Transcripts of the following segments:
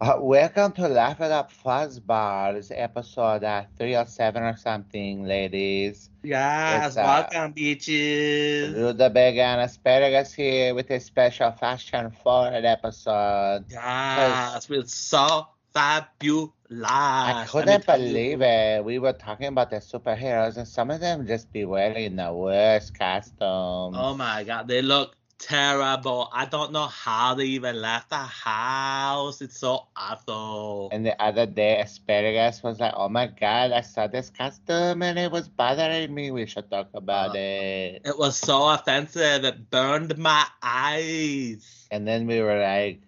Uh, welcome to Laugh It Up Fuzzball. It's episode uh, 307 or something, ladies. Yes. Uh, welcome, bitches. Rutabaga and Asparagus here with a special fashion forward episode. Yes. It's so fabulous. I couldn't believe it. We were talking about the superheroes, and some of them just be wearing the worst costumes. Oh my god, they look terrible. I don't know how they even left the house. It's so awful. And the other day, Asparagus was like, "Oh my god, I saw this costume and it was bothering me. We should talk about Uh, it." It was so offensive. It burned my eyes. And then we were like,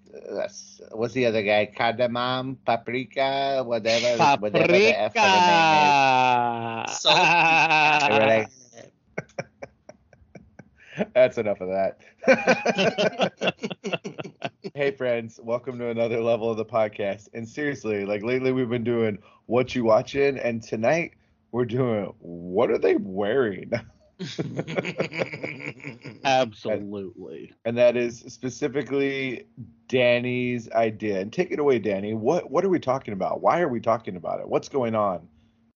what's the other guy? Cardamom, paprika, whatever, whatever the F for the name is. So They were like, That's enough of that. hey, friends, welcome to another level of the podcast. And seriously, like lately, we've been doing what you watching, and tonight we're doing what are they wearing? Absolutely. and that is specifically Danny's idea. And take it away, Danny. What what are we talking about? Why are we talking about it? What's going on?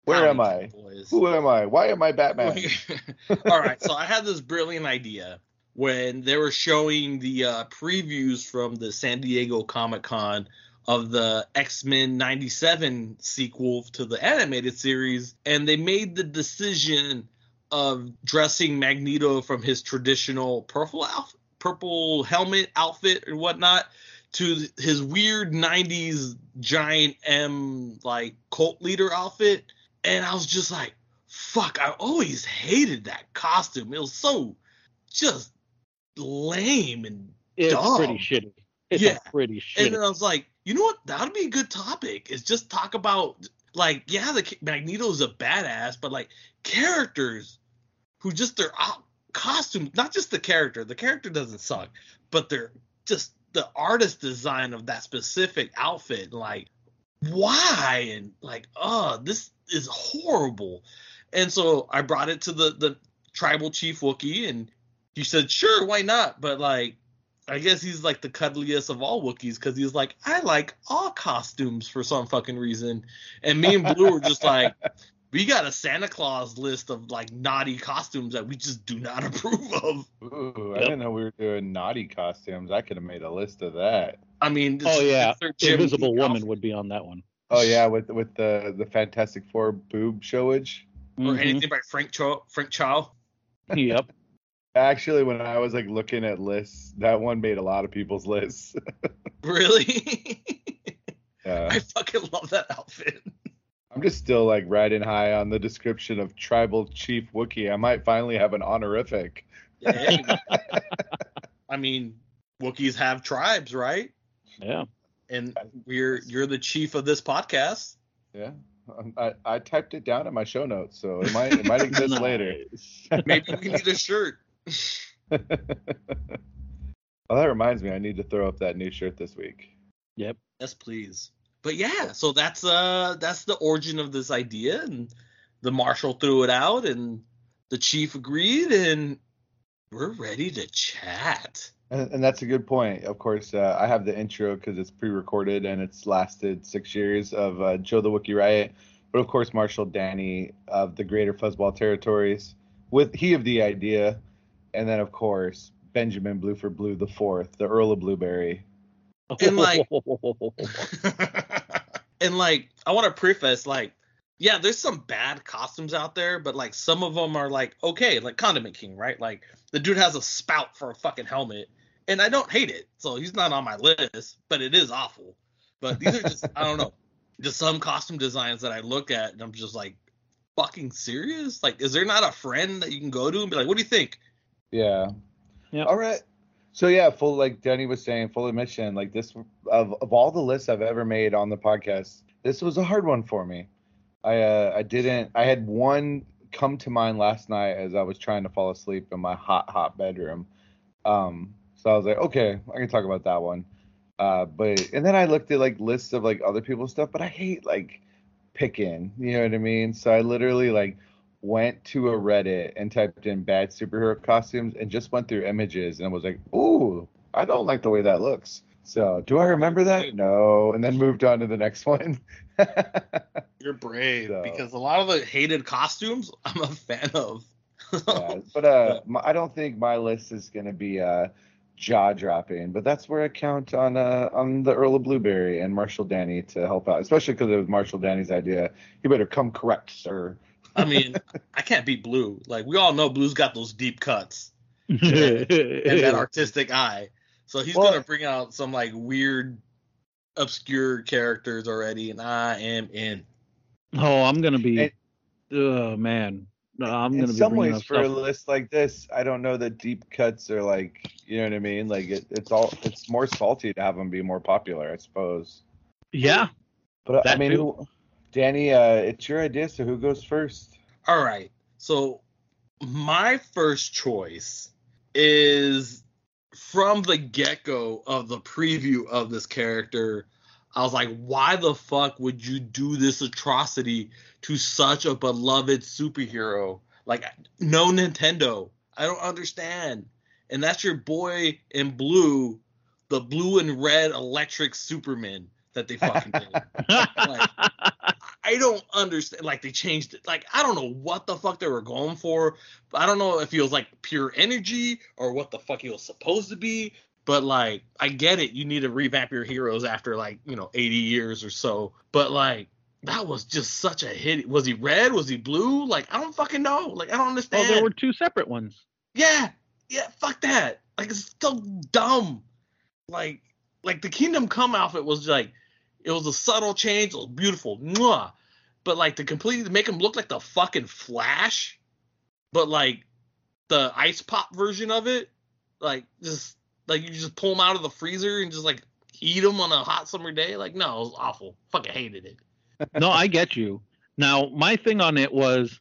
Where am I? Boys. Who am I? Why am I Batman? All right, so I had this brilliant idea when they were showing the uh, previews from the San Diego Comic Con of the X Men '97 sequel to the animated series, and they made the decision of dressing Magneto from his traditional purple outfit, purple helmet outfit and whatnot to his weird 90s giant M like cult leader outfit. And I was just like, fuck, I always hated that costume. It was so just lame and It's Dumb. pretty shitty. It's Yeah. pretty and shitty. then I was like, you know what? That would be a good topic. Is just talk about like, yeah, the Magneto's a badass, but like characters who just their costumes, not just the character. The character doesn't suck, but they're just the artist design of that specific outfit. Like, why? And like, oh, this is horrible. And so I brought it to the the tribal chief Wookiee, and he said, sure, why not? But like. I guess he's like the cuddliest of all Wookiees because he's like, I like all costumes for some fucking reason. And me and Blue were just like, we got a Santa Claus list of like naughty costumes that we just do not approve of. Ooh, I Yep. didn't know we were doing naughty costumes. I could have made a list of that. I mean, this oh yeah, their Jim Invisible Woman outfit, would be on that one. Oh yeah, with with the the Fantastic Four boob showage. or Mhm. anything by Frank Cho, Frank Chow. Yep. Actually, when I was like looking at lists, that one made a lot of people's lists. Really? yeah. I fucking love that outfit. I'm just still like riding high on the description of Tribal Chief Wookiee. I might finally have an honorific. Hey. I mean, Wookiees have tribes, right? Yeah. And we're you're the chief of this podcast. Yeah. Um, I, I typed it down in my show notes, so it might it might exist later. Maybe we need a shirt. well, that reminds me, I need to throw up that new shirt this week. Yep. Yes, please. But yeah, so that's uh that's the origin of this idea, and the marshal threw it out, and the chief agreed, and we're ready to chat. And, and that's a good point. Of course, uh, I have the intro because it's pre-recorded and it's lasted six years of uh, Joe the Wookiee Riot. But of course, Marshall Danny of the Greater Fuzzball Territories, with he of the idea, and then of course Benjamin Blue for Blue the Fourth, the Earl of Blueberry. And, like- and like, I want to preface like, yeah, there's some bad costumes out there, but like some of them are like okay, like Condiment King, right? Like the dude has a spout for a fucking helmet, and I don't hate it, so he's not on my list, but it is awful. But these are just I don't know, just some costume designs that I look at and I'm just like, fucking serious? Like, is there not a friend that you can go to and be like, what do you think? Yeah. Yeah. All right. So yeah, full like Denny was saying, full admission, like this of of all the lists I've ever made on the podcast, this was a hard one for me. I uh, I didn't I had one come to mind last night as I was trying to fall asleep in my hot hot bedroom. Um, so I was like, okay, I can talk about that one. Uh, but and then I looked at like lists of like other people's stuff, but I hate like picking, you know what I mean? So I literally like went to a Reddit and typed in bad superhero costumes and just went through images and was like, ooh, I don't like the way that looks. So do I remember that? No. And then moved on to the next one. You're brave So- because a lot of the hated costumes I'm a fan of. yeah, but uh, my, I don't think my list is gonna be uh, jaw dropping. But that's where I count on uh, on the Earl of Blueberry and Marshall Danny to help out, especially because it was Marshall Danny's idea. You better come correct, sir. I mean, I can't beat Blue. Like we all know, Blue's got those deep cuts and that artistic eye. So he's Well- gonna bring out some like weird, obscure characters already, and I am in. oh, I'm gonna be. And- oh man, no, I'm in gonna be some ways up for a list like this i don't know that deep cuts are like you know what i mean like it, it's all it's more salty to have them be more popular i suppose Yeah, but uh, i mean too. who, danny uh it's your idea so who goes first All right. So my first choice is from the get go of the preview of this character. I was like, why the fuck would you do this atrocity to such a beloved superhero? Like, no Nintendo. I don't understand. And that's your boy in blue, the blue and red electric Superman that they fucking did. Like, I don't understand. Like they changed it. Like I don't know what the fuck they were going for. I don't know if he was like pure energy or what the fuck he was supposed to be. But like I get it. You need to revamp your heroes after like you know 80 years or so. But like that was just such a hit. Was he red? Was he blue? Like I don't fucking know. Like I don't oh, well, understand. there were two separate ones. Yeah, yeah, fuck that. Like it's so dumb. Like like the Kingdom Come outfit was like it was a subtle change, it was beautiful. Mwah. But like to completely make him look like the fucking Flash, but like the ice pop version of it, like just like you just pull him out of the freezer and just like eat him on a hot summer day. Like no, it was awful. Fucking hated it. no, I get you. Now, my thing on it was,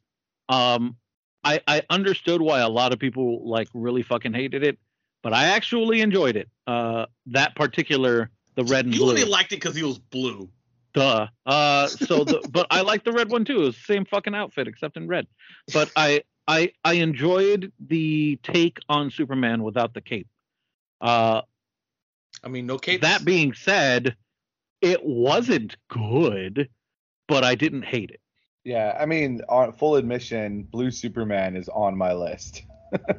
um, I I understood why a lot of people like really fucking hated it, but I actually enjoyed it. Uh, that particular the red and You blue. only liked it because he was blue. Duh. Uh, so the but I like the red one too. It was the same fucking outfit except in red. But I I I enjoyed the take on Superman without the cape. Uh, I mean, no cape. that being said, it wasn't good, but I didn't hate it. yeah i mean on full admission blue superman is on my list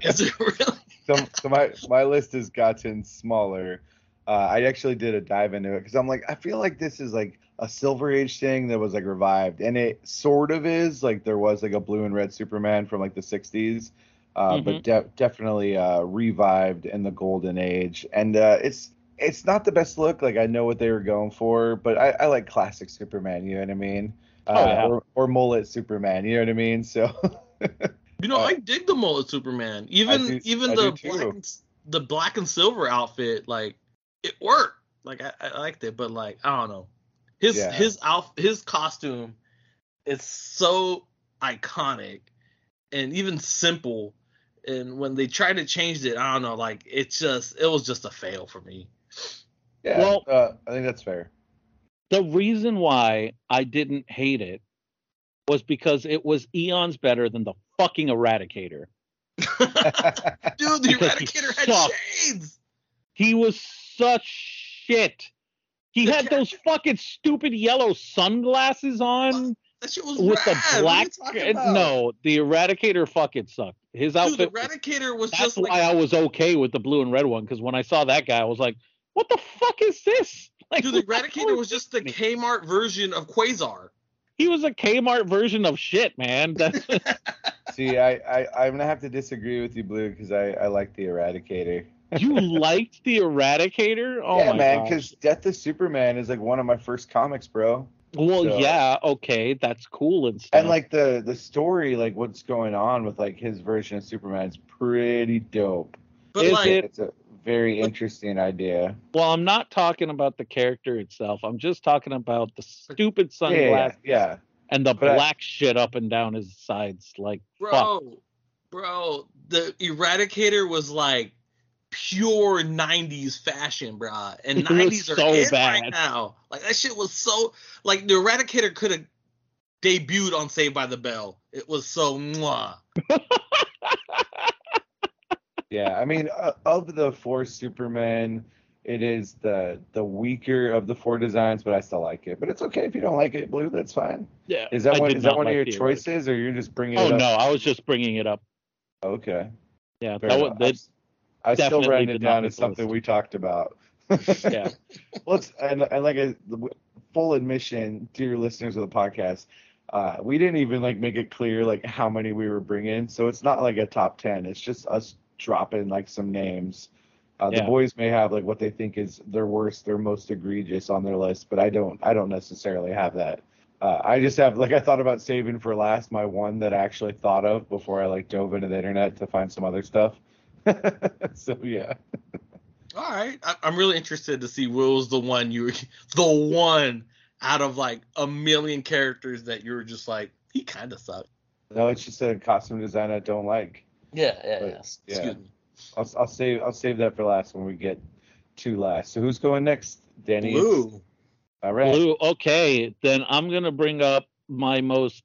is it really? so, so my my list has gotten smaller. Uh, I actually did a dive into it because I'm like, I feel like this is like a Silver Age thing that was like revived, and it sort of is. Like there was like a blue and red Superman from like the '60s, uh, but de- definitely uh, revived in the Golden Age, and uh, it's it's not the best look. Like I know what they were going for, but I, I like classic Superman. You know what I mean? Uh, Oh, yeah. or, or mullet Superman. You know what I mean? So. You know, Uh, I dig the mullet Superman. Even do- even I the black and, the black and silver outfit, like it worked. Like I, I liked it, but like I don't know, his Yeah. his outf his costume is so iconic and even simple. And when they tried to change it, I don't know, like it's just it was just a fail for me. Yeah, Well- uh, I think that's fair. The reason why I didn't hate it was because it was eons better than the fucking Eradicator. Dude, the Because Eradicator had sucked. shades. He was such shit. He had those fucking stupid yellow sunglasses on That shit was with the rad. What are black. you about? No, the Eradicator fucking sucked. His Dude, outfit. the Eradicator was that's just like why I was okay with the blue and red one because when I saw that guy, I was like, "What the fuck is this?" Like, Dude, the Eradicator was just the? Kmart version of Quasar. He was a Kmart version of shit, man. That's See, I, I I'm gonna have to disagree with you, Blue, because I I like the Eradicator. You liked the Eradicator? Oh yeah, my man, because Death of Superman is like one of my first comics, bro. Well, So- yeah, okay, that's cool and stuff. And like the the story, like what's going on with like his version of Superman is pretty dope. But Is like, it- It's a very interesting idea. Well, I'm not talking about the character itself. I'm just talking about the stupid Yeah, sunglasses yeah. and the But I- black shit up and down his sides. Like, fuck. Bro, bro, the Eradicator was like pure 90s fashion, bro. And It was 90s are so in bad. right now. Like that shit was so like the Eradicator could have debuted on Saved by the Bell. It was so mwah. Yeah, I mean, uh, of the four Supermen, it is the the weaker of the four designs, but I still like it. But it's okay if you don't like it, Blue. That's fine. Yeah. Is that I one? Is that not one of your the original. choices, or you're just bringing Oh it up? Oh no, I was just bringing it up. Okay. Yeah, fair that was enough. that, I still ran it down as something we talked about. yeah. well, it's, and, and like a full admission, dear listeners of the podcast, uh, we didn't even like make it clear like how many we were bringing, so it's not like a top ten. It's just us dropping like some names. Uh, The boys may have like what they think is their worst, their most egregious on their list, but I don't. I don't necessarily have that. Uh, I just have like I thought about saving for last my one that I actually thought of before I like dove into the internet to find some other stuff. so yeah. All right. I, I'm really interested to see Will's the one you the one out of like a million characters that you were just like, he kind of sucked. No, it's just a costume design I don't like. Yeah, yeah, But, yeah. yeah. Me. I'll, I'll save I'll save that for last when we get to last. So who's going next? Danny. Blue. All right. Blue. Okay, then I'm gonna bring up my most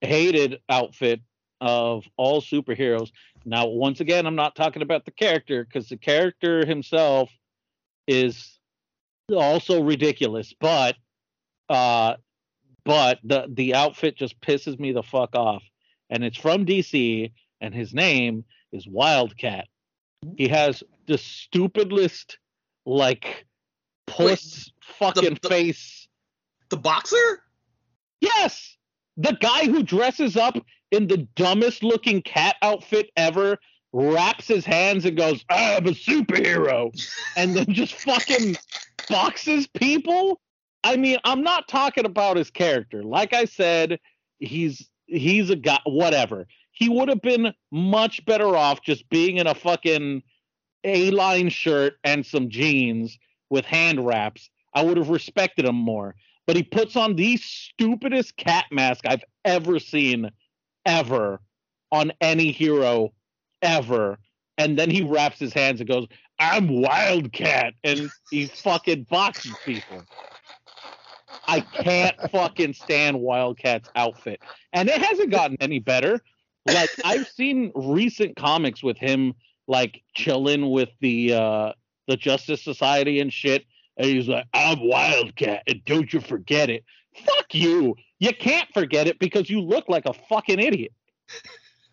hated outfit of all superheroes. Now, once again, I'm not talking about the character because the character himself is also ridiculous, but uh, but the the outfit just pisses me the fuck off, and it's from DC, and his name is Wildcat. He has the stupidest like puss fucking the- face. The boxer? Yes, the guy who dresses up in the dumbest looking cat outfit ever wraps his hands and goes, "I'm a superhero," and then just fucking boxes people. I mean, I'm not talking about his character. Like I said, he's he's a guy. Whatever. He would have been much better off just being in a fucking A-line shirt and some jeans with hand wraps. I would have respected him more but he puts on the stupidest cat mask I've ever seen, ever, on any hero, ever. And then he wraps his hands and goes, I'm Wildcat. And he fucking boxes people. I can't fucking stand Wildcat's outfit. And it hasn't gotten any better. Like, I've seen recent comics with him, like, chilling with the, uh, the Justice Society and shit and he's like, I'm Wildcat, and don't you forget it. Fuck you. You can't forget it because you look like a fucking idiot.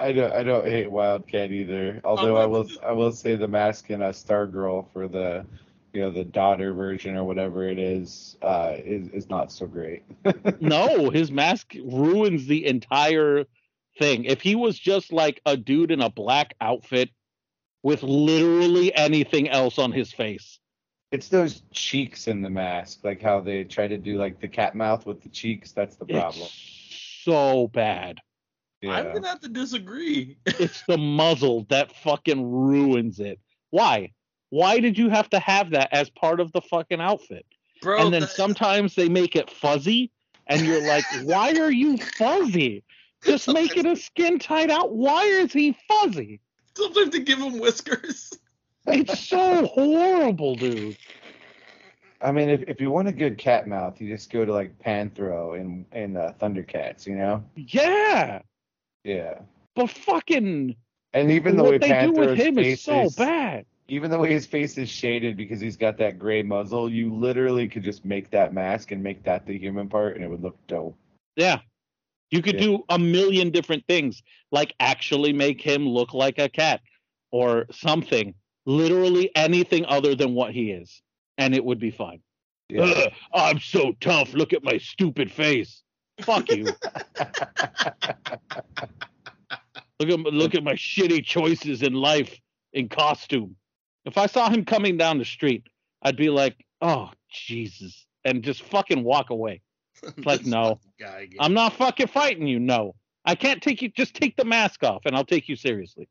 I don't I don't hate Wildcat either. Although I will I will say the mask in a Stargirl for the you know the daughter version or whatever it is uh is, is not so great. No, his mask ruins the entire thing. If he was just like a dude in a black outfit with literally anything else on his face. It's those cheeks in the mask, like how they try to do like the cat mouth with the cheeks. That's the problem. It's so bad. I'm Yeah. gonna have to disagree. It's the muzzle that fucking ruins it. Why? Why did you have to have that as part of the fucking outfit? Bro, and then that- sometimes they make it fuzzy and you're like why are you fuzzy just make it a skin tight out why is he fuzzy sometimes to give him whiskers. it's so horrible dude I mean, if, if you want a good cat mouth, you just go to like Panthro and and uh, Thundercats, you know? yeah Yeah. but fucking And even the way they do with him is so is, bad even the way his face is shaded because he's got that gray muzzle, you literally could just make that mask and make that the human part, and it would look dope. yeah you could Yeah. do a million different things like actually make him look like a cat or something literally anything other than what he is and it would be fine Yeah. Ugh, I'm so tough. Look at my stupid face. Fuck you. look at my, look at my shitty choices in life in costume. If I saw him coming down the street, I'd be like, "Oh Jesus," and just fucking walk away. like, no. fucking guy again. I'm not fucking fighting you. No, I can't take you. Just take the mask off, and I'll take you seriously.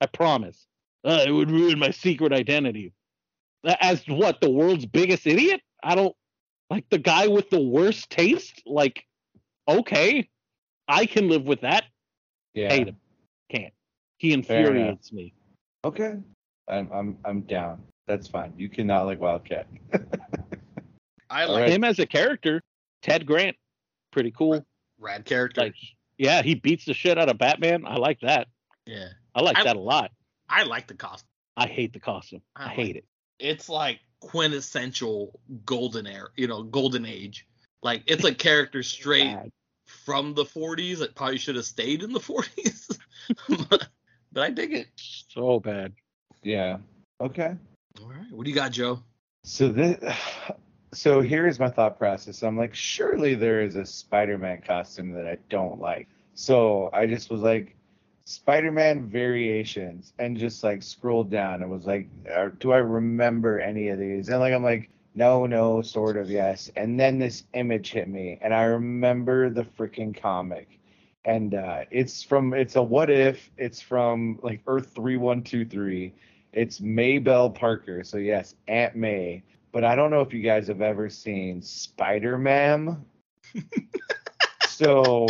I promise. Uh, it would ruin my secret identity. As what the world's biggest idiot? I don't like the guy with the worst taste. Like, okay, I can live with that. Yeah. Hate him. Can't. He infuriates me. Okay. I'm I'm I'm down. That's fine. You cannot like Wildcat. I like right. Him as a character, Ted Grant, pretty cool. rad character. Like, yeah, he beats the shit out of Batman. I like that. yeah, I like I- that a lot. I like the costume. I hate the costume. I I like hate it. It's like quintessential golden era, you know, golden age. Like it's a character straight Bad. from the 40s that probably should have stayed in the 40s. but, but I dig it. So bad. yeah. Okay. All right, what do you got, Joe? So this, so here's my thought process. I'm like, surely there is a Spider-Man costume that I don't like. So I just was like, Spider-Man variations, and just like scrolled down and was like, uh, do I remember any of these? And like, I'm like, no, no, sort of, yes. And then this image hit me, and I remember the freaking comic. And uh, it's from, it's a what if, it's from like Earth 3123. It's Maybell Parker. So yes, Aunt May. But I don't know if you guys have ever seen Spider Man. so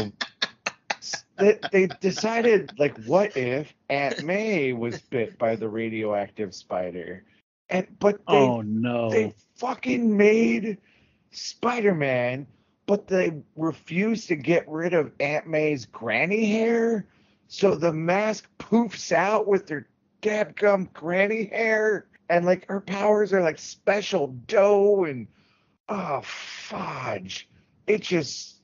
they, they decided like, what if Aunt May was bit by the radioactive spider? And but they oh no. they fucking made Spider Man, but they refused to get rid of Aunt May's granny hair. So the mask poofs out with her dadgum granny hair. And like her powers are like special dough and oh fudge. It just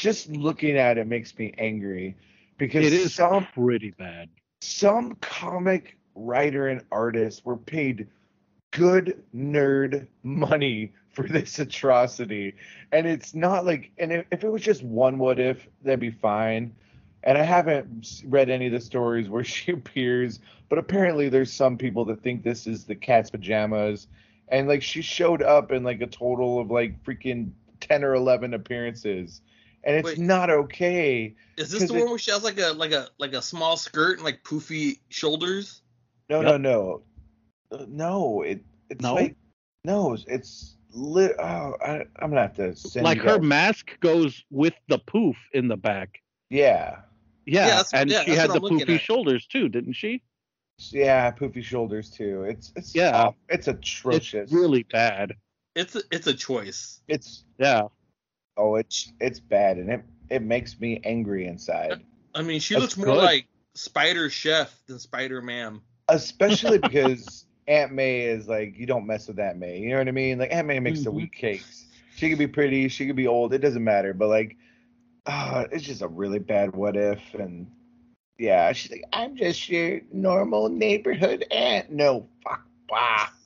just looking at it makes me angry because it is some pretty bad. some comic writer and artist were paid good nerd money for this atrocity. And it's not like and if, if it was just one what if that'd be fine. And i haven't read any of the stories where she appears but apparently there's some people that think this is the cat's pajamas. And like she showed up in like a total of like freaking 10 or 11 appearances and it's Wait. not okay Is this the it- one where she has like a like a like a small skirt and like poofy shoulders? No, Yep. no, no, Uh, no. It it's No? like no, it's lit. Oh, I, I'm gonna have to send like you her mask goes with the poof in the back. Yeah, Yeah, that's- and yeah, she that's had the I'm poofy at. shoulders too, didn't she? yeah, poofy shoulders too. It's it's Yeah. aw- it's atrocious. It's really bad. It's a, it's a choice. it's Yeah. Oh it's it's bad and it it makes me angry inside, I mean, she That's looks more good. like Spider Chef than Spider Man. especially because Aunt May is like you don't mess with Aunt May. You know what I mean? Like Aunt May makes the Mhm. wheat cakes. She could be pretty, she could be old. It doesn't matter. But like, uh, it's just a really bad what if. And yeah, she's like, I'm just your normal neighborhood aunt. No, fuck, bah, brr.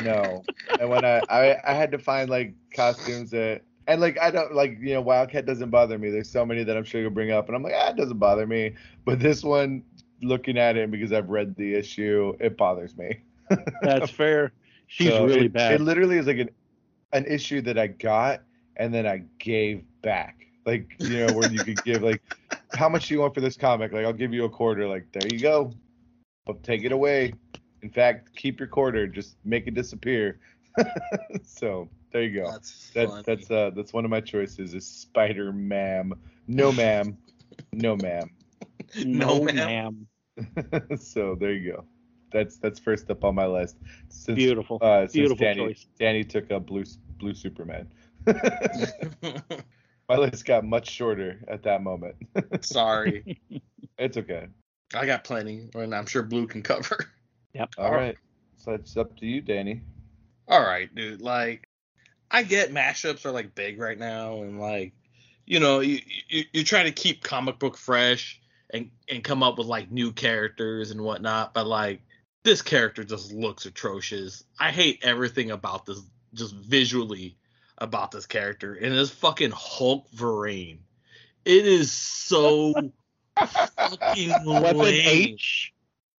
No. And when I, I I had to find like costumes that. And like I don't like you know Wildcat doesn't bother me. There's so many that I'm sure you'll bring up, and I'm like ah it doesn't bother me. But this one, looking at it because I've read the issue, it bothers me. That's fair. She's So really it, bad. It literally is like an an issue that I got and then I gave back. Like, you know, where you could give like how much do you want for this comic? Like I'll give you a quarter. Like, there you go. But take it away. In fact, keep your quarter. Just make it disappear. so there you go. That's That, that's uh that's one of my choices is Spider Ma'am. No ma'am. No ma'am. No, no, ma'am. ma'am. so there you go. That's that's first up on my list. Since Beautiful. uh, since Beautiful Danny, choice. Danny took a blue blue Superman. My list got much shorter at that moment. Sorry, it's okay. I got plenty, and I'm sure Blue can cover. Yep. All right. So it's up to you, Danny. All right, dude. Like, I get mashups are like big right now, and like, you know, you, you you're trying to keep comic book fresh and and come up with like new characters and whatnot, but like this character just looks atrocious. I hate everything about this, just visually about this character, and it's fucking Hulk Verine. It is so fucking Weapon lame. H.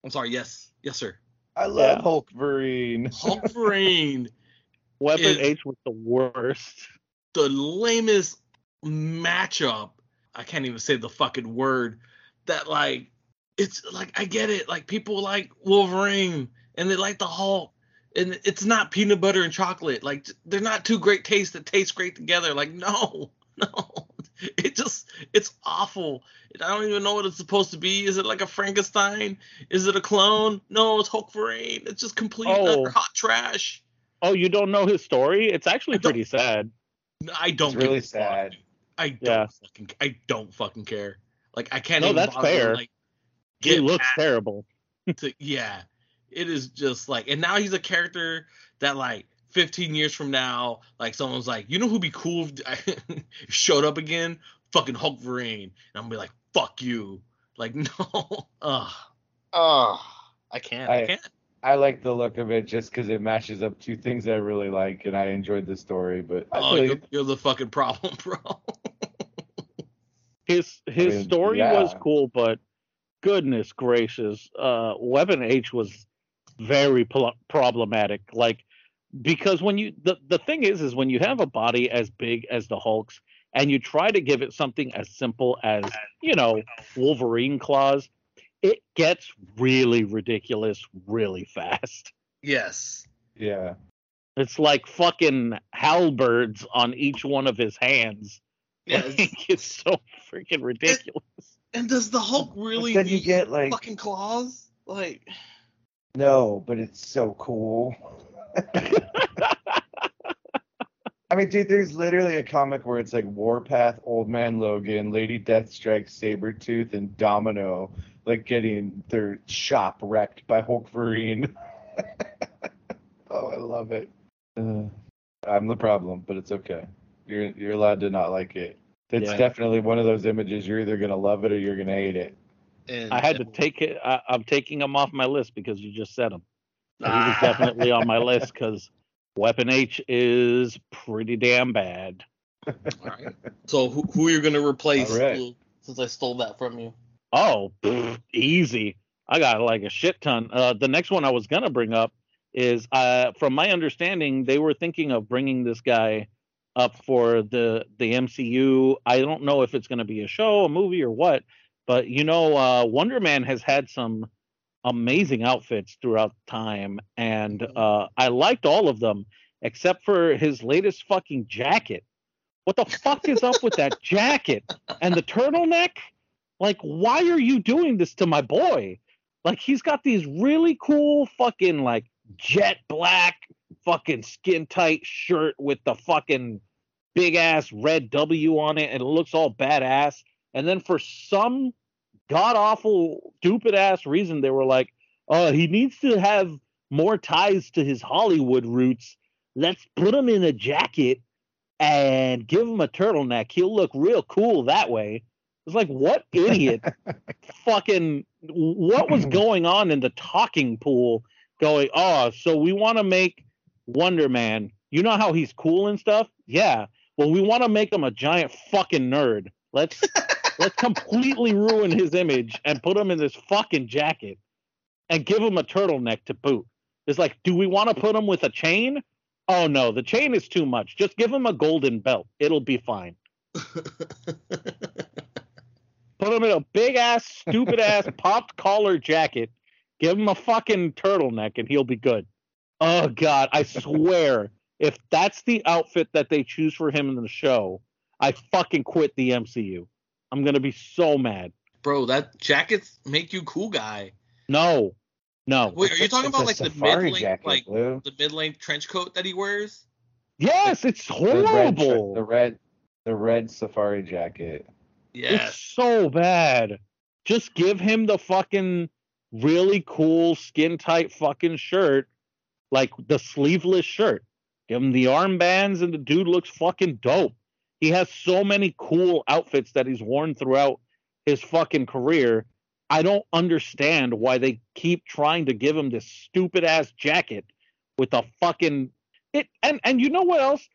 I'm sorry. Yes, yes, sir. I love Yeah. Hulk Verine. Hulk Verine Weapon H was the worst. the lamest matchup. I can't even say the fucking word that like it's like I get it. Like people like Wolverine and they like the Hulk, and it's not peanut butter and chocolate. Like they're not two great tastes that taste great together. Like no, no, it just it's awful. I don't even know what it's supposed to be. Is it like a Frankenstein? Is it a clone? No, it's Hulkverine. It's just complete Oh. hot trash. Oh, you don't know his story? It's actually I pretty sad. I don't. It's really a fuck. sad. I don't Yeah. fucking. I don't fucking care. Like I can't. No, even that's bother to, fair. Like, He looks terrible. to yeah it is just like and now he's a character that like 15 years from now like someone's like you know who'd be cool if showed up again fucking hulkverine and i'm gonna be like fuck you like no Ugh. Ugh. i can't i, I- can't I like the look of it just because it matches up two things I really like, and I enjoyed the story. But oh feel you're, you. you're the fucking problem bro His his mean, story was cool, but goodness gracious, uh, Weapon H was very pl- problematic. Like because when you the the thing is is when you have a body as big as the Hulk's and you try to give it something as simple as you know Wolverine claws, it gets really ridiculous really fast. yes yeah, It's like fucking halberds on each one of his hands. yes Like, it's so freaking ridiculous. and does the hulk really then you get, like- fucking claws like no, but it's so cool. I mean, dude, there's literally a comic where it's like Warpath, Old Man Logan, Lady Deathstrike, Sabretooth, and Domino, like getting their shop wrecked by Hulk Hulkverine. oh, I love it. Uh, I'm the problem, but it's okay. You're you're allowed to not like it. It's Yeah. definitely one of those images you're either gonna love it or you're gonna hate it. and I had to take it. I, I'm taking them off my list because you just said him. He was Ah. definitely on my list because Weapon H is pretty damn bad. All right. So who who are you gonna replace? All right. Since I stole that from you. Oh, pfft, easy. I got like a shit ton. Uh, the next one I was gonna bring up is, uh, from my understanding, they were thinking of bringing this guy up for the the MCU. I don't know if it's gonna be a show, a movie, or what. But you know, uh, Wonder Man has had some amazing outfits throughout time, and uh, I liked all of them except for his latest fucking jacket. What the fuck is up with that jacket and the turtleneck? Like, why are you doing this to my boy? Like, he's got these really cool fucking like jet black fucking skin tight shirt with the fucking big ass red W on it, and it looks all badass. And then for some god awful stupid ass reason, they were like, "Oh, he needs to have more ties to his Hollywood roots. Let's put him in a jacket and give him a turtleneck. He'll look real cool that way." It's like, what idiot fucking what was going on in the talking pool going, oh, so we want to make Wonder Man. You know how he's cool and stuff? Yeah. Well, we want to make him a giant fucking nerd. Let's let's completely ruin his image and put him in this fucking jacket and give him a turtleneck to boot. It's like, do we want to put him with a chain? Oh no, the chain is too much. Just give him a golden belt. It'll be fine. Put him in a big ass, stupid ass popped collar jacket. Give him a fucking turtleneck and he'll be good. Oh god, I swear, if that's the outfit that they choose for him in the show, I fucking quit the MCU. I'm gonna be so mad. Bro, that jackets make you cool guy. No, no. Wait, are you talking It's about like the mid length like Lou. the mid length trench coat that he wears? Yes, it's The red, horrible. the red, the red safari jacket. Yeah. It's so bad. Just give him the fucking really cool skin tight fucking shirt, like the sleeveless shirt. Give him the armbands, and the dude looks fucking dope. He has so many cool outfits that he's worn throughout his fucking career. I don't understand why they keep trying to give him this stupid ass jacket with a fucking it. And and you know what else?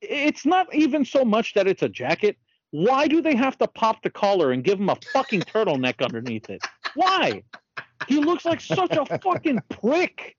It's not even so much that it's a jacket. Why do they have to pop the collar and give him a fucking turtleneck underneath it? Why? He looks like such a fucking prick.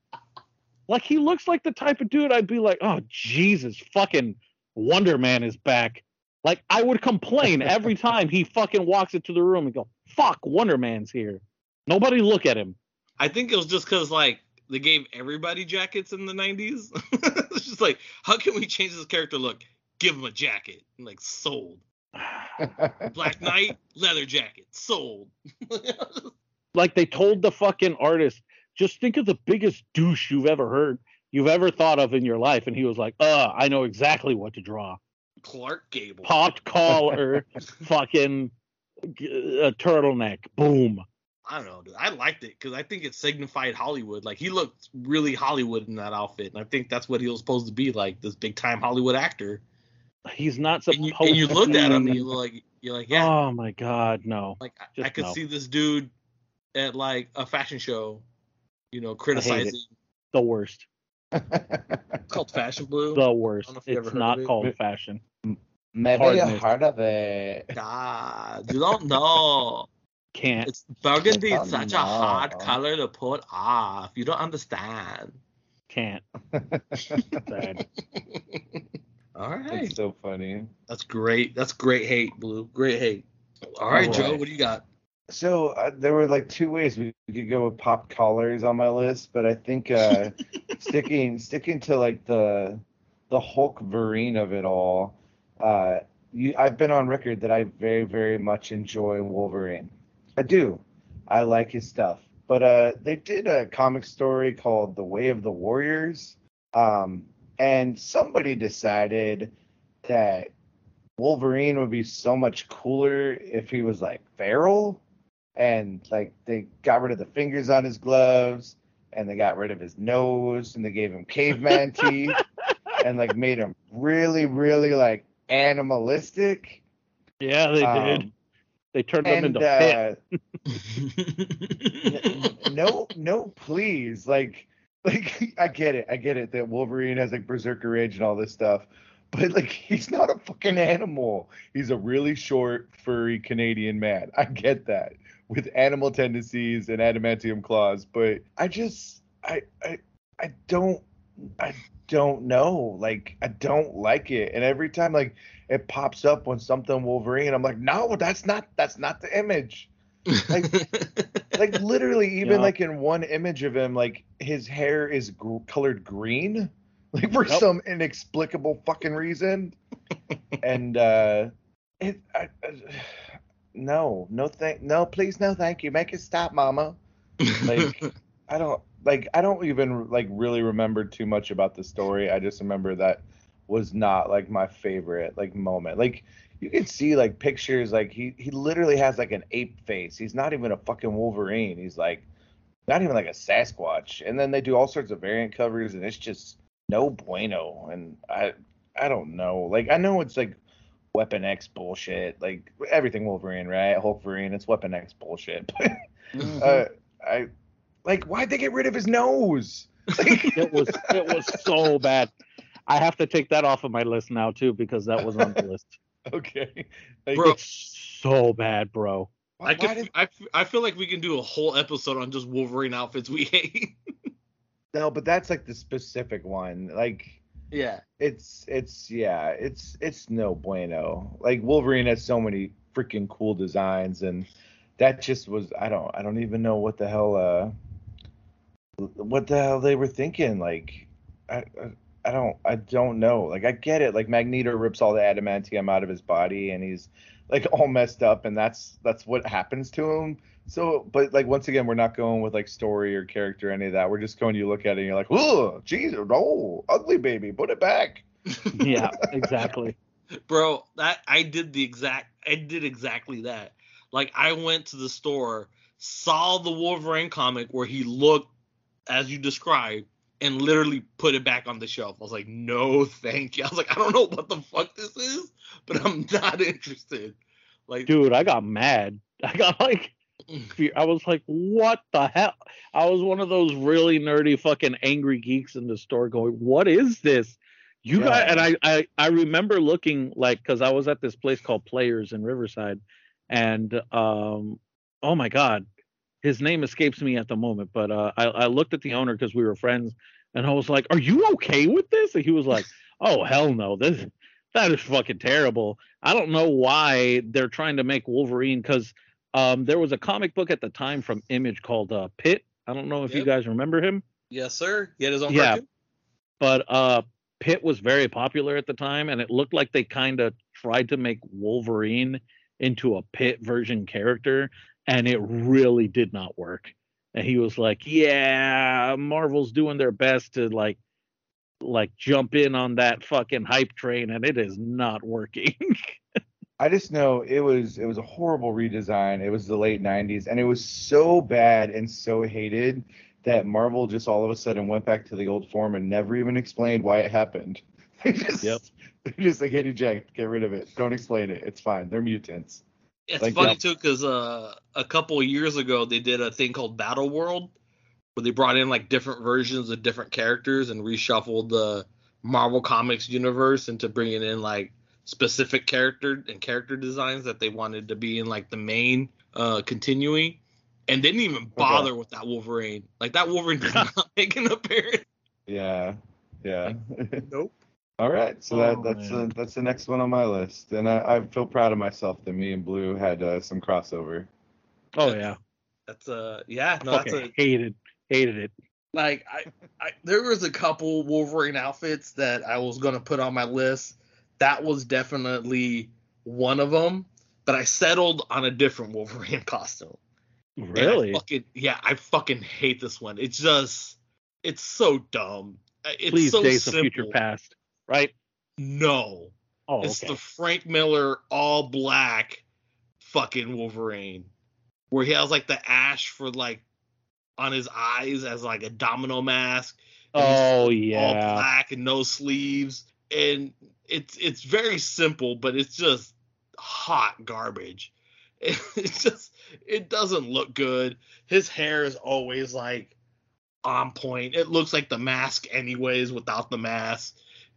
Like he looks like the type of dude I'd be like, oh Jesus, fucking Wonder Man is back. Like I would complain every time he fucking walks into the room and go, fuck, Wonder Man's here. Nobody look at him. I think it was just because like they gave everybody jackets in the 90s. it's just like, how can we change this character look? Give him a jacket. And, like sold. Black Knight, leather jacket, sold. Like they told the fucking artist, just think of the biggest douche you've ever heard, you've ever thought of in your life, and he was like, "Uh, I know exactly what to draw." Clark Gable. Popped collar, fucking uh, turtleneck, boom. I don't know, dude. I liked it because I think it signified Hollywood. Like he looked really Hollywood in that outfit, and I think that's what he was supposed to be like, this big time Hollywood actor. He's not supposed. And you, and you looked at him, and you're like, you're like, yeah, Oh my god, no. like I, just I could no. see this dude at like a fashion show, you know, criticizing. The worst. It's called Fashion Blue. The worst. know if you ever It's not it. called fashion. Maybe Hardness. you heard of it. Ah, you don't know. Can't. It's burgundy. It's such a no. hard color to put off. You don't understand. Can't. Sad. All right. That's so funny. That's great. That's great hate, Blue. Great hate. All right, All Joe, right. what do you got? So uh, there were like two ways we could go with pop collars on my list, but I think uh, sticking sticking to like the the Hulk Verine of it all. Uh, you, I've been on record that I very very much enjoy Wolverine. I do. I like his stuff. But uh, they did a comic story called The Way of the Warriors, um, and somebody decided that Wolverine would be so much cooler if he was like feral and like they got rid of the fingers on his gloves and they got rid of his nose and they gave him caveman teeth and like made him really really like animalistic. Yeah, they Um, did. They turned him and into pit. uh, n- no no please. Like like i get it. I get it that wolverine has like berserker rage and all this stuff but like he's not a fucking animal. He's a really short furry canadian man. I get that with animal tendencies and adamantium claws but i just i i i don't i don't know like i don't like it. And every time like it pops up when something wolverine i'm like no that's not that's not the image. Like like literally even Yeah. like in one image of him like his hair is gr- colored green like for Yep. some inexplicable fucking reason. And uh it I, I, no no thank no please no thank you. Make it stop mama. Like i don't like i don't even like really remember too much about the story. I just remember that was not like my favorite like moment. Like you can see like pictures like he he literally has like an ape face. He's not even a fucking wolverine. He's like not even like a sasquatch. And then they do all sorts of variant covers and it's just no bueno. And i i don't know. Like i know it's like weapon x bullshit. Like everything wolverine right? Hulk Wolverine, it's weapon x bullshit. But uh i like why'd they get rid of his nose like, It was it was so bad. I have to take that off of my list now too because that was on the list. okay like, Bro. It's so bad, bro. why, I why could, did- I, f- I feel like we can do a whole episode on just Wolverine outfits we hate. no but that's like the specific one like yeah. it's it's yeah it's it's no bueno like wolverine has so many freaking cool designs and that just was i don't i don't even know what the hell uh what the hell they were thinking like i i, I don't i don't know like i get it like magneto rips all the adamantium out of his body and he's like all messed up and that's that's what happens to him so but like once again we're not going with like story or character or any of that we're just going you look at it and you're like oh jesus no, ugly baby put it back Yeah, exactly. Bro, that I did the exact I did exactly that. Like I went to the store, saw the Wolverine comic where he looked as you described, and literally put it back on the shelf. I was like, no, thank you. I was like, I don't know what the fuck this is, but I'm not interested. Like, Dude, I got mad. I got like. I was like, what the hell? I was one of those really nerdy fucking angry geeks in the store going, what is this? You Yeah. got and I, I I remember looking like because I was at this place called Players in Riverside, and um oh my god, his name escapes me at the moment, but uh I, I looked at the owner because we were friends, and I was like, are you okay with this? And he was like, oh hell no, this that is fucking terrible. I don't know why they're trying to make Wolverine because um, there was a comic book at the time from Image called uh, Pit. I don't know if you guys remember him, Yes, sir. He had his own Yeah. cartoon. but uh, Pit was very popular at the time, and it looked like they kind of tried to make Wolverine into a Pit version character, and it really did not work. And he was like, "Yeah, Marvel's doing their best to like." like jump in on that fucking hype train and it is not working. I just know it was it was a horrible redesign. It was the late '90s, and it was so bad and so hated that Marvel just all of a sudden went back to the old form and never even explained why it happened. They just, Yep. they're just like, "Hey, Jack, get rid of it. Don't explain it. It's fine. They're mutants." It's Like, funny yeah. too because uh, a couple of years ago they did a thing called Battle World, where they brought in like different versions of different characters and reshuffled the Marvel Comics universe into bringing in like specific character and character designs that they wanted to be in like the main uh, continuing, and they didn't even bother with that Wolverine. Like that Wolverine does not make an appearance. Yeah, yeah. Nope. All right, so Oh, that's man. uh, that's the next one on my list, and I, I feel proud of myself that me and Blue had uh, some crossover. oh yeah. That's uh yeah no that's Fucking a hated hated it. like I, I there was a couple Wolverine outfits that I was gonna put on my list. That was definitely one of them, but I settled on a different Wolverine costume. And I Really? fucking yeah, I fucking hate this one. It's just it's so dumb. Uh, It's Please so days simple. of future past. Right? No, Oh, it's okay. the Frank Miller all black fucking Wolverine, where he has like the ash for like on his eyes as like a domino mask. oh all yeah. black and no sleeves, and it's it's very simple, but it's just hot garbage. It's just it doesn't look good. His hair is always like on point. It looks like the mask anyways without the mask.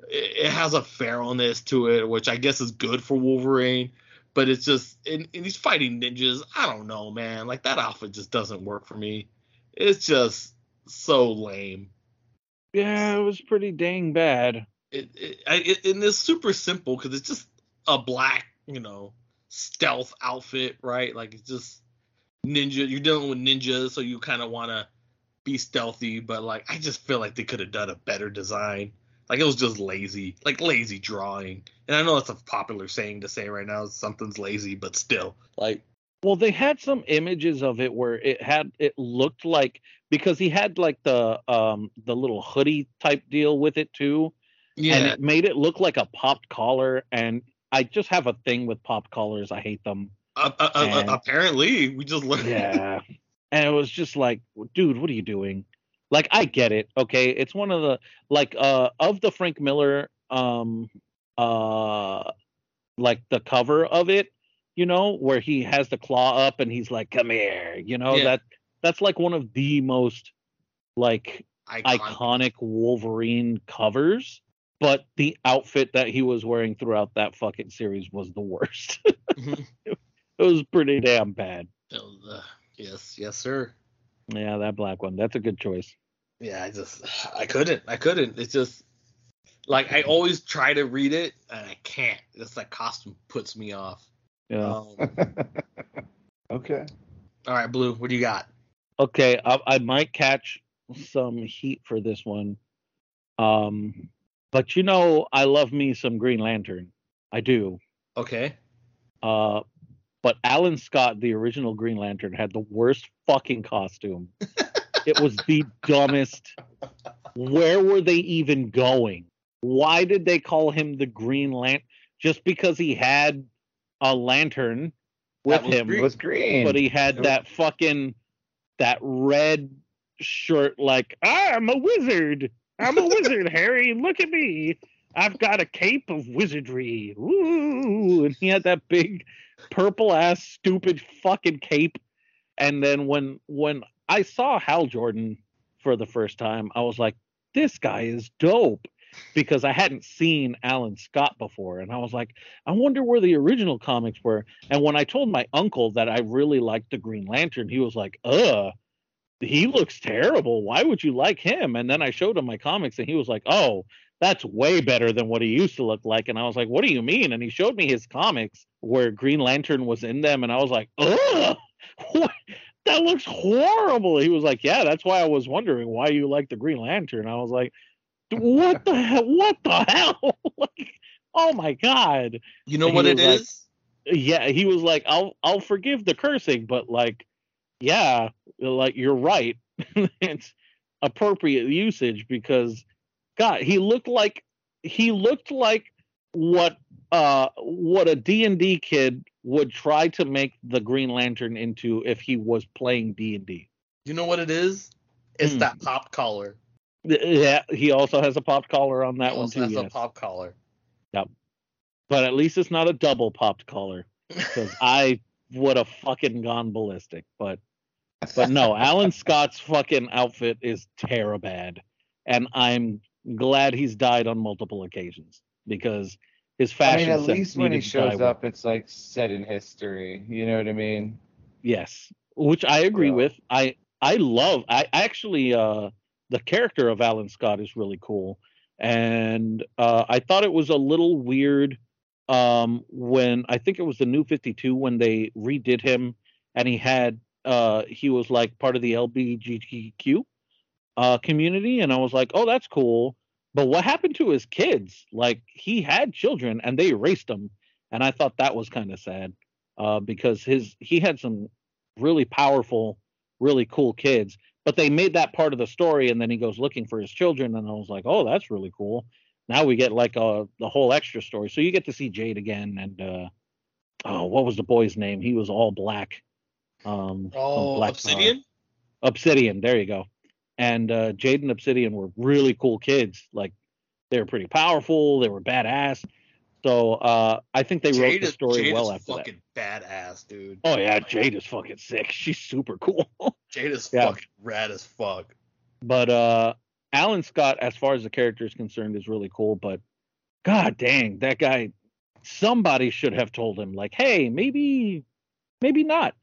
It, has a feralness to it, which I guess is good for Wolverine. But it's just and, and he's fighting ninjas. I don't know, man. Like that outfit just doesn't work for me. It's just so lame. Yeah, it was pretty dang bad. it, it, I- it and it's super simple because it's just a black, you know, stealth outfit, right? Like it's just ninja. You're dealing with ninjas, so you kind of want to be stealthy, but like I just feel like they could have done a better design. Like it was just lazy, like lazy drawing. And I know that's a popular saying to say right now, something's lazy, but still, like Well, they had some images of it where it had it looked like because he had like the um the little hoodie type deal with it too, Yeah. and it made it look like a popped collar. And I just have a thing with popped collars. I hate them. uh, uh, uh, apparently we just learned. Yeah. and it was just like, dude, what are you doing? Like, I get it. Okay. It's one of the, like, uh, of the Frank Miller, um, uh, like the cover of it, you know, where he has the claw up and he's like, come here, you know, Yeah. that, that's like one of the most, like, Iconic. iconic Wolverine covers. But the outfit that he was wearing throughout that fucking series was the worst. Mhm. it was pretty damn bad. Was, uh, yes, yes, sir. Yeah, that black one. That's a good choice. yeah, I just I couldn't. I couldn't. It's just like I always try to read it and I can't. It's that costume puts me off. Yeah. Um, okay. all right, Blue, what do you got? okay, I, I might catch some heat for this one. Um, but you know, I love me some Green Lantern. I do. Okay. Uh, but Alan Scott, the original Green Lantern, had the worst fucking costume. it was the dumbest. Where were they even going? Why did they call him the Green Lantern? Just because he had a lantern with That was him, It was green. but he had that fucking that red shirt like ah, i'm a wizard i'm a wizard harry look at me i've got a cape of wizardry Ooh. and he had that big purple ass stupid fucking cape and then when when i saw hal jordan for the first time i was like this guy is dope because i hadn't seen alan scott before and i was like i wonder where the original comics were and when I told my uncle that I really liked the Green Lantern, he was like, "Uh, he looks terrible. Why would you like him?" And then I showed him my comics, and he was like, "Oh, that's way better than what he used to look like. And I was like, what do you mean? And he showed me his comics where Green Lantern was in them, and I was like, ugh, what? that looks horrible. He was like, yeah, that's why I was wondering why you like the Green Lantern. I was like, what the hell? What the hell? like, oh my god. You know what it like- is? Yeah, he was like, I'll I'll forgive the cursing, but like, yeah, like you're right. it's appropriate usage because God, he looked like he looked like what uh what a D&D kid would try to make the Green Lantern into if he was playing D&D. You know what it is? It's Hmm. that pop collar. Yeah, he also has a popped collar on that one also too. has a pop collar. Yep. But at least it's not a double popped collar because I would have fucking gone ballistic. But but no, Alan Scott's fucking outfit is terribad, and I'm glad he's died on multiple occasions because his fashion. I mean, at least when he needed to die shows with- up, it's like set in history. You know what I mean? Yes, which I agree Yeah. with. I I love. I actually uh the character of Alan Scott is really cool, and uh, I thought it was a little weird um when I think it was the New Fifty Two when they redid him and he had uh he was like part of the LBGTQ uh community, and I was like, oh, that's cool. But what happened to his kids? Like he had children and they erased them, and I thought that was kind of sad uh, because his he had some really powerful, really cool kids. But they made that part of the story, and then he goes looking for his children, and I was like, oh, that's really cool. Now we get like a the whole extra story, so you get to see Jade again, and uh, oh, what was the boy's name? He was all black. Um, Oh, black Obsidian? Obsidian, there you go. And uh, Jade and Obsidian were really cool kids. Like they were pretty powerful, they were badass. So uh, I think they wrote Jade the is- story Jade well after that. fucking badass, dude. Oh yeah, Jade is fucking sick. She's super cool. Jade is Yeah. fucking rad as fuck. but uh Alan Scott, as far as the character is concerned, is really cool. But god dang, that guy somebody should have told him, like, hey, maybe maybe not.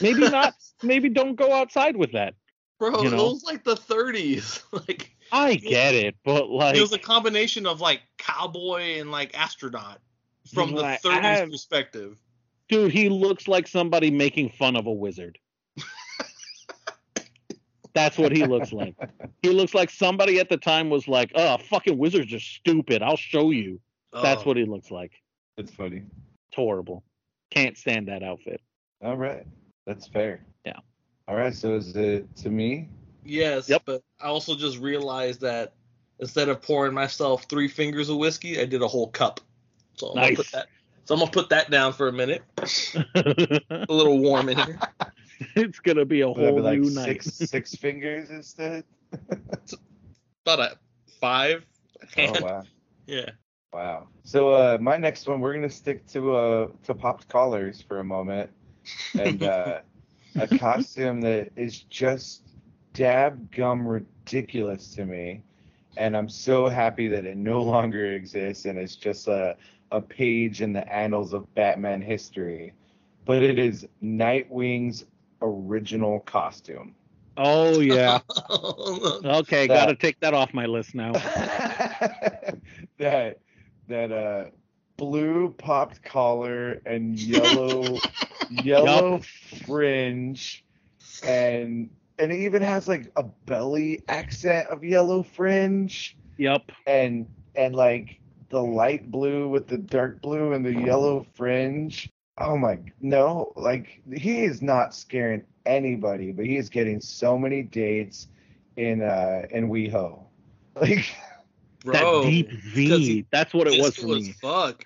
Maybe not. Maybe don't go outside with that. Bro, You it was like the 30s. like I get it, but like it was a combination of like cowboy and like astronaut from the Like, 30s have- perspective. dude, he looks like somebody making fun of a wizard. That's what he looks like. He looks like somebody at the time was like, "Oh, fucking wizards are stupid. I'll show you." That's Oh, what he looks like. It's funny. It's horrible. Can't stand that outfit. All right, that's fair. Yeah. All right, so is it to me? Yes, Yep. but I also just realized that instead of pouring myself three fingers of whiskey, I did a whole cup. So I'm gonna Nice. put that. So I'm gonna put that down for a minute. A little warm in here. it's gonna be a Would whole be like new night. six six fingers instead? About a five. Oh wow. Yeah. Wow. So uh, my next one, we're gonna stick to uh to popped collars for a moment, and uh, a costume that is just dab gum ridiculous to me, and I'm so happy that it no longer exists and it's just a a page in the annals of Batman history. But it is Nightwing's original costume. Oh yeah. Oh, Okay, That- gotta take that off my list now. that that uh blue popped collar and yellow yellow fringe and and it even has like a belly accent of yellow fringe Yep. and and like the light blue with the dark blue and the yellow fringe oh my no like he is not scaring anybody but he is getting so many dates in uh in WeHo like bro, that deep V. he- That's what it was disco for as me. Fuck.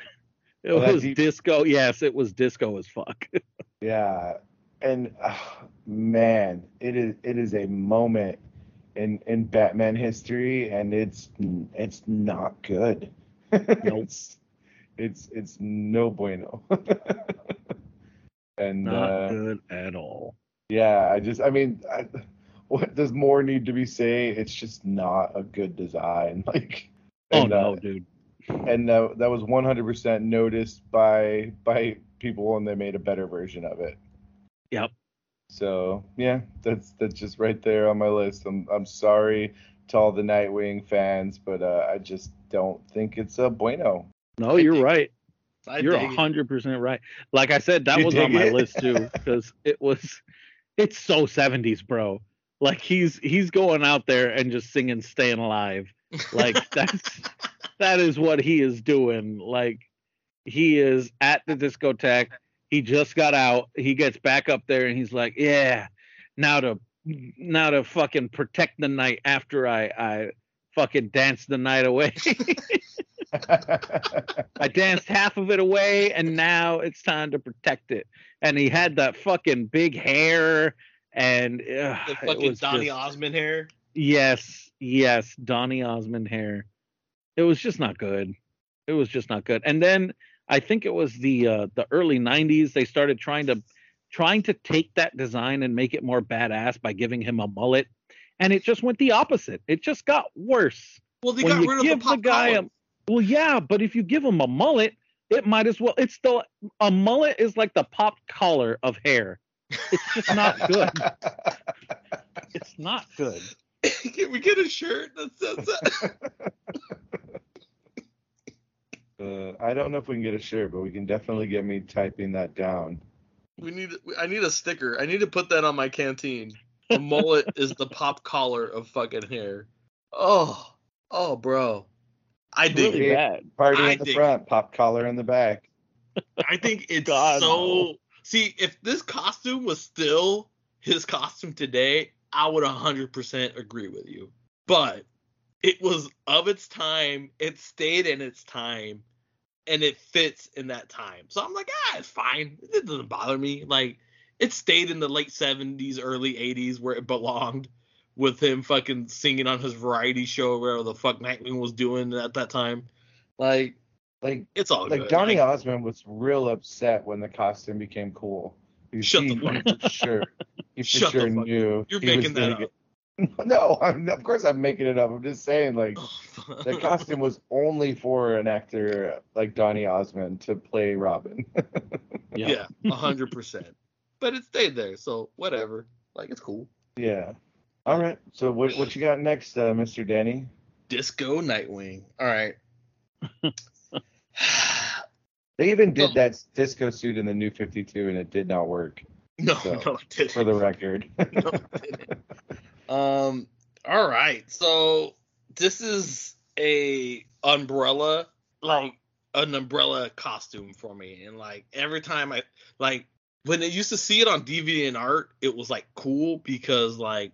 It Oh, was deep- disco. Yes, it was disco as fuck. Yeah, and uh, man, it is it is a moment in in Batman history, and it's it's not good. it's, it's it's no bueno. and Not uh, good at all. yeah, I just I mean, I, what does more need to be said? It's just not a good design. Like, Oh and, no, uh, dude. and that that was 100% noticed by by people, and they made a better version of it. Yep. So yeah, that's that's just right there on my list. I'm I'm sorry to all the Nightwing fans, but uh, I just don't think it's a bueno. No, you're right. I You're dig hundred percent right. Like I said, that You was on my it? list too because it was. It's so seventies, bro. Like he's he's going out there and just singing "Staying Alive." Like that's that is what he is doing. Like he is at the discotheque. He just got out. He gets back up there and he's like, "Yeah, now to now to fucking protect the night after I I fucking danced the night away." I danced half of it away, and now it's time to protect it. And he had that fucking big hair, and uh, the fucking Donny just- Osmond hair. Yes, yes, Donny Osmond hair. It was just not good. It was just not good. And then I think it was the uh, the early '90s. They started trying to trying to take that design and make it more badass by giving him a mullet, and it just went the opposite. It just got worse Well, they when got you rid of give the the, pop guy collar. a well yeah but if you give him a mullet it might as well it's still a mullet is like the pop collar of hair it's just not good it's not good Can we get a shirt that says that? Uh, I don't know if we can get a shirt, but we can definitely get me typing that down. We need. I need a sticker. I need to put that on my canteen. A mullet is the pop collar of fucking hair. Oh, oh, bro. I dig really it. bad Party I in the dig front, pop collar in the back. I think it's God, so. no. See, if this costume was still his costume today, I would 100% agree with you. But it was of its time. It stayed in its time, and it fits in that time. So I'm like, ah, it's fine. It doesn't bother me. Like, it stayed in the late 70s, early 80s where it belonged. With him fucking singing on his variety show, where the fuck Nightwing was doing at that time. Like, Like it's all like good. Donny Like, Osmond was real upset when the costume became cool. Shut see, the fuck he for sure, he for Shut sure knew You're he was making that up. Get- No, I'm, of course I'm making it up. I'm just saying, like the costume was only for an actor like Donny Osmond to play Robin. yeah, a hundred percent. But it stayed there, so whatever. Like it's cool. yeah. All right. So what what you got next, uh, Mr. Danny? Disco Nightwing. All right. They even did Oh. that disco suit in the new 52, and it did not work. no, So, no, it didn't. For the record. No, it didn't. Um. All right. So this is a umbrella, like an umbrella costume for me, and like every time I like when I used to see it on DVD and art, it was like cool because like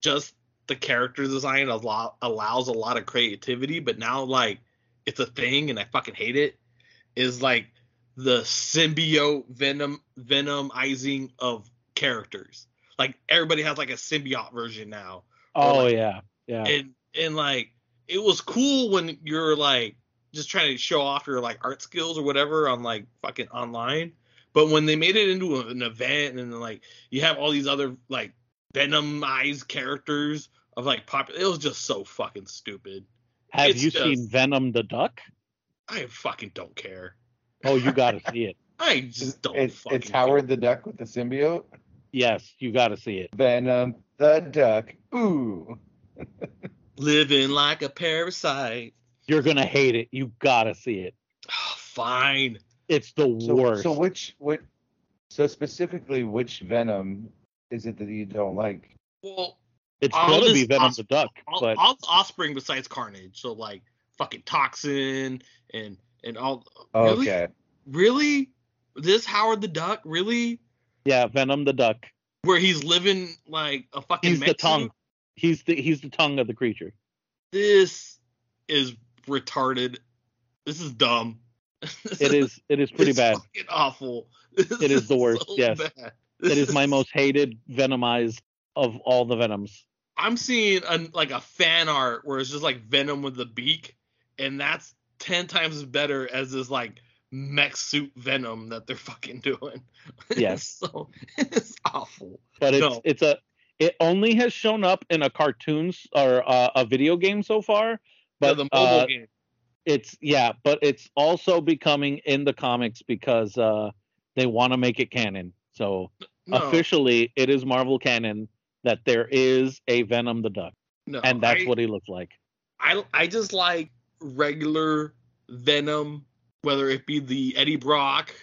just the character design a lot allows a lot of creativity, but now like it's a thing and I fucking hate it. Is like the symbiote venom venomizing of characters. Like everybody has like a symbiote version now. oh like- yeah yeah And and like it was cool when you're like just trying to show off your like art skills or whatever on like fucking online. But when they made it into an event and like you have all these other like venomized characters of like popular it was just so fucking stupid. have it's you just- seen venom the duck I fucking don't care. oh you gotta see it I just don't It's, fucking it's Howard the Duck with the symbiote. Yes you gotta see it Venom the Duck. Ooh. living like a parasite. you're gonna hate it you gotta see it Oh, fine. it's the So, worst so which what? So specifically, which Venom is it that you don't like? Well, it's gonna be venom os- the duck all, but all offspring besides Carnage. So like fucking Toxin and and all. Oh, really? Okay. Really? This Howard the Duck? Really? Yeah venom the duck Where he's living like a fucking he's the tongue he's the he's the tongue of the creature This is retarded. This is dumb. it is it is pretty It's bad fucking awful. This It is the worst, so yes. bad. it my most hated venomized of all the venoms I'm seeing a, like a fan art where it's just like Venom with the beak, and that's ten times better as this like mech suit Venom that they're fucking doing. Yes. so it's awful. but it's No. it's a it only has shown up in a cartoons or uh, a video game so far Yeah, but the mobile uh, game. it's yeah but it's also becoming in the comics because uh they want to make it canon so No, officially it is marvel canon that there is a venom the duck No, and that's I, what he looks like. I I just like regular Venom, whether it be the Eddie Brock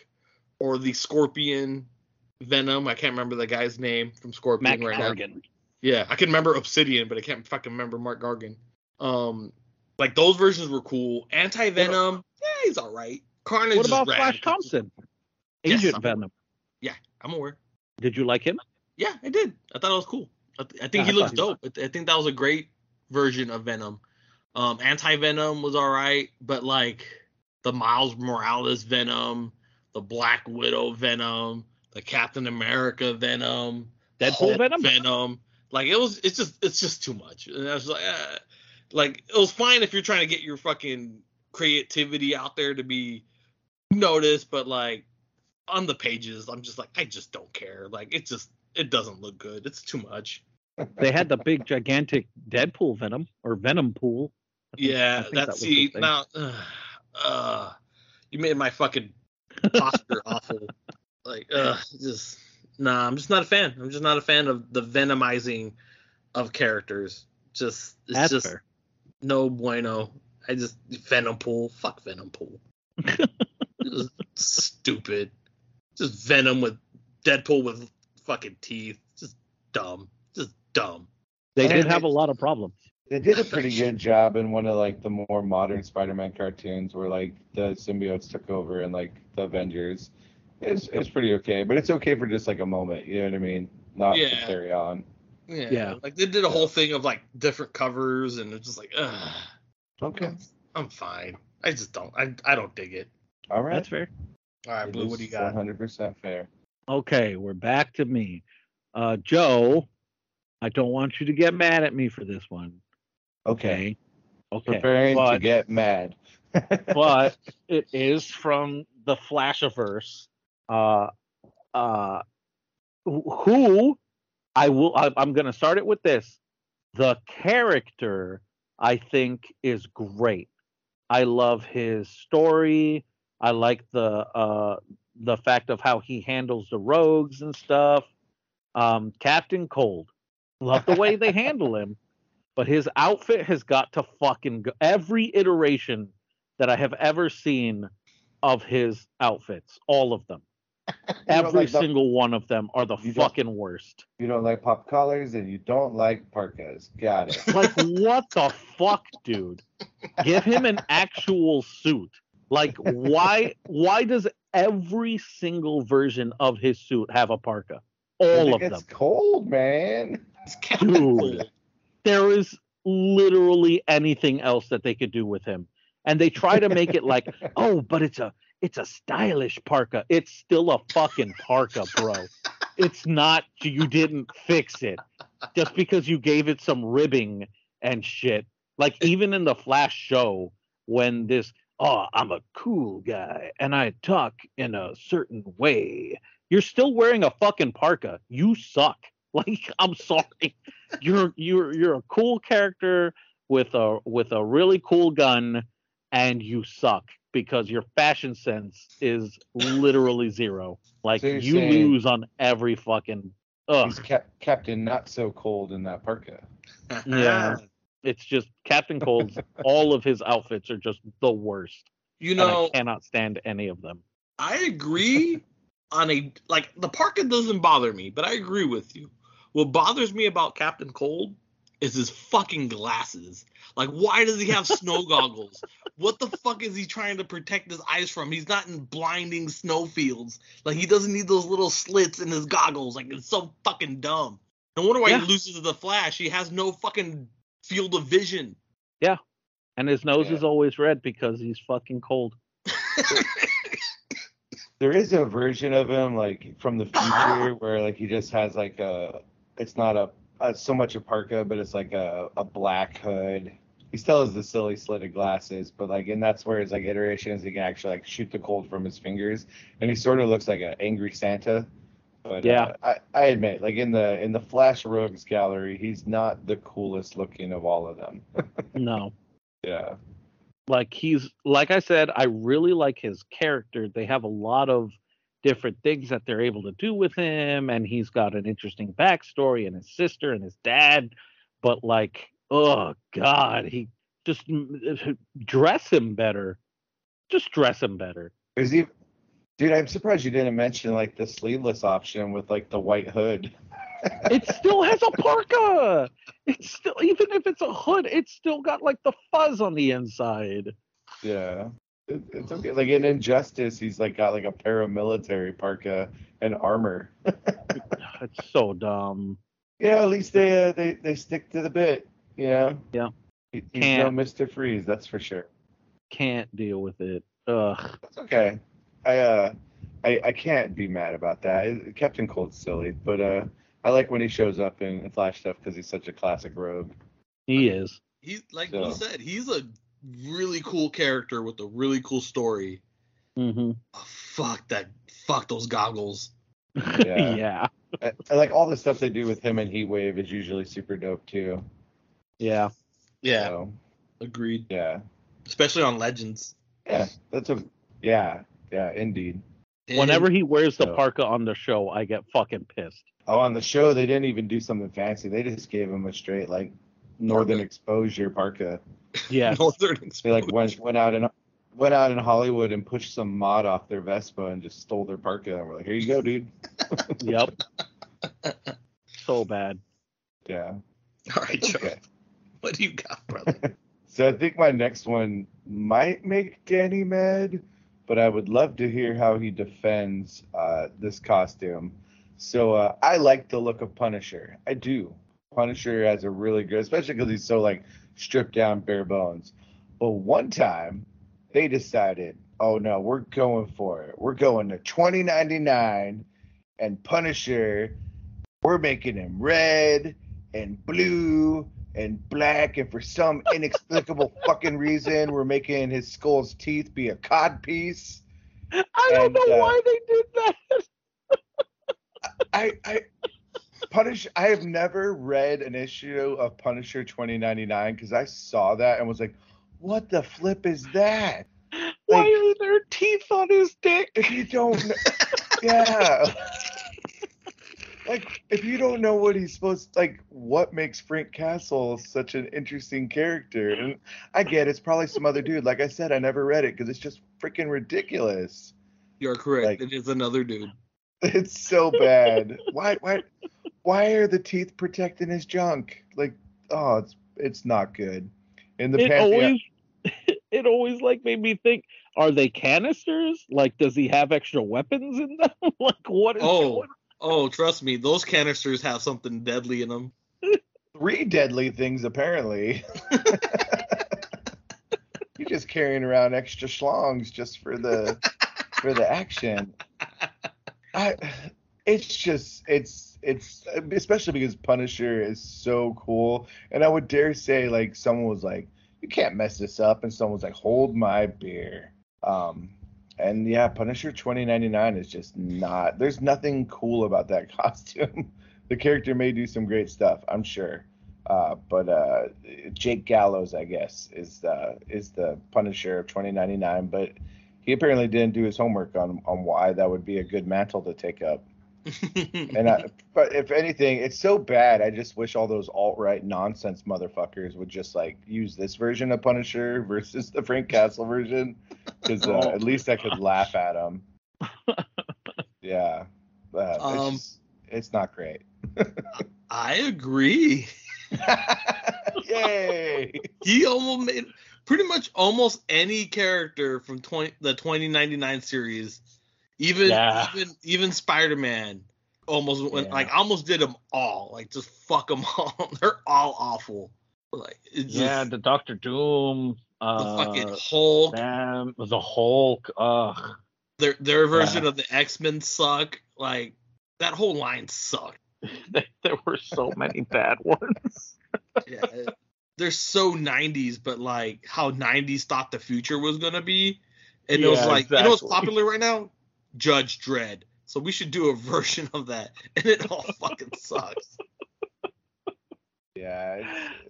or the Scorpion Venom. I can't remember the guy's name from Scorpion Mac right now. Gargan. Yeah, I can remember Obsidian, but I can't fucking remember Mac Gargan. Um, like those versions were cool. Anti Venom, yeah, he's all right. Carnage. What about. Flash Thompson? Agent I'm- Venom. Yeah, I'm aware. Did you like him? Yeah, I did. I thought it was cool. I, th- I think Yeah, he I looks dope. I, I think that was a great version of Venom. Um, Anti Venom was all right, but like the Miles Morales Venom, the Black Widow Venom, the Captain America Venom, Deadpool Hulk Venom? Venom, like it was. It's just it's just too much. And I was like, eh. like it was fine if you're trying to get your fucking creativity out there to be noticed, but like on the pages, I'm just like, I just don't care. Like it just it doesn't look good. It's too much. They had the big gigantic Deadpool Venom or Venom pool. I think- I Yeah, think that that's was the see now. Uh, uh, you made my fucking posture awful. Like, uh, just nah. I'm just not a fan. I'm just not a fan of the venomizing of characters. Just it's That's just fair. no bueno. I just Venom pool. Fuck Venom pool. just stupid. Just Venom with Deadpool with fucking teeth. Just dumb. Just dumb. They And did it- have a lot of problems. They did a pretty good job in one of like the more modern Spider-Man cartoons where like the symbiotes took over and like the Avengers. It's it's pretty okay, but it's okay for just like a moment. You know what I mean? Not to carry on. Yeah. Yeah. Like they did a whole thing of like different covers and it's just like, ugh. Okay. I'm, I'm fine. I just don't. I I don't dig it. All right. That's fair. All right, Blue. What do you got? 100% fair. Okay, we're back to me. Uh, Joe, I don't want you to get mad at me for this one. Okay. Okay. Preparing to get mad. but it is from the Flashiverse. Uh, uh, who I will. I, I'm going to start it with this. The character I think is great. I love his story. I like the uh, the fact of how he handles the rogues and stuff. Um, Captain Cold, love the way they handle him, but his outfit has got to fucking go. Every iteration that I have ever seen of his outfits, all of them, every like the- single one of them are the fucking worst. You don't like pop collars and you don't like parkas. Got it. Like, what the fuck, dude? Give him an actual suit. Like, why? Why does every single version of his suit have a parka? All of It's them. cold, man. It's Captain Dude. There is literally anything else that they could do with him, and they try to make it like, oh, but it's a it's a stylish parka. It's still a fucking parka, bro. It's not. You didn't fix it just because you gave it some ribbing and shit. Like even in the Flash show, when this, oh, I'm a cool guy and I talk in a certain way. You're still wearing a fucking parka. You suck. Like I'm sorry. You're you're you're a cool character with a with a really cool gun, and you suck because your fashion sense is literally zero. Like So you're saying- lose on every fucking. Ugh. He's cap- Captain Not So Cold in that parka. Yeah. It's just Captain Cold's. all of his outfits are just the worst. You and know, I cannot stand any of them. I agree on a like the parka doesn't bother me, but I agree with you. What bothers me about Captain Cold is his fucking glasses. Like, why does he have snow goggles? What the fuck is he trying to protect his eyes from? He's not in blinding snowfields. Like, he doesn't need those little slits in his goggles. Like, it's so fucking dumb. No wonder why Yeah. he loses to the Flash. He has no fucking field of vision. Yeah. And his nose Yeah. is always red because he's fucking cold. There is a version of him like from the future where like he just has like a it's not a, a so much a parka but it's like a, a black hood. He still has the silly slitted glasses, but like and that's where his like iteration is he can actually like shoot the cold from his fingers and he sort of looks like an angry Santa. But Yeah. uh, I, I admit, like in the in the Flash Rogues gallery, he's not the coolest looking of all of them. No. yeah. like he's like I said, I really like his character. They have a lot of different things that they're able to do with him, and he's got an interesting backstory and his sister and his dad. But like oh god, he just dress him better. Just dress him better. Is he, dude? I'm surprised you didn't mention like the sleeveless option with like the white hood. It still has a parka. It's still even if it's a hood, it's still got like the fuzz on the inside. Yeah. It, it's okay. Like in Injustice, he's like got like a paramilitary parka and armor. It's so dumb. yeah, at least they uh, they they stick to the bit. You know. Yeah. He- He's Can't. Mister Freeze, that's for sure. Can't deal with it. Ugh. That's okay. I uh I I can't be mad about that. Captain Cold's silly, but uh I like when he shows up in, in Flash stuff because he's such a classic rogue. He is. He's like So- you said, he's a really cool character with a really cool story. hmm Oh, fuck that. Fuck those goggles. Yeah. yeah. I, I like all the stuff they do with him and Heatwave is usually super dope too. Yeah. Yeah, So, agreed. yeah. Especially on Legends. Yeah. That's a yeah, yeah, indeed. And- Whenever he wears the So- parka on the show, I get fucking pissed. Oh, on the show they didn't even do something fancy. They just gave him a straight like northern exposure parka. Yeah. Northern They like went went out and went out in Hollywood and pushed some mod off their Vespa and just stole their parka and we're like, here you go, dude. yep. So bad. Yeah. All right, Joe. Okay. What do you got, brother? So I think my next one might make Danny mad, but I would love to hear how he defends uh, this costume. So uh, I like the look of Punisher. I do. Punisher has a really good, especially because he's so like stripped down, bare bones. But one time they decided, oh no, we're going for it. We're going to 2099 and Punisher. We're making him red and blue and black, and for some inexplicable fucking reason, we're making his skull's teeth be a cod piece. I don't And, know uh, why they did that. I, I Punish. I have never read an issue of Punisher 2099 because I saw that and was like, "What the flip is that?" Why like- are there teeth on his dick? If you don't, kn- yeah. Like, if you don't know what he's supposed, like, what makes Frank Castle such an interesting character? And I get it's probably some other dude. Like I said, I never read it because it's just freaking ridiculous. You're correct. Like- it is another dude. It's so bad. why, why, why are the teeth protecting his junk? Like, oh, it's it's not good. In the it Pantheon, always it always like made me think are they canisters like does he have extra weapons in them like what is Oh. going Oh, trust me, those canisters have something deadly in them. three deadly things apparently. You're just carrying around extra schlongs just for the for the action. I it's just it's it's especially because Punisher is so cool and I would dare say like someone was like you can't mess this up and someone was like hold my beer. Um and yeah, Punisher 2099 is just not there's nothing cool about that costume. the character may do some great stuff, I'm sure. Uh, but uh, Jake Gallows, I guess, is the is the Punisher of 2099. But he apparently didn't do his homework on on why that would be a good mantle to take up. And I, but if anything, it's so bad. I just wish all those alt right nonsense motherfuckers would just like use this version of Punisher versus the Frank Castle version, because uh, Oh, at least I could laugh at them. yeah, uh, it's, Um, just- it's not great. I agree. Yay! He almost made pretty much almost any character from 20, the 2099 series, even Yeah. even even Spider-Man, almost went Yeah. like almost did them all. Like just fuck them all. They're all awful. Like it's just yeah the dr doom the uh fucking Hulk. damn, the hulk ugh Their their version of the X Men suck. Like that whole line sucked. there were so many bad ones Yeah, they're so 90s, but like how 90s thought the future was gonna be, and it was Yeah, like you know what's popular right now? Judge Dredd. So we should do a version of that, and it all fucking sucks. Yeah, it's,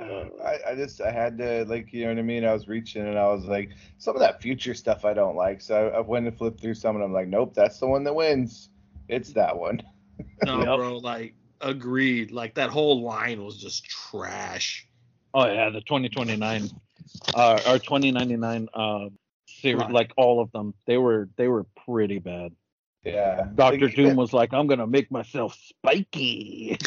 uh, I, I just I had to like you know what I mean. I was reaching and I was like some of that future stuff I don't like, so I, I went and flipped through some and I'm like, nope, that's the one that wins. It's that one. No, Yep. bro, like Agreed. Like that whole line was just trash. Oh yeah, the 2029 uh, or 2099 uh, series, Right. like all of them, they were they were pretty bad. Yeah. Doctor Like, Doom was like, "I'm gonna make myself spiky."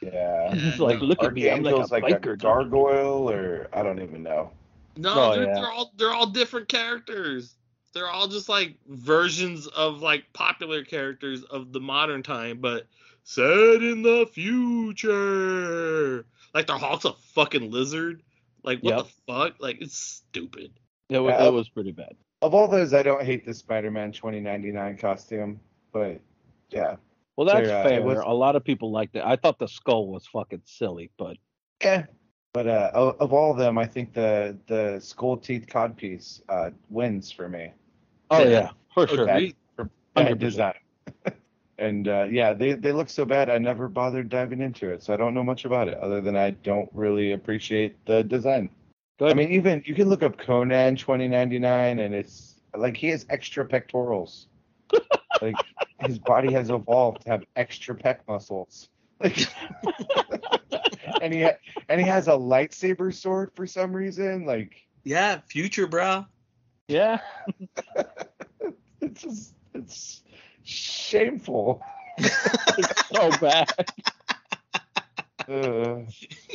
Yeah. He's like, "Look at me, I'm like a like biker." a gargoyle, or I don't even know. No, Oh, they're, yeah. they're all they're all different characters. They're all just like versions of like popular characters of the modern time, but set in the future. Like the Hulk's a fucking lizard. Like what Yep. the fuck? Like it's stupid. It was, Yeah. it was pretty bad. Of all those, I don't hate the Spider-Man 2099 costume, but yeah, Well, that's They're, uh, fair. was- A lot of people liked it. I thought the skull was fucking silly, but yeah. But uh, of, of all of them, I think the the skull teeth codpiece uh, wins for me. oh Yeah. yeah, for sure. Agreed. For bad 100%. design. And uh, yeah, they they look so bad. I never bothered diving into it, so I don't know much about it other than I don't really appreciate the design. Good. I mean, even you can look up Conan 2099, and it's like he has extra pectorals. like his body has evolved to have extra pec muscles. Like, and he ha- and he has a lightsaber sword for some reason. Like Yeah, future, bro. yeah. it's just it's shameful. It's so bad. Uh,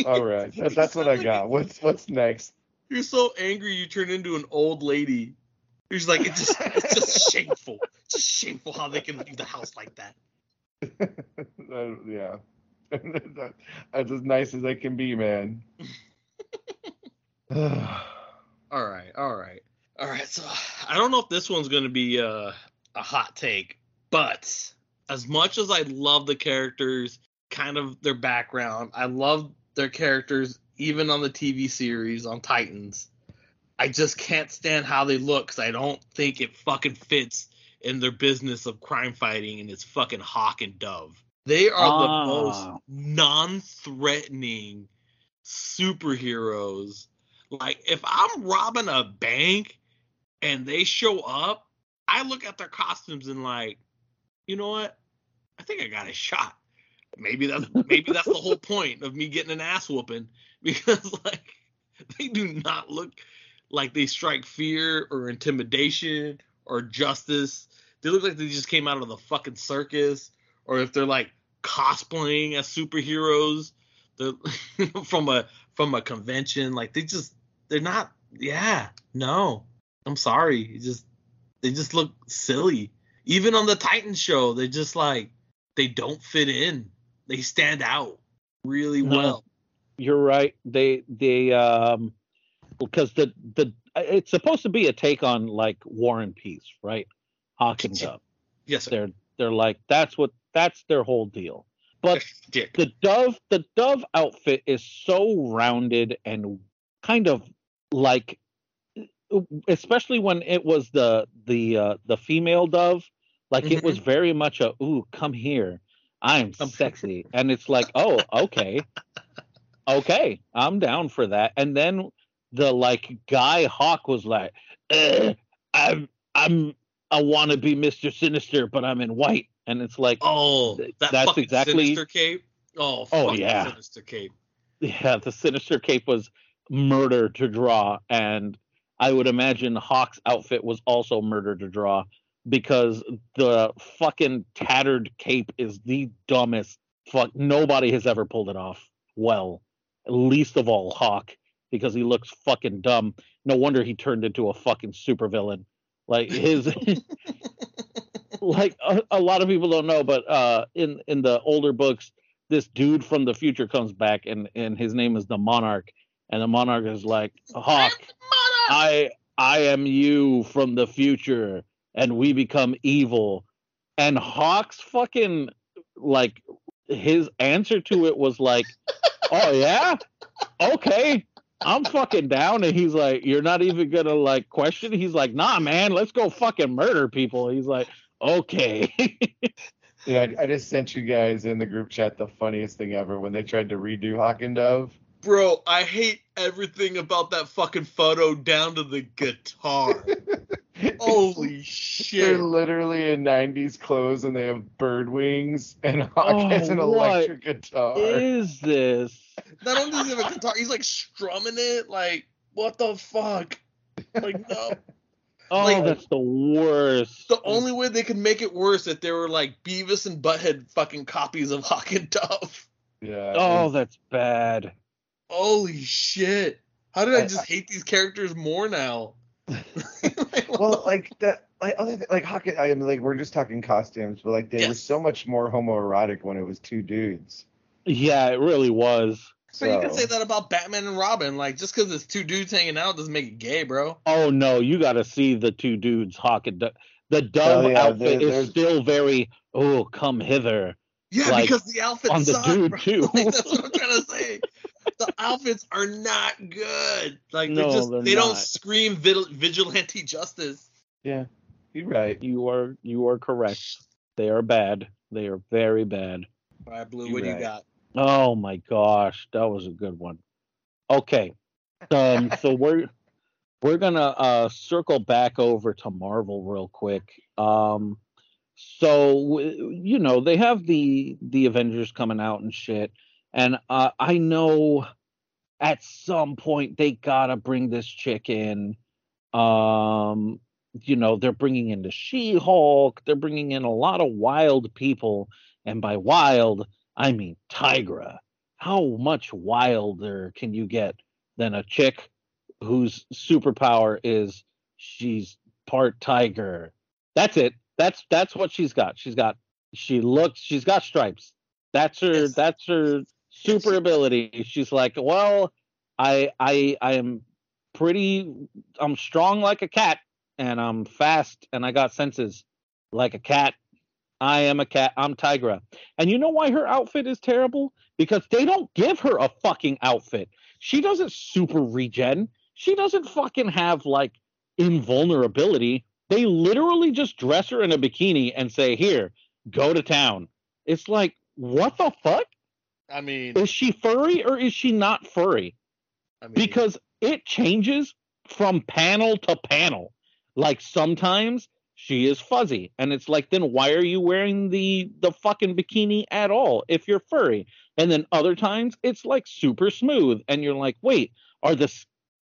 all right, that, that's what I got. What's what's next? You're so angry you turn into an old lady. You're just like it's just it's just shameful. It's just shameful how they can leave the house like that. Uh, yeah, that's as nice as I can be, man. All right, all right, all right. So I don't know if this one's gonna be uh, a hot take, but as much as I love the characters, kind of their background, I love their characters even on the TV series on Titans. I just can't stand how they look because I don't think it fucking fits in their business of crime fighting and it's fucking Hawk and Dove. They are the Ah. most non-threatening superheroes. Like if I'm robbing a bank and they show up, I look at their costumes and like, you know what? I think I got a shot. Maybe that's maybe that's the whole point of me getting an ass whooping because like they do not look like they strike fear or intimidation or justice. They look like they just came out of the fucking circus or if they're like cosplaying as superheroes they're from a from a convention like they just they're not yeah no i'm sorry it just they just look silly even on the titan show they just like they don't fit in they stand out really No. well You're right. They they um because the the it's supposed to be a take on like War and Peace, right? Hawk and Dove. yes sir They're they're like that's what that's their whole deal. But the dove the dove outfit is so rounded and kind of like especially when it was the the uh, the female dove like it was very much a ooh come here. I'm sexy. And it's like oh okay. Okay i'm down for that. And then the like guy hawk was like "Uh, i'm i'm i want to be mr sinister but i'm in white. And it's like oh that that's exactly- sinister cape? Oh Oh, yeah. sinister cape. Yeah, the sinister cape was murder to draw, and I would imagine Hawk's outfit was also murder to draw because the fucking tattered cape is the dumbest fuck. Nobody has ever pulled it off well, least of all Hawk because he looks fucking dumb. No wonder he turned into a fucking supervillain. Like his, like a, a lot of people don't know, but uh, in in the older books, this dude from the future comes back and and his name is the monarch and the monarch is like hawk i i am you from the future and we become evil. And hawk's fucking like his answer to it was like oh yeah? Okay. I'm fucking down. And he's like you're not even gonna like question? He's like nah man. Let's go fucking murder people. He's like okay. Yeah, I, I just sent you guys in the group chat the funniest thing ever when they tried to redo Hawk and Dove. Bro, I hate everything about that fucking photo down to the guitar. Holy shit! They're literally in '90s clothes and they have bird wings, and oh, Hawk has an Oh, what electric guitar. Is this? Not only does he have a guitar, he's like strumming it. Like, what the fuck? Like, no. Oh, Like- that's the worst. The only way they could make it worse if there were like Beavis and Butthead fucking copies of Hawk and Dove. Yeah. Oh, and- that's bad. Holy shit! How did I I- just hate these characters more now? well, like that, like other th- like Hawk. I mean, like we're just talking costumes, but like they were Yes. so much more homoerotic when it was two dudes. Yeah, it really was. So you can say that about Batman and Robin. Like, just because it's two dudes hanging out doesn't make it gay, bro. Oh no, you got to see the two dudes Hawk and Dove. The Dove Oh, yeah, outfit there- is there's- still very. Oh, come hither. Yeah, Like, because the outfit on the suck, dude, bro. too. Like, that's what I'm trying to say. The outfits are not good. Like they're No, just they're they don't scream vigilante justice. Yeah, you're right. You are you are correct. They are bad. They are very bad. All right, Blue, You're what do you got? Oh my gosh, that was a good one. Okay. Um so we're we're going to uh circle back over to Marvel real quick. Um so you know, they have the the Avengers coming out and shit and uh, I know at some point they got to bring this chick in. Um you know, they're bringing in the She-Hulk, they're bringing in a lot of wild people and by wild I mean Tigra. How much wilder can you get than a chick whose superpower is she's part tiger? That's it. That's that's what she's got. She's got she looks she's got stripes. That's her Yes. that's her super ability. She's like, "Well, I I I am pretty I'm strong like a cat and I'm fast and I got senses like a cat. I am a cat. I'm Tigra. And you know why her outfit is terrible? Because they don't give her a fucking outfit. She doesn't super regen. She doesn't fucking have like invulnerability. They literally just dress her in a bikini and say, "Here, go to town." It's like, what the fuck? I mean, Is she furry or is she not furry? I mean, because it changes from panel to panel. Like sometimes she is fuzzy, and it's like, then why are you wearing the the fucking bikini at all if you're furry? And then other times it's like super smooth, and you're like, wait, are the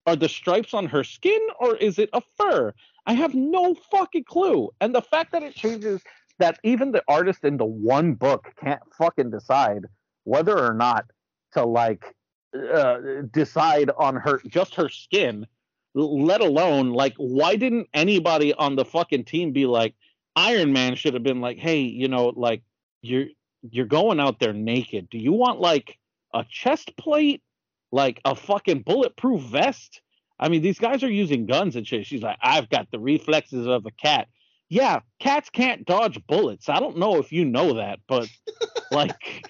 are the stripes on her skin or is it a fur? I have no fucking clue. And the fact that it changes, that even the artist in the one book can't fucking decide whether or not to like uh, decide on her just her skin let alone like why didn't anybody on the fucking team be like iron man should have been like hey you know like you're you're going out there naked. Do you want like a chest plate? Like a fucking bulletproof vest? I mean these guys are using guns and shit. She's like i've got the reflexes of a cat. Yeah cats can't dodge bullets. I don't know if you know that but like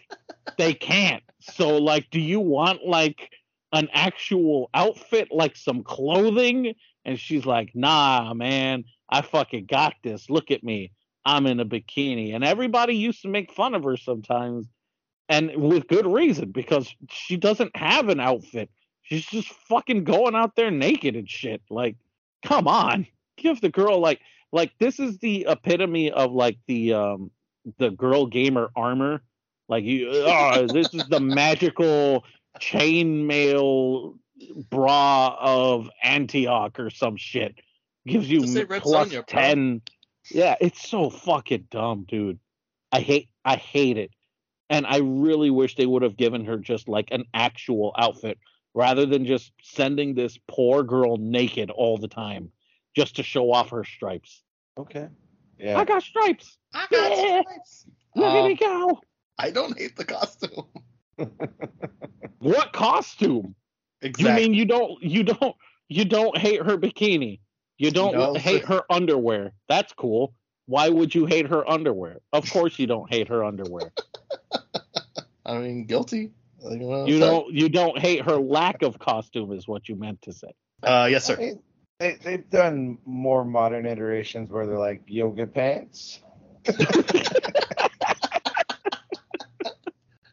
they can't. So like do you want like an actual outfit like some clothing? And she's like nah man I fucking got this. Look at me. I'm in a bikini. And everybody used to make fun of her sometimes and with good reason because she doesn't have an outfit. She's just fucking going out there naked and shit. Like come on. Give the girl like like this is the epitome of like the um the girl gamer armor like you, oh, this is the magical chainmail bra of Antioch or some shit. Gives you Just say Red plus Sonja, bro. ten. Yeah, it's so fucking dumb, dude. I hate, I hate it, and I really wish they would have given her just like an actual outfit rather than just sending this poor girl naked all the time just to show off her stripes. Okay. Yeah. I got stripes. I got Yeah. stripes. Look at Um, me go. I don't hate the costume. What costume? Exactly. You mean you don't you don't you don't hate her bikini? You don't No, hate but- her underwear. That's cool. Why would you hate her underwear? Of course you don't hate her underwear. I mean, guilty. Like, well, You don't you don't hate her lack of costume is what you meant to say. Uh, yes, I sir. mean, they, they've done more modern iterations where they're like yoga pants.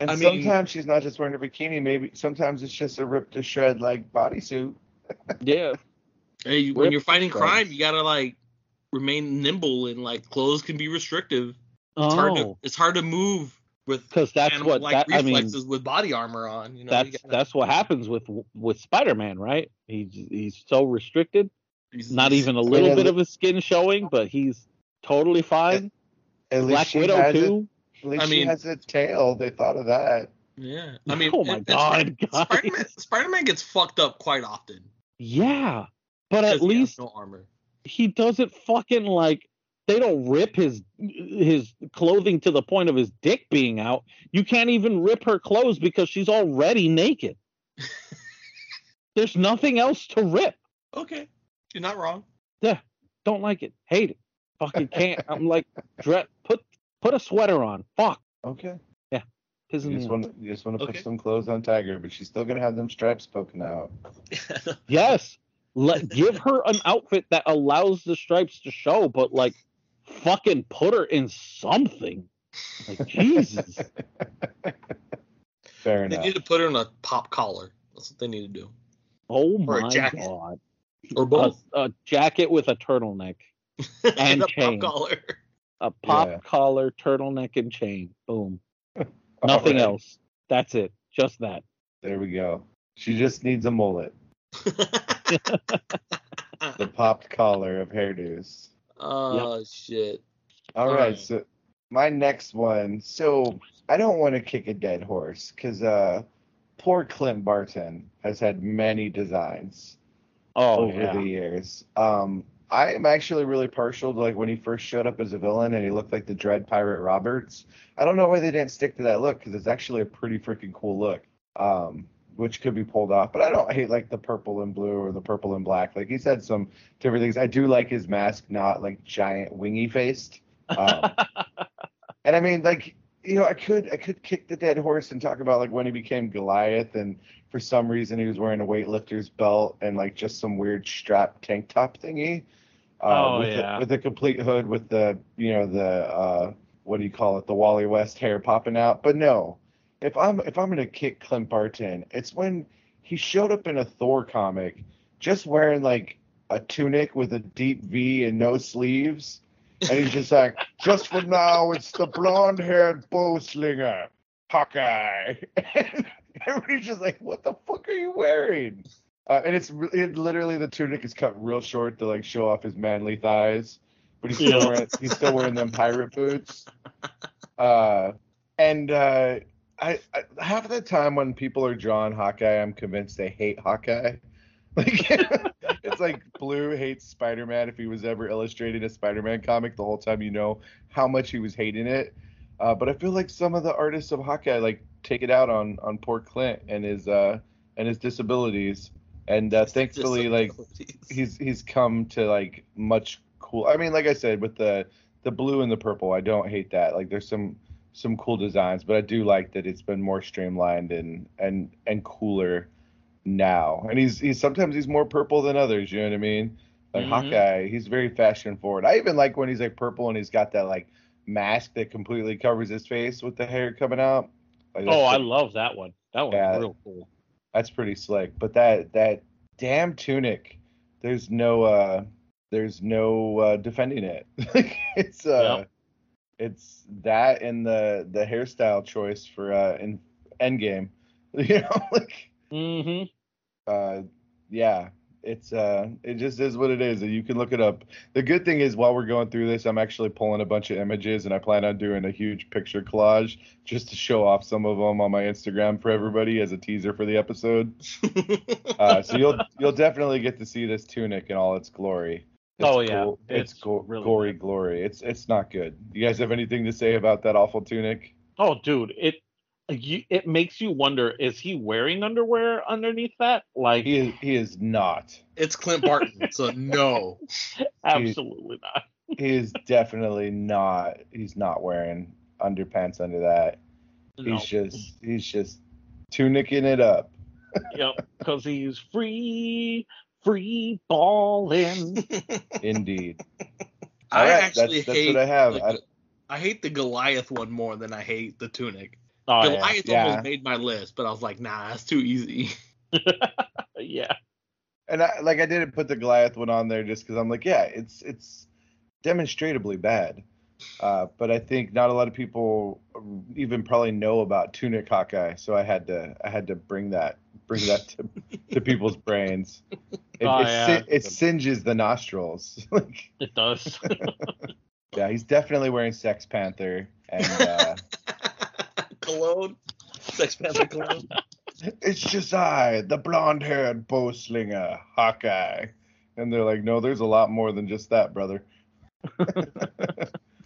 and I mean- sometimes she's not just wearing a bikini. Maybe sometimes it's just a ripped to shred like bodysuit. Yeah. Hey, when Rip you're fighting stripes. crime, you gotta like remain nimble and like clothes can be restrictive. It's hard to Oh, it's hard to move with because that's what like that, I mean. reflexes with body armor on. You know, you gotta- that's what happens with with Spider-Man, right? He's he's so restricted, he's- not he's- even a little at bit of his skin showing, but he's totally fine. At least Black she Widow has a- too. At least I she mean- has a tail. They thought of that. Yeah, I mean, oh my and- and god, guys. Spider-Man, Spider-Man gets fucked up quite often. Yeah, but at least no armor. he doesn't fucking like they don't rip his his clothing to the point of his dick being out. You can't even rip her clothes because she's already naked. There's nothing else to rip. Okay, you're not wrong. Yeah, don't like it. Hate it. Fucking can't. I'm like, dre- put put a sweater on. Fuck. Okay. Pissing You just want to you just want to Okay. put some clothes on Tigra, but she's still gonna have them stripes poking out. Yes. Let give her an outfit that allows the stripes to show, but like fucking put her in something. Like Jesus. Fair enough. they need to put her in a pop collar. That's what they need to do, Oh Or a my jacket. god. or A, both. a jacket with a turtleneck. and a chain. pop collar. A pop Yeah. collar, turtleneck, and chain. Boom. Nothing right, else. That's it. Just that. There we go. She just needs a mullet. The popped collar of hairdos. oh shit. All All right, right. so my next one. So I don't want to kick a dead horse because uh, poor Clint Barton has had many designs Oh over yeah. the years. Um, I am actually really partial to like when he first showed up as a villain and he looked like the Dread Pirate Roberts. I don't know why they didn't stick to that look because it's actually a pretty freaking cool look. Um, which could be pulled off, but I don't hate like the purple and blue or the purple and black. Like he's had some different things. I do like his mask, not like giant wingy faced. Um, and I mean, like you know, I could I could kick the dead horse and talk about like when he became Goliath, and for some reason he was wearing a weightlifter's belt and like just some weird strap tank top thingy. Uh, Oh, with yeah. A, with a complete hood with the you know the uh, what do you call it the Wally West hair popping out. But no, if I'm if I'm gonna kick Clint Barton, it's when he showed up in a Thor comic, just wearing like a tunic with a deep V and no sleeves. And he's just like, just for now, it's the blonde haired bow slinger, Hawkeye. And everybody's just like, what the fuck are you wearing? Uh, and it's it, literally the tunic is cut real short to like show off his manly thighs, but he's still Yeah. wearing he's still wearing them pirate boots. Uh, and uh, I, I half the time when people are drawing Hawkeye, I'm convinced they hate Hawkeye. Like it's like Blue hates Spider-Man. If he was ever illustrating a Spider-Man comic, the whole time you know how much he was hating it. Uh, but I feel like some of the artists of Hawkeye like take it out on on poor Clint and his uh and his disabilities. And uh, thankfully, like he's he's come to like much cool. I mean, like I said, with the the blue and the purple, I don't hate that. Like there's some some cool designs, but I do like that it's been more streamlined and and and cooler now. And he's he's sometimes he's more purple than others. You know what I mean? Like Mhm. Hawkeye, he's very fashion forward. I even like when he's like purple and he's got that like mask that completely covers his face with the hair coming out. Like, Oh, I pretty- love that one. That one's Yeah. real cool. that's pretty slick. But that that damn tunic, there's no uh there's no uh defending it. Like it's uh it's that and the the hairstyle choice for uh in Endgame. You know, like Mm-hmm. Uh yeah it's uh it just is what it is you can look it up. The good thing is while we're going through this i'm actually pulling a bunch of images and i plan on doing a huge picture collage just to show off some of them on my instagram for everybody as a teaser for the episode. Uh so you'll you'll definitely get to see this tunic in all its glory. It's Oh, yeah. go- it's, It's go- really gory glory. It's it's not good. You guys have anything to say about that awful tunic? Oh, dude, it you, it makes you wonder: is he wearing underwear underneath that? Like, he is he is not it's Clint Barton, so no. absolutely not. he is definitely not he's not wearing underpants under that No. he's just he's just tunicking it up Yep, because he's free, free balling. indeed I All right, actually that's, that's hate. what i have the- I, I hate the Goliath one more than I hate the tunic. Oh. Goliath yeah. almost made my list, but I was like, nah, that's too easy. yeah. and I, like i didn't put the goliath one on there just because i'm like yeah it's it's demonstrably bad. Uh, but I think not a lot of people even probably know about Tunic Hawkeye, so I had to I had to bring that bring that to, to people's brains. It, Oh, it, yeah. si- it singes the nostrils. like, It does. yeah, he's definitely wearing Sex Panther, and uh, cologne, Sex Panther cologne. it's just I, the blonde-haired bowslinger Hawkeye. And they're like, no, there's a lot more than just that, brother.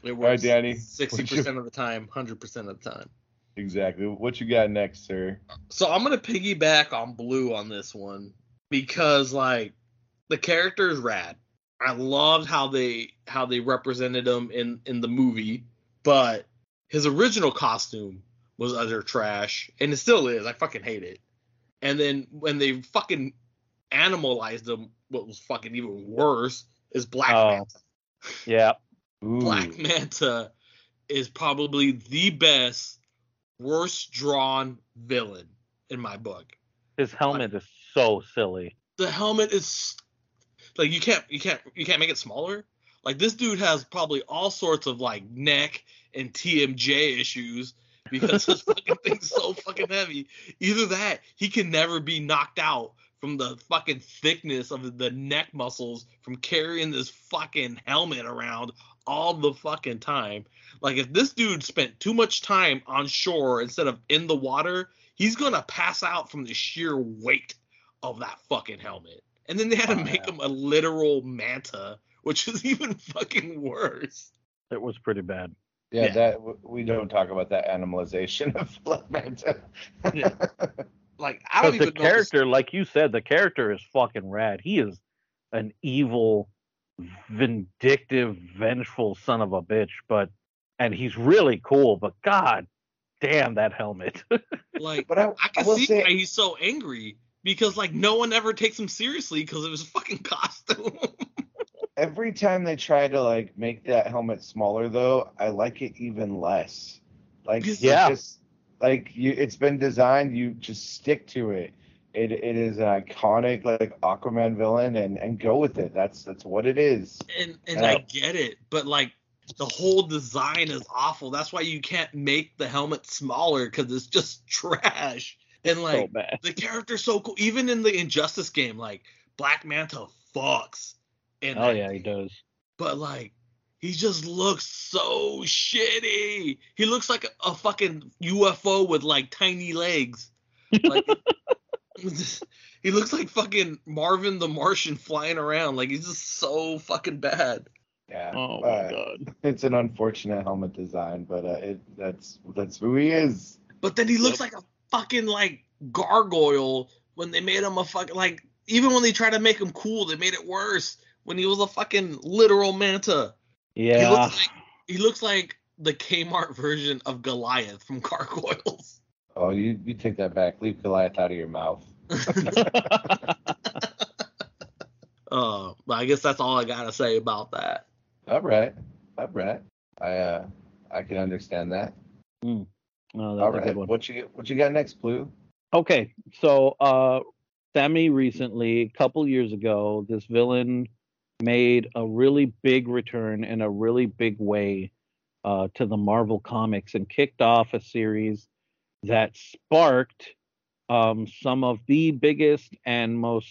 It right, works Danny? sixty What you- percent of the time, hundred percent of the time. Exactly. What you got next, sir? So I'm gonna piggyback on Blue on this one because like the character is rad. I loved how they how they represented him in in the movie, but his original costume was utter trash, and it still is. I fucking hate it. And then when they fucking animalized him, what was fucking even worse is Black Oh. Manta. yeah. Ooh. Black Manta is probably the best, worst drawn villain in my book. His helmet is so silly. The helmet is like you can't you can't you can't make it smaller. Like this dude has probably all sorts of like neck and TMJ issues because his fucking thing's so fucking heavy. Either that, he can never be knocked out from the fucking thickness of the neck muscles from carrying this fucking helmet around all the fucking time. Like if this dude spent too much time on shore instead of in the water, he's gonna pass out from the sheer weight of that fucking helmet. And then they had to Oh, make yeah. him a literal manta, which is even fucking worse. It was pretty bad. Yeah, Yeah. that we don't talk about that animalization of Black Manta. Yeah. Like I don't Because even the know this- character, like you said, the character is fucking rad. He is an evil, vindictive, vengeful son of a bitch, but and he's really cool, but god damn that helmet. like but I, I I can will see say, why he's so angry because like no one ever takes him seriously because of his fucking costume. every time they try to like make that helmet smaller, though, I like it even less. Like, Yeah. just like you, it's been designed. You just stick to it. It it is an iconic like Aquaman villain, and and go with it. That's that's what it is. and and Yeah. I get it, but like the whole design is awful. That's why you can't make the helmet smaller because it's just trash. And like bad. the character's so cool. Even in the Injustice game, like Black Manta fucks. In Oh that yeah, he does. But like he just looks so shitty. He looks like a, a fucking UFO with like tiny legs. Like he looks like fucking Marvin the Martian flying around. Like he's just so fucking bad. Yeah. Oh my uh, god. It's an unfortunate helmet design, but uh, it that's that's who he is. But then he looks like a fucking like gargoyle when they made him a fucking like even when they tried to make him cool, they made it worse when he was a fucking literal manta. He Yeah. looks like he looks like the Kmart version of Goliath from Gargoyles. Oh, you you take that back. Leave Goliath out of your mouth. Uh, but I guess that's all I gotta say about that. All right, all right. I uh I can understand that. Oh, that's All a right. good one. What you what you got next, Blue? Okay, so uh Sammy recently, a couple years ago, this villain made a really big return in a really big way uh, to the Marvel comics and kicked off a series that sparked um, some of the biggest and most,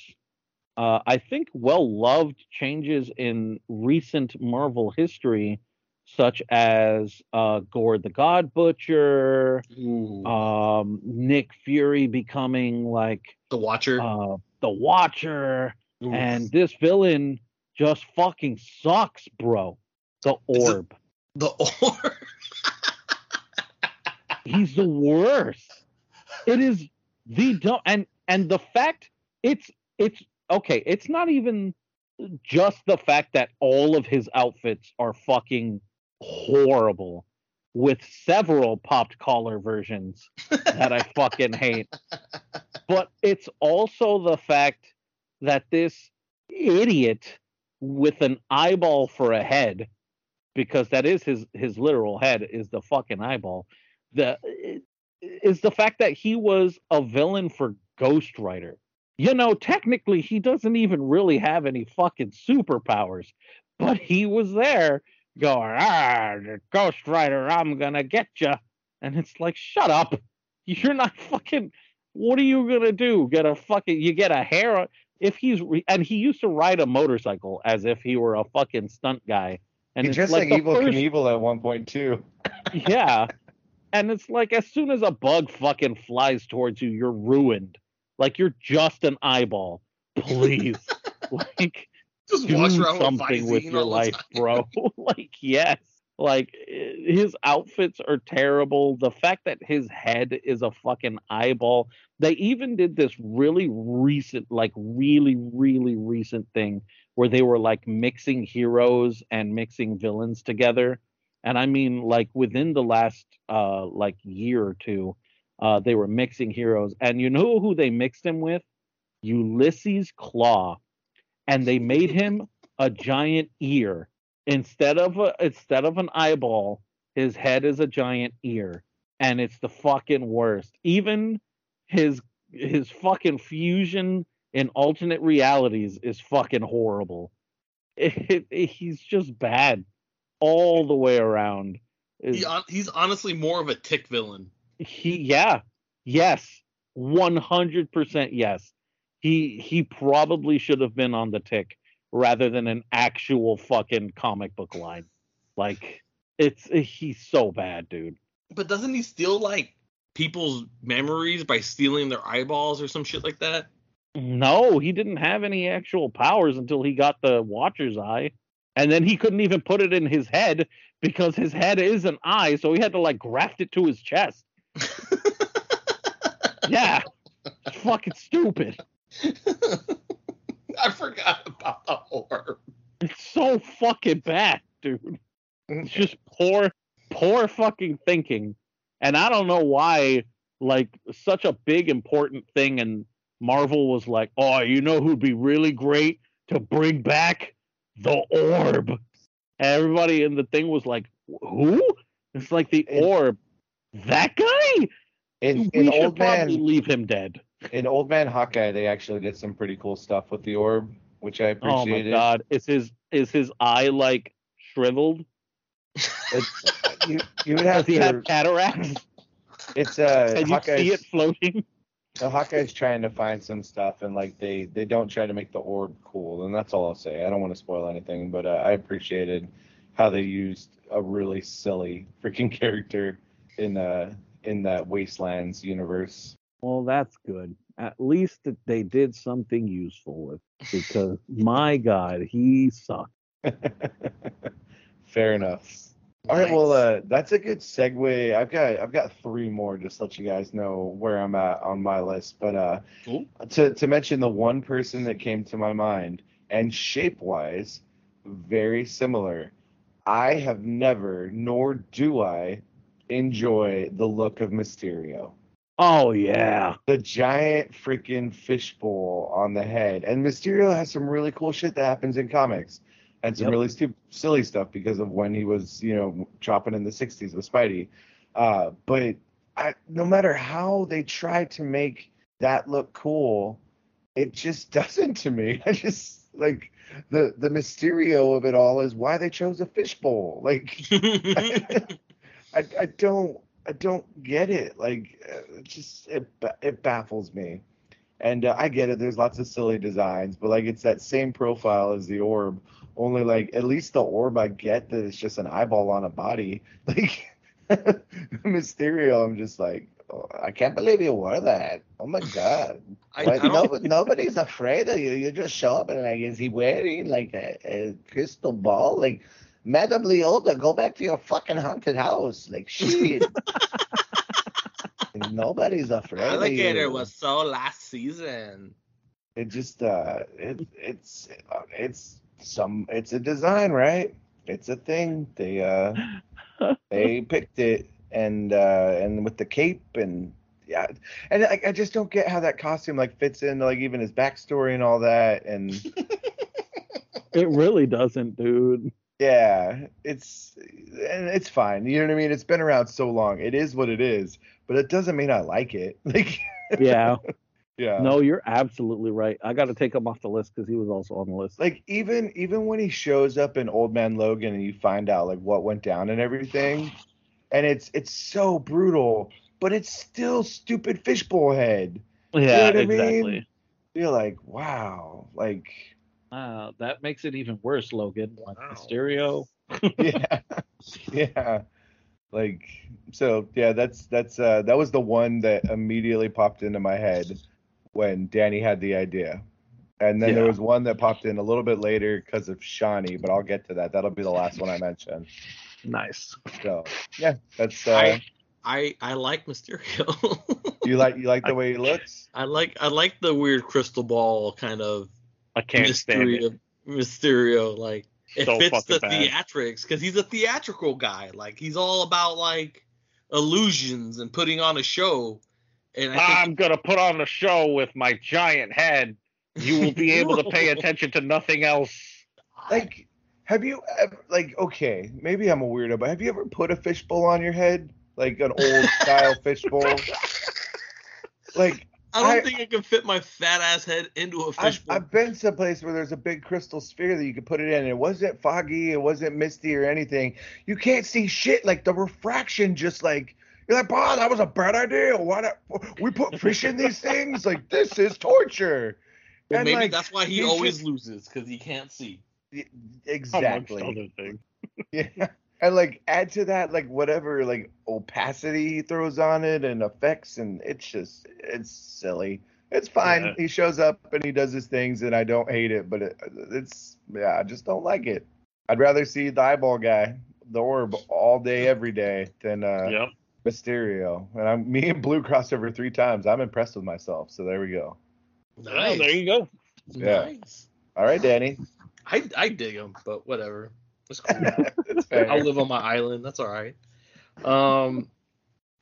uh, I think, well loved changes in recent Marvel history, such as uh, Gorr the God Butcher, um, Nick Fury becoming like the Watcher. uh, the Watcher, Ooh. and this villain just fucking sucks, bro. The Orb. the Orb. He's the worst. It is the dumb and and the fact it's it's okay. It's not even just the fact that all of his outfits are fucking horrible, with several popped collar versions that I fucking hate. But it's also the fact that this idiot with an eyeball for a head, because that is his his literal head is the fucking eyeball. The is the fact that he was a villain for Ghost Rider. You know, technically he doesn't even really have any fucking superpowers, but he was there going, ah, Ghost Rider, I'm gonna get you. And it's like, shut up. You're not fucking. What are you gonna do? Get a fucking? You get a hair? If he's re- and he used to ride a motorcycle as if he were a fucking stunt guy. And He's it's just like like the Evel first- Knievel at one point too. yeah. And it's like as soon as a bug fucking flies towards you, you're ruined. Like you're just an eyeball. Please. like Just do around something with, with your life, bro. like yes. Like eh, his outfits are terrible. The fact that his head is a fucking eyeball. They even did this really recent, like really, really recent thing where they were like mixing heroes and mixing villains together. And I mean, like within the last uh like year or two, uh they were mixing heroes. And you know who they mixed him with? Ulysses Klaw. And they made him a giant ear instead of a instead of an eyeball. His head is a giant ear, and it's the fucking worst. Even his his fucking fusion in alternate realities is fucking horrible. It, it- he's just bad all the way around. He, he's honestly more of a tick villain. he yeah yes 100% yes he he probably should have been on the tick rather than an actual fucking comic book line. Like it's eh, he's so bad dude. But doesn't he steal like people's memories by stealing their eyeballs or some shit like that? no he didn't have any actual powers until he got the watcher's eye. And then he couldn't even put it in his head because his head is an eye so he had to like graft it to his chest. Yeah. It's fucking stupid I forgot about the orb. It's so fucking bad, dude. It's just poor, poor fucking thinking. And I don't know why, like, such a big, important thing, and Marvel was like, oh, you know who'd be really great to bring back the orb? And everybody in the thing was like, who? It's like the And- orb. That guy? In, we should probably man leave him dead. In old man Hawkeye, they actually did some pretty cool stuff with the orb, which I appreciated. Oh my god. Is his is his eye like shriveled? You, you would Does have he to. have cataracts? It's uh, Can you see it floating? the Hawkeye's trying to find some stuff, and like they they don't try to make the orb cool, and that's all I'll say. I don't want to spoil anything, but uh, I appreciated how they used a really silly freaking character in uh in that Wastelands universe. Well, that's good. At least that they did something useful with because my God, he sucked. Fair enough. All right, well, uh, that's a good segue. I've got I've got three more just to let you guys know where I'm at on my list. But uh, Cool. to to mention the one person that came to my mind and shape wise, very similar. I have never, nor do I, enjoy the look of Mysterio. Oh yeah. The giant freaking fishbowl on the head, and Mysterio has some really cool shit that happens in comics, and some Yep. really stupid, silly stuff because of when he was, you know, chopping in the '60s with Spidey. Uh, but I, no matter how they try to make that look cool, it just doesn't to me. I just like the the Mysterio of it all is why they chose a fishbowl. Like I, I don't I don't get it. Like uh, it just it it baffles me. And uh, I get it. There's lots of silly designs, but like it's that same profile as the orb. Only like at least the orb I get that it's just an eyeball on a body. Like Mysterio, I'm just like oh, I can't believe you wore that. Oh my god. I, no, nobody's afraid of you. You just show up and like, is he wearing like a, a crystal ball? Like, Madame Leota, go back to your fucking haunted house. Like, shit. nobody's afraid of Alligator you. was so last season. It just, uh, it, it's, uh, it's some, it's a design, right? It's a thing. They, uh, they picked it, and uh, and with the cape and yeah, and I, I just don't get how that costume like fits into, like even his backstory and all that, and It really doesn't, dude. Yeah, it's and it's fine. You know what I mean? It's been around so long. It is what it is, but it doesn't mean I like it. Like Yeah. Yeah. No, you're absolutely right. I got to take him off the list because he was also on the list. Like even even when he shows up in Old Man Logan and you find out like what went down and everything, and it's it's so brutal, but it's still stupid fishbowl head. yeah, what I mean? exactly. You're like, wow, like Uh, that makes it even worse, Logan. Like Wow. Mysterio. yeah, yeah, like so yeah. That's that's uh that was the one that immediately popped into my head when Danny had the idea. And then there was one that popped in a little bit later because of Shawnee, but I'll get to that. That'll be the last one I mention. Nice. So yeah, that's uh, I I I like Mysterio. you like you like the way he looks. I like I like the weird crystal ball kind of I can't stand it. Mysterio. Like it So fits the bad. theatrics because he's a theatrical guy. Like he's all about like illusions and putting on a show. And I think I'm gonna put on a show with my giant head. You will be able to pay attention to nothing else. Like, have you ever like okay, maybe I'm a weirdo, but have you ever put a fishbowl on your head, like an old style fishbowl? Like I don't I- think I can fit my fat ass head into a I've, fishbowl. I've been someplace where there's a big crystal sphere that you could put it in. It wasn't foggy, it wasn't misty or anything. You can't see shit. Like the refraction, just like you're like, "Bah, that was a bad idea. Why not? We put fish in these things. Like this is torture." Well, and, maybe like, that's why he always just- loses because he can't see. Exactly. Other things. Yeah. And like add to that like whatever like opacity he throws on it and effects and it's just it's silly. It's fine. Yeah. He shows up and he does his things and I don't hate it, but it, it's yeah, I just don't like it. I'd rather see the eyeball guy, the orb all day every day than uh Yep. Mysterio. And I'm me and Blue crossed over three times. I'm impressed with myself. So there we go. Well, Nice. there you go. Yeah. Nice. All right, Danny. I I dig him, but whatever. It's cool. I'll live on my island. That's all right. Um,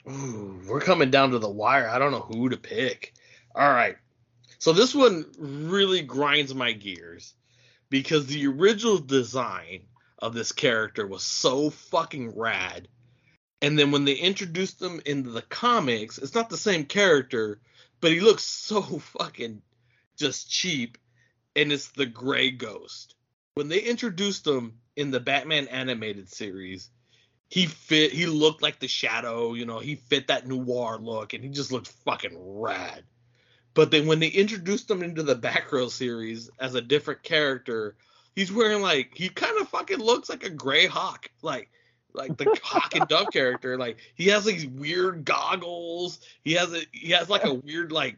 ooh, we're coming down to the wire. I don't know who to pick. All right. So this one really grinds my gears because the original design of this character was so fucking rad. And then when they introduced them into the comics, it's not the same character, but he looks so fucking just cheap. And it's the Gray Ghost. When they introduced him in the Batman animated series, he fit he looked like the shadow, you know, he fit that noir look and he just looked fucking rad. But then when they introduced him into the Batgirl series as a different character, he's wearing like he kind of fucking looks like a gray hawk, like like the hawk and dove character. Like he has these weird goggles. He has a he has like a weird like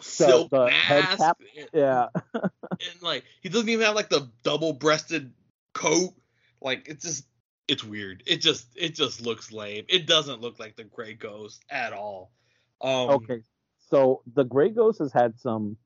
silk head mask. and- Yeah. and like he doesn't even have like the double breasted coat. Like it's just it's weird. It just it just looks lame. It doesn't look like the Gray Ghost at all. Um, Okay. So the Grey Ghost has had some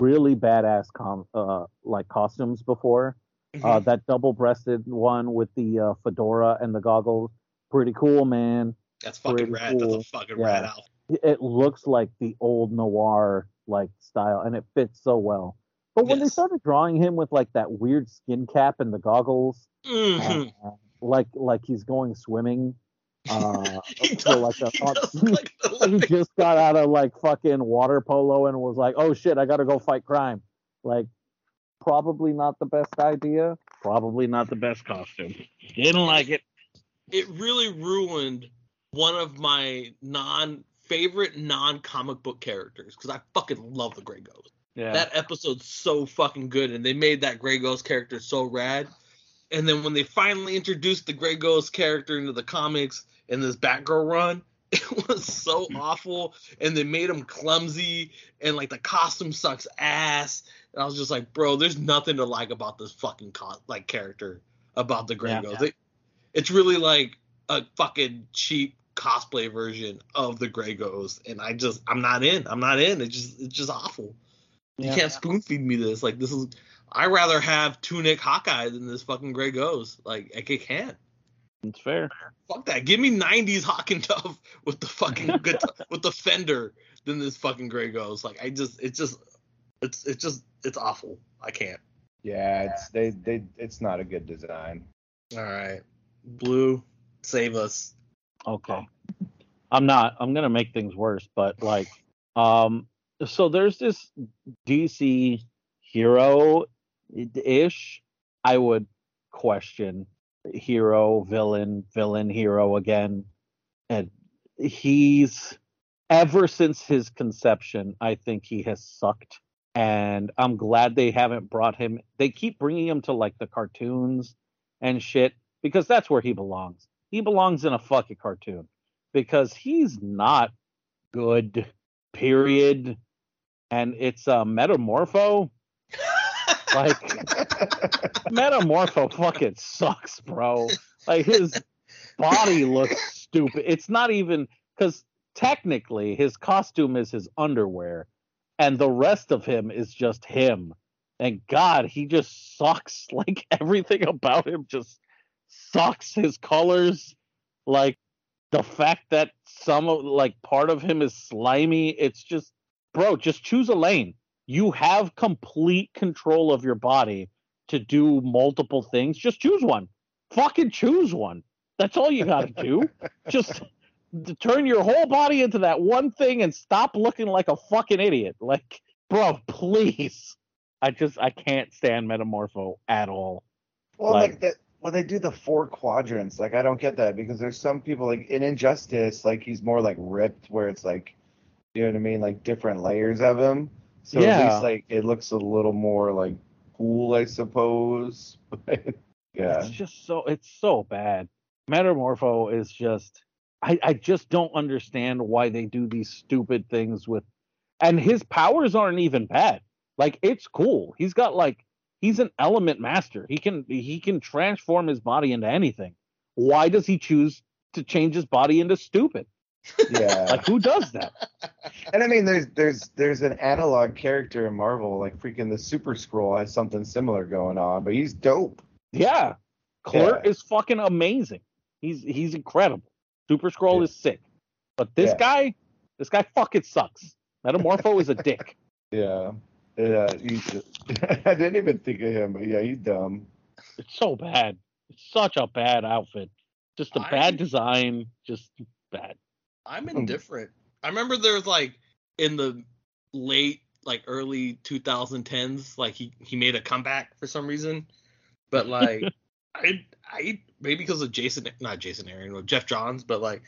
really badass com uh like costumes before. Mm-hmm. Uh that double-breasted one with the uh, fedora and the goggles, pretty cool, man. that's fucking pretty rad. That's a fucking Yeah. rad outfit. It looks like the old noir like style, and it fits so well. But when they started drawing him with like that weird skin cap and the goggles, Mhm. uh, like like he's going swimming, uh, He does, like a, he like he just got out of like fucking water polo and was like, "Oh shit, I got to go fight crime." Like, probably not the best idea. Probably not the best costume. Didn't like it. it really ruined one of my non favorite non comic book characters because I fucking love the Gray Ghost. Yeah. That episode's so fucking good, and they made that Grey Ghost character so rad. And then when they finally introduced the Grey Ghost character into the comics in this Batgirl run, it was so awful, and they made him clumsy, and like the costume sucks ass. And I was just like, bro, there's nothing to like about this fucking co- like character about the Grey Yeah. Ghost. It, it's really like a fucking cheap cosplay version of the Grey Ghost, and I just I'm not in. I'm not in. It's just it's just awful. You Yeah. can't spoon feed me this. Like this is I rather have Tunic Hawkeye than this fucking Grey Ghost. Like I can't. It's fair. Fuck that. Give me '90s Hawk and Dove with the fucking good with the fender than this fucking Grey Ghost. Like I just it's just it's it's just it's awful. I can't. Yeah, it's they they it's not a good design. All right, Blue, save us. Okay. I'm not. I'm gonna make things worse, but like, um, so there's this DC hero ish. I would question hero, villain, villain, hero again. And he's ever since his conception, I think he has sucked. And I'm glad they haven't brought him. They keep bringing him to like the cartoons and shit because that's where he belongs. He belongs in a fucking cartoon because he's not good, period. And it's a uh, metamorpho. like metamorpho fucking sucks, bro. Like his body looks stupid. It's not even because technically his costume is his underwear, and the rest of him is just him. And God, he just sucks. Like everything about him just sucks. His colors, like the fact that some of like part of him is slimy. It's just, bro, just choose a lane. You have complete control of your body to do multiple things. Just choose one. Fucking choose one. That's all you got to do. just turn your whole body into that one thing and stop looking like a fucking idiot. Like, bro, please. I just I can't stand Metamorpho at all. Well, like, like that when they do the four quadrants, like I don't get that because there's some people like in Injustice, like he's more like ripped, where it's like, you know what I mean, like different layers of him. So yeah. at least like it looks a little more like cool, I suppose. yeah, it's just so it's so bad. Metamorpho is just I, I just don't understand why they do these stupid things with and his powers aren't even bad. Like it's cool. He's got like he's an element master. He can he can transform his body into anything. Why does he choose to change his body into stupid? Yeah. like who does that? And I mean there's there's there's an analog character in Marvel, like freaking the Super Skrull has something similar going on, but he's dope. Yeah. Clerk yeah. is fucking amazing. He's he's incredible. Super Skrull yeah. is sick. But this yeah. guy, this guy fucking sucks. Metamorpho is a dick. Yeah. Yeah, he's, I didn't even think of him, but yeah, he's dumb. It's so bad. It's such a bad outfit. Just a I, bad design. Just bad. I'm hmm. indifferent. I remember there was like in the late, like early 2010s, like he he made a comeback for some reason, but like I I maybe because of Jason, not Jason Aaron, or Geoff Johns, but like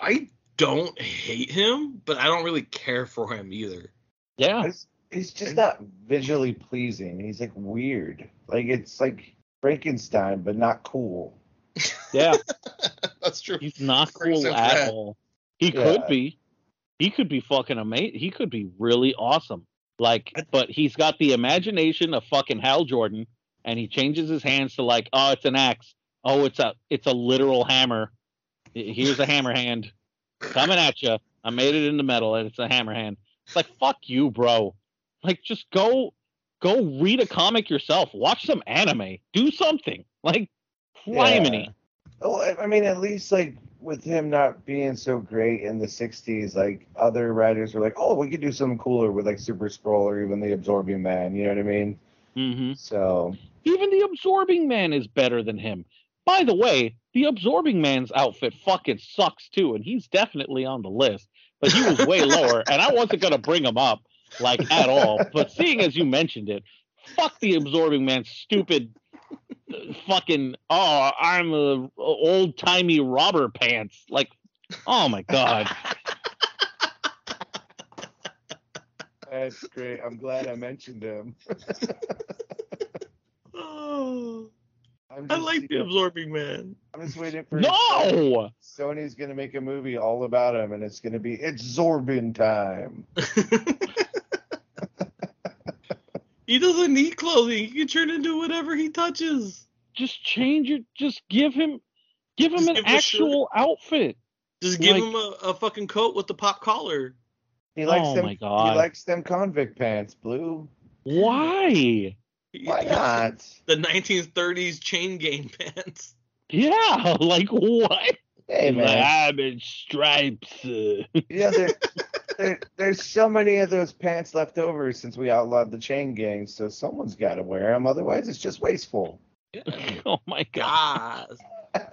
I don't hate him, but I don't really care for him either. Yeah, he's, he's just not visually pleasing. He's like weird. Like it's like Frankenstein, but not cool. Yeah, that's true. He's not cool at all. He yeah. could be. He could be fucking amazing. He could be really awesome. Like, but he's got the imagination of fucking Hal Jordan, and he changes his hands to like, oh, it's an axe. Oh, it's a it's a literal hammer. Here's a hammer hand coming at you. I made it into metal, and it's a hammer hand. It's like fuck you, bro. Like just go go read a comic yourself. Watch some anime. Do something. Like fliminy. Yeah. Well, I mean, at least like with him not being so great in the '60s, like other writers were like, "Oh, we could do something cooler with like Super Skrull or even the Absorbing Man." You know what I mean? Mm-hmm. So even the Absorbing Man is better than him. By the way, the Absorbing Man's outfit fucking sucks too, and he's definitely on the list. But he was way lower, and I wasn't gonna bring him up like at all. But seeing as you mentioned it, fuck the Absorbing Man's stupid fucking oh I'm a old timey robber pants. Like, oh my god. That's great. I'm glad I mentioned him. oh, I like the absorbing man. I'm just waiting for no. Sony's gonna make a movie all about him, and it's gonna be absorbing time. he doesn't need clothing. He can turn into whatever he touches. Just change it. Just give him, give him just an give actual outfit. Just like, give him a, a fucking coat with the pop collar. He likes oh them. My God. He likes them convict pants, blue. Why? Why not? The 1930s chain gang pants. Yeah, like what? Hey man, I'm in stripes. yeah, there, there, there's so many of those pants left over since we outlawed the chain gang, so someone's got to wear them. Otherwise, it's just wasteful. oh my god.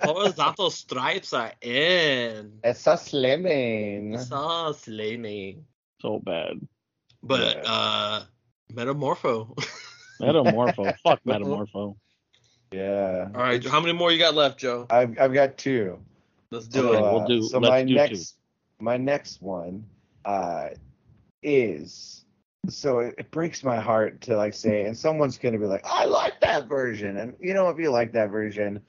Horizontal stripes are in. It's so slimming. So slimming so bad. But Yeah. uh, Metamorpho. Metamorpho. Fuck Metamorpho. Yeah. All right, how many more you got left, Joe? I've I've got two. Let's do So, it. we'll uh, do- So let's my do two. next my next one uh is so it, it breaks my heart to like say and someone's gonna be like I like that version and you know if you like that version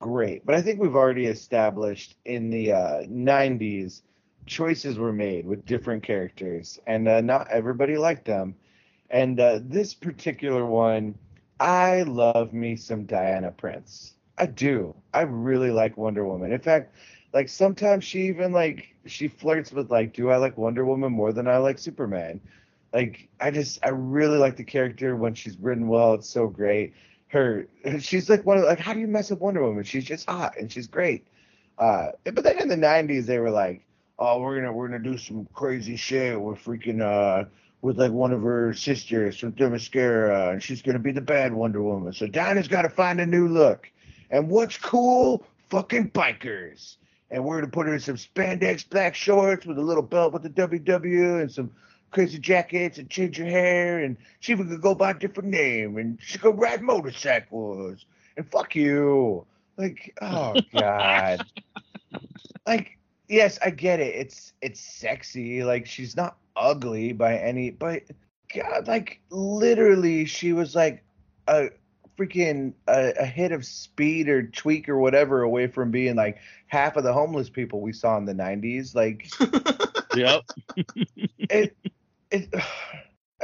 great but I think we've already established in the uh 90s choices were made with different characters and uh, not everybody liked them and uh, this particular one I love me some Diana Prince I do. I really like Wonder Woman. In fact like sometimes she even like she flirts with like do i like wonder woman more than i like superman? Like i just i really like the character when she's written well. It's so great. Her she's like one of like how do you mess up wonder woman? She's just hot and she's great. Uh but then in the 90s they were like oh we're gonna we're gonna do some crazy shit with freaking uh with like one of her sisters from Themyscira, and she's gonna be the bad Wonder Woman. So Dinah's gotta find a new look. And what's cool? Fucking bikers and we're gonna put her in some spandex black shorts with a little belt with the WW and some crazy jackets and change her hair and she even could go by a different name and she could ride motorcycles and fuck you. Like, oh god. like, yes, I get it. It's it's sexy. Like she's not ugly by any but God, like literally she was like a freaking a, a hit of speed or tweak or whatever away from being like half of the homeless people we saw in the 90s like Yep. it it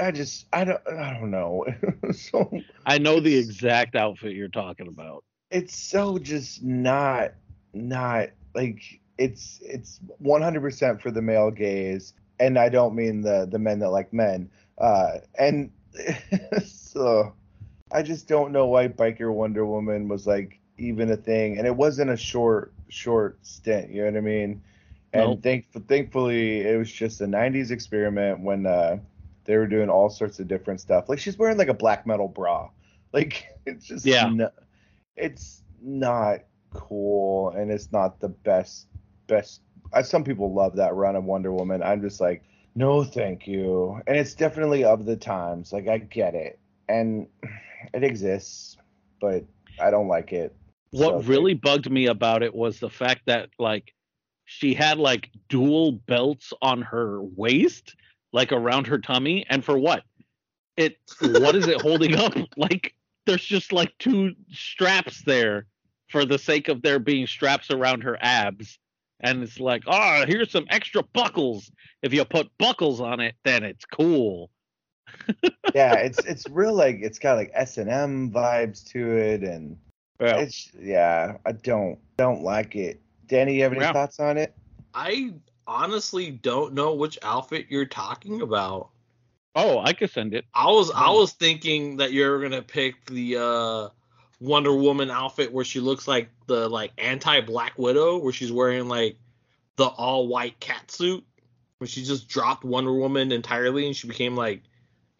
i just i don't i don't know so I know the exact outfit you're talking about. it's so just not not like it's it's 100% for the male gaze and i don't mean the the men that like men uh and so i just don't know why biker wonder woman was like even a thing and it wasn't a short short stint you know what i mean? And Nope. thank, thankfully it was just a 90s experiment when uh they were doing all sorts of different stuff. Like she's wearing like a black metal bra. Like it's just Yeah. no- it's not cool and it's not the best best I, some people love that run of wonder woman. I'm just like no thank you. And it's definitely of the times. Like i get it. And it exists but i don't like it What So, really bugged me about it was the fact that like she had like dual belts on her waist, like around her tummy, and for what? It what is it holding up? Like there's just like two straps there for the sake of there being straps around her abs. And it's like, oh, here's some extra buckles. If you put buckles on it, then it's cool. yeah it's it's real like it's got like s&m vibes to it and Yeah. it's yeah i don't don't like it danny you have any Yeah. thoughts on it I honestly don't know which outfit you're talking about. Oh, I could send it. I was I Hmm. was thinking that you're gonna pick the uh Wonder Woman outfit where she looks like the like anti Black Widow, where she's wearing like the all white cat suit, where she just dropped Wonder Woman entirely and she became like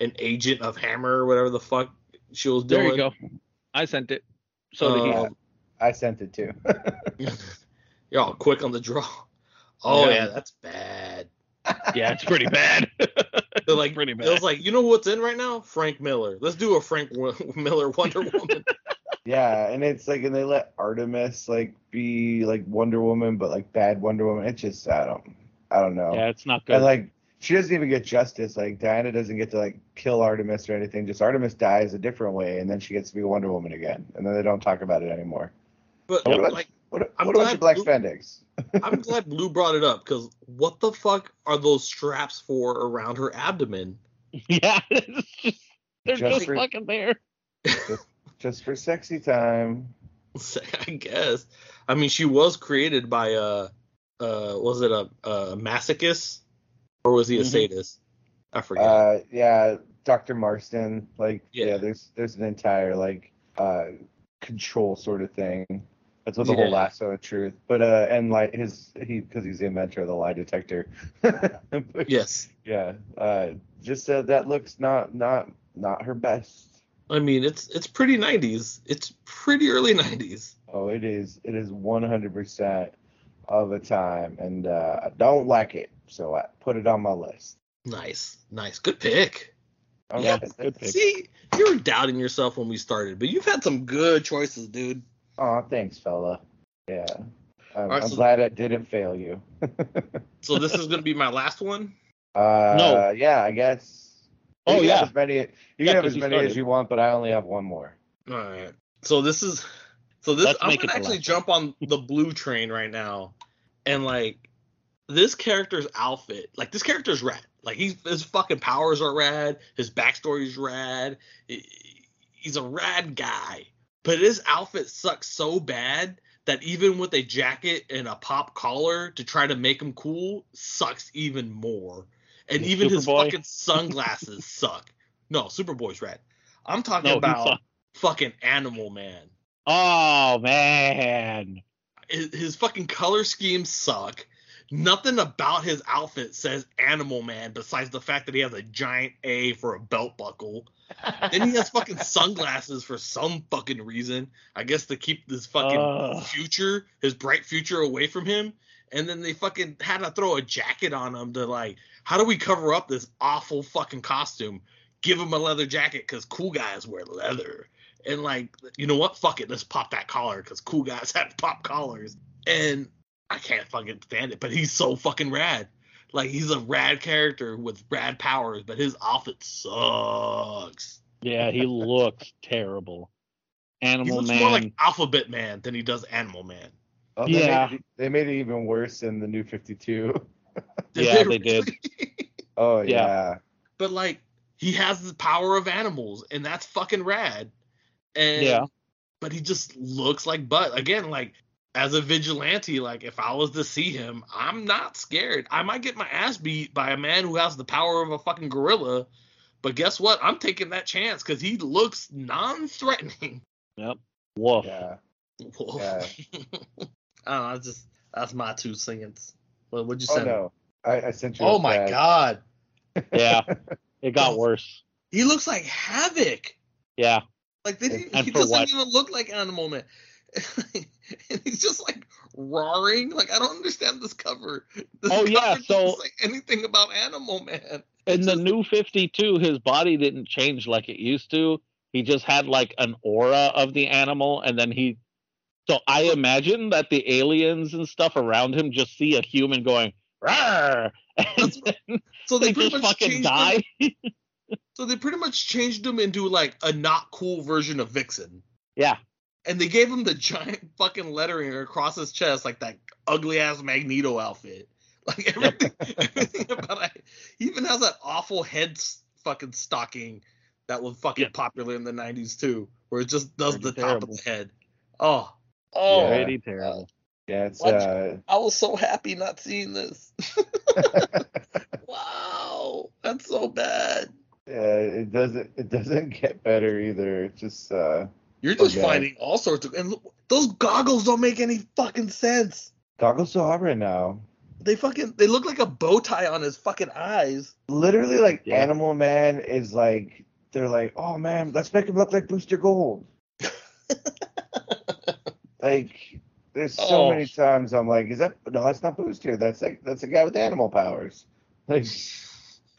an agent of Hammer or whatever the fuck she was doing. There you go. I sent it. So did he. Uh, Yeah. i sent it too You're all quick on the draw. Oh Yeah. yeah, that's bad. Yeah, it's pretty bad. They're like pretty It was like, you know what's in right now? Frank Miller. Let's do a Frank Wo- Miller Wonder Woman. Yeah, and it's like, and they let Artemis like be like Wonder Woman, but like bad Wonder Woman. It's just, I don't, I don't know. yeah, it's not good. And like, she doesn't even get justice. Like Diana doesn't get to like kill Artemis or anything. Just Artemis dies a different way, and then she gets to be Wonder Woman again, and then they don't talk about it anymore. But What about, like, what, I'm what about glad your Black Blue- Spandex? I'm glad Blue brought it up because what the fuck are those straps for around her abdomen? yeah, it's just, they're Just just for- fucking there. Just for sexy time. I guess. I mean, she was created by uh, uh, was it a, a masochist or was he a Mhm. sadist? I forget. Uh, yeah, Dr. Marston. Like, yeah. Yeah. there's there's an entire like uh control sort of thing. That's what the Yeah. whole lasso of truth. But uh, and like his he because he's the inventor of the lie detector. But, yes. Yeah. Uh, just uh, that looks not not not her best. I mean, it's it's pretty 90s. It's pretty early 90s. Oh, it is. It is 100% of the time, and uh, I don't like it. So I put it on my list. Nice, nice, good pick. Okay. Yeah, good pick. See, you were doubting yourself when we started, but you've had some good choices, dude. Oh, thanks, fella. Yeah. I'm, Alright, I'm so- glad I didn't fail you. So this is gonna be my last one. uh, No. Yeah, I guess. Oh, you can yeah. Have as many, you Yeah, can have as you many as you want, but I only have one more. All right. So this is so this Let's I'm gonna actually last jump on the blue train right now, and like this character's outfit, like this character's rad. Like he's his fucking powers are rad. His backstory's rad. he- He's a rad guy, but his outfit sucks so bad that even with a jacket and a pop collar to try to make him cool sucks even more. And even his fucking sunglasses suck. No, Superboy's rad. I'm talking No, about fucking Animal Man. Oh man. His, his fucking color schemes suck. Nothing about his outfit says Animal Man besides the fact that he has a giant A for a belt buckle. Then he has fucking sunglasses for some fucking reason. I guess to keep this fucking Ugh. future, his bright future away from him. And then they fucking had to throw a jacket on him to like, how do we cover up this awful fucking costume? Give him a leather jacket because cool guys wear leather. And like, you know what? Fuck it, let's pop that collar because cool guys have pop collars. And I can't fucking stand it, but he's so fucking rad. Like he's a rad character with rad powers, but his outfit sucks. Yeah, he looks terrible. He Animal looks Man. more like Alphabet Man than he does Animal Man. Oh, they Yeah. Made it, they made it even worse in the new 52. Yeah, they did. Oh, Yeah. yeah. but like he has the power of animals, and that's fucking rad. And Yeah. but he just looks like butt again. Like as a vigilante, like if I was to see him, I'm not scared. I might get my ass beat by a man who has the power of a fucking gorilla, but guess what? I'm taking that chance because he looks non-threatening. Yep. Woof. Yeah. Wolf. Yeah. I don't know. That's just that's my two cents. What would you oh, say? Oh, no. I, I sent you Oh a my thread. god. Yeah. It got worse. He looks like Havoc. Yeah. Like they didn't, And he doesn't what? even look like Animal Man. and he's just like roaring. Like I don't understand this cover. This Oh, cover yeah, so- anything about Animal Man. In the new 52, his body didn't change like it used to. He just had like an aura of the animal, and then he. So I imagine that the aliens and stuff around him just see a human going, Rawr! So they, they pretty just much fucking die. Him, so they pretty much changed him into like a not cool version of Vixen. yeah. And they gave him the giant fucking lettering across his chest, like that ugly ass Magneto outfit. Like everything, everything about it. He even has that awful head fucking stocking that was fucking Yeah. popular in the '90s too, where it just does Pretty the top of the head. Oh, oh, Yeah. Pretty terrible. Yeah, it's What? uh, I was so happy not seeing this. wow, that's so bad. yeah, it doesn't it doesn't get better either. It's just uh, You're oh, just Okay. finding all sorts of and look, those goggles don't make any fucking sense. goggles to right now. They fucking they look like a bow tie on his fucking eyes. Literally, like Yeah. Animal Man is like they're like, oh man, let's make him look like Booster Gold. like, there's so Oh. many times I'm like, is that no? That's not Booster. That's like that's a guy with animal powers. Like,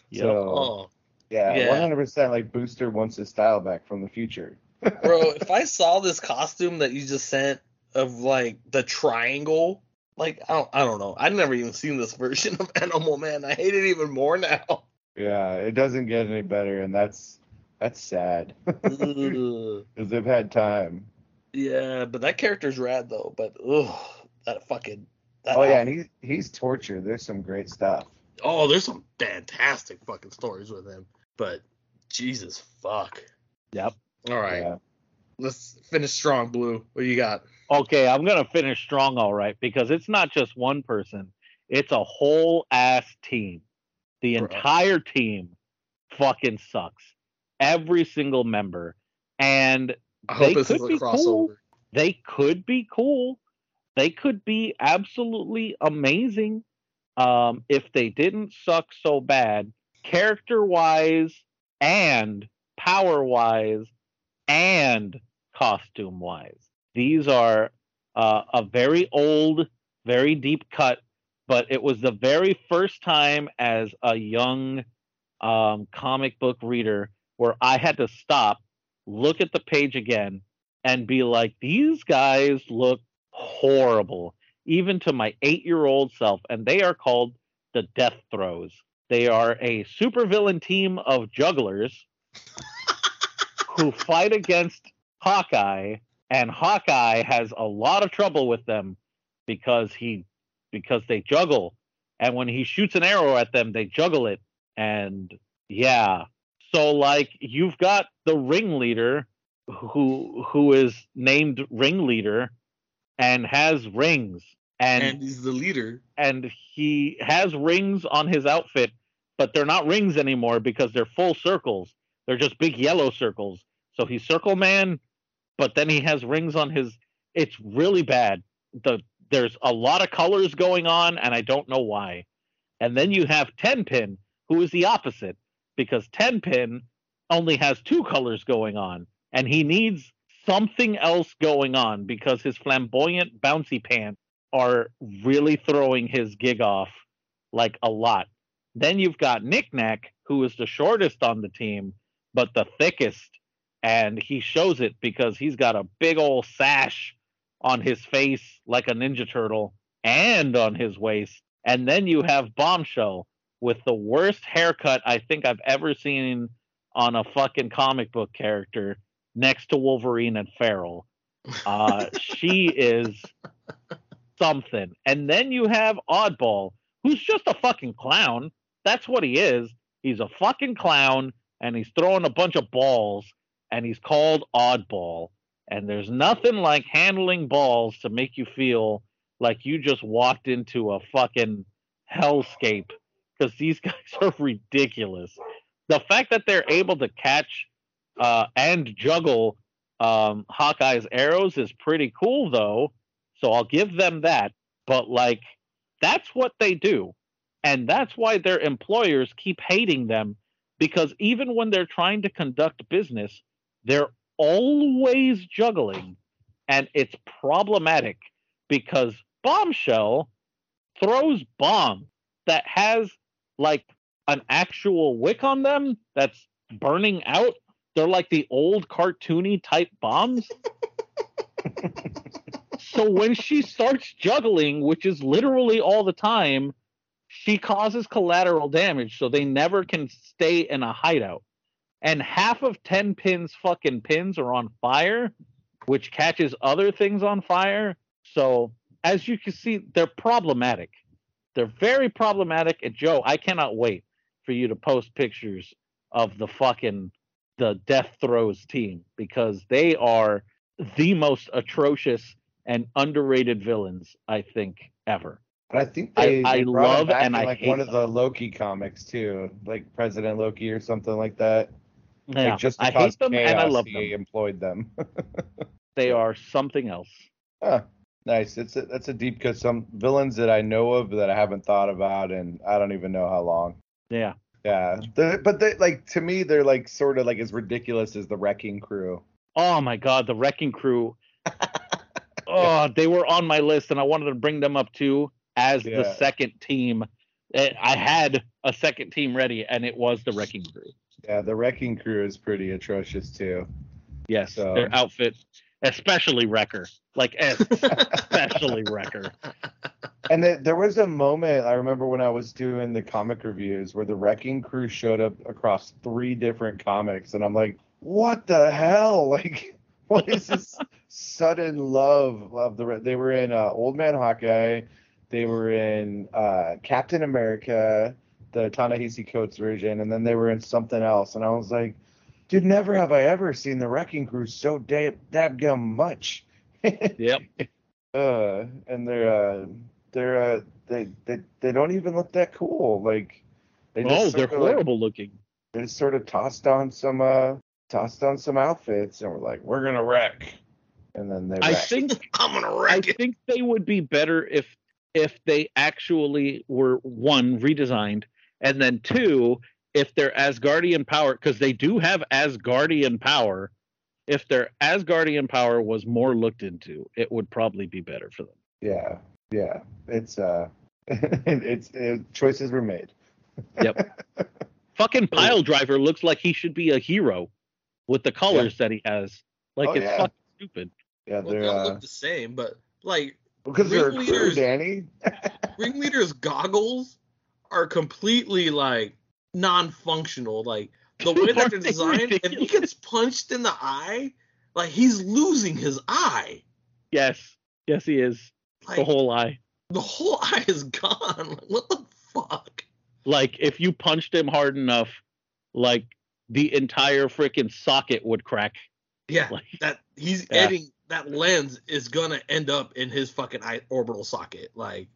Yep. so Oh, yeah, Yeah. 100 percent like Booster wants his style back from the future. Bro, if I saw this costume that you just sent of like the triangle, like I don't I don't know. I've never even seen this version of Animal Man. I hate it even more now. Yeah, it doesn't get any better, and that's that's sad because they've had time. yeah, but that character's rad though. But ugh, that fucking. That Oh yeah, and he's he's tortured. There's some great stuff. Oh, there's some fantastic fucking stories with him. But Jesus fuck. Yep. All right, Yeah. let's finish strong, Blue. What you got? Okay, I'm gonna finish strong, all right, because it's not just one person; it's a whole ass team. The Bro. entire team fucking sucks. Every single member, and I They hope this could is a be crossover. cool. they could be cool. They could be absolutely amazing um, if they didn't suck so bad, character wise, and power wise, and costume wise. These are uh, a very old, very deep cut but it was the very first time as a young um, comic book reader where I had to stop, look at the page again, and be like, these guys look horrible, even to my eight year old self. And they are called the Death Throws. They are a supervillain team of jugglers who fight against Hawkeye, and Hawkeye has a lot of trouble with them because he because they juggle. And when he shoots an arrow at them, they juggle it. And yeah. So like you've got the ringleader who who is named ringleader and has rings and and he's the leader. and he has rings on his outfit, but they're not rings anymore because they're full circles. They're just big yellow circles. So he's Circle Man, but then he has rings on his. It's really bad. The there's a lot of colors going on, and I don't know why. And then you have Tenpin, who is the opposite, because Tenpin only has two colors going on, and he needs something else going on because his flamboyant bouncy pants are really throwing his gig off like a lot. Then you've got Knick-Knack, who is the shortest on the team, but the thickest. And he shows it because he's got a big old sash on his face like a Ninja Turtle and on his waist. And then you have Bombshell with the worst haircut I think I've ever seen on a fucking comic book character next to Wolverine and Feral. Uh, she is something. And then you have Oddball, who's just a fucking clown. That's what he is. He's a fucking clown and he's throwing a bunch of balls and he's called Oddball. And there's nothing like handling balls to make you feel like you just walked into a fucking hellscape because these guys are ridiculous. The fact that they're able to catch uh, and juggle um, Hawkeye's arrows is pretty cool, though. So I'll give them that. But like, that's what they do, and that's why their employers keep hating them because even when they're trying to conduct business, they're always juggling, and it's problematic because Bombshell throws bombs that has like an actual wick on them that's burning out. They're like the old cartoony type bombs. so when she starts juggling, which is literally all the time, she causes collateral damage. So they never can stay in a hideout. And half of 10 pins fucking pins are on fire, which catches other things on fire. So as you can see, they're problematic. They're very problematic. And Joe, I cannot wait for you to post pictures of the fucking the Death Throws team because they are the most atrocious and underrated villains I think ever. But I think I- they, I they brought him love back and in I like one of the Loki comics too, like President Loki or something like that. Yeah, Like just I hate them chaos, and I love he them. employed them. They are something else. Huh, nice. It's a, that's a deep because some villains that I know of that I haven't thought about, and I don't even know how long. Yeah. Yeah, the, but they like to me they're like sort of like as ridiculous as the Wrecking Crew. Oh my god, the Wrecking Crew. oh, they were on my list, and I wanted to bring them up too as the second team. Eh, I had a second team ready, and it was the Wrecking Crew. Yeah, the Wrecking Crew is pretty atrocious too. Yes, So- their outfit, especially Wrecker, like especially Wrecker. And th- there was a moment I remember when I was doing the comic reviews where the Wrecking Crew showed up across three different comics, and I'm like, what the hell? Like, what is this sudden love of the? They were in uh, Old Man Hawkeye, they were in uh, Captain America, the Ta-Nehisi Coates version, and then they were in something else, and I was like, dude, never have I ever seen the Wrecking Crew so da- dadgum much. Yep. uh, and they're uh, they're uh, they they they don't even look that cool. Like they Oh, they're sort of, like, horrible looking. they just sort of tossed on some uh tossed on some outfits and we're like, we're gonna wreck, and then they I think I'm gonna I wreck it. think they would be better if if they actually were one redesigned, and then two if their Asgardian power, because they do have Asgardian power. If their Asgardian power was more looked into, it would probably be better for them. yeah, yeah, it's uh it's uh, choices were made. Yep. Fucking Piledriver looks like he should be a hero with the colors that he has. Like Oh, it's yeah. fucking stupid. Yeah, Well, they're they all uh, look the same, but like because they're a crew, ringleaders- Danny. ringleader's goggles are completely like non-functional. Like the way that they're designed, if he gets punched in the eye, like he's losing his eye. Yes. Yes, he is. Like the whole eye. the whole eye is gone. Like, what the fuck? Like if you punched him hard enough, like the entire freaking socket would crack. Yeah, Like that he's Yeah. editing that lens is gonna end up in his fucking eye orbital socket. Like,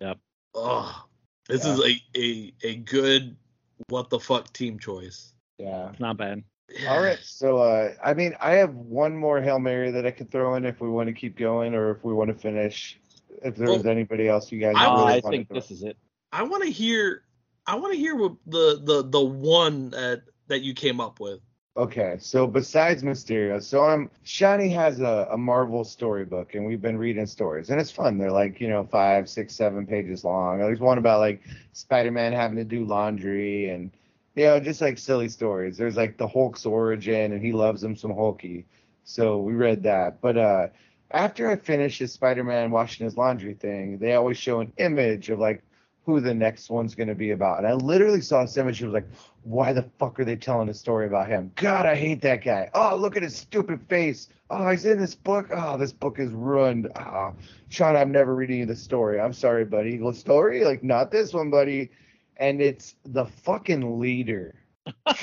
Yep. Oh, this Yeah. is a, a a good what the fuck team choice. Yeah. it's not bad. All right. So, uh, I mean, I have one more Hail Mary that I could throw in if we want to keep going or if we want to finish. If there was Well, anybody else you guys I really I wanted think to- this is it. I want to hear. I want to hear what the the the one that that you came up with. Okay, so besides Mysterio, so I'm Shani has a, a Marvel storybook, and we've been reading stories, and it's fun. They're like you know five, six, seven pages long. There's one about like Spider-Man having to do laundry, and you know just like silly stories. There's like the Hulk's origin, and he loves him some Hulky, so we read that. But uh, after I finish his Spider-Man washing his laundry thing, they always show an image of like who the next one's going to be about, and I literally saw this image. It was like why the fuck are they telling a story about him? God, I hate that guy. Oh, look at his stupid face. Oh, he's in this book. Oh, this book is ruined. Oh, Sean, I'm never reading you the story. I'm sorry, buddy. The story? Like, not this one, buddy. And it's the fucking leader.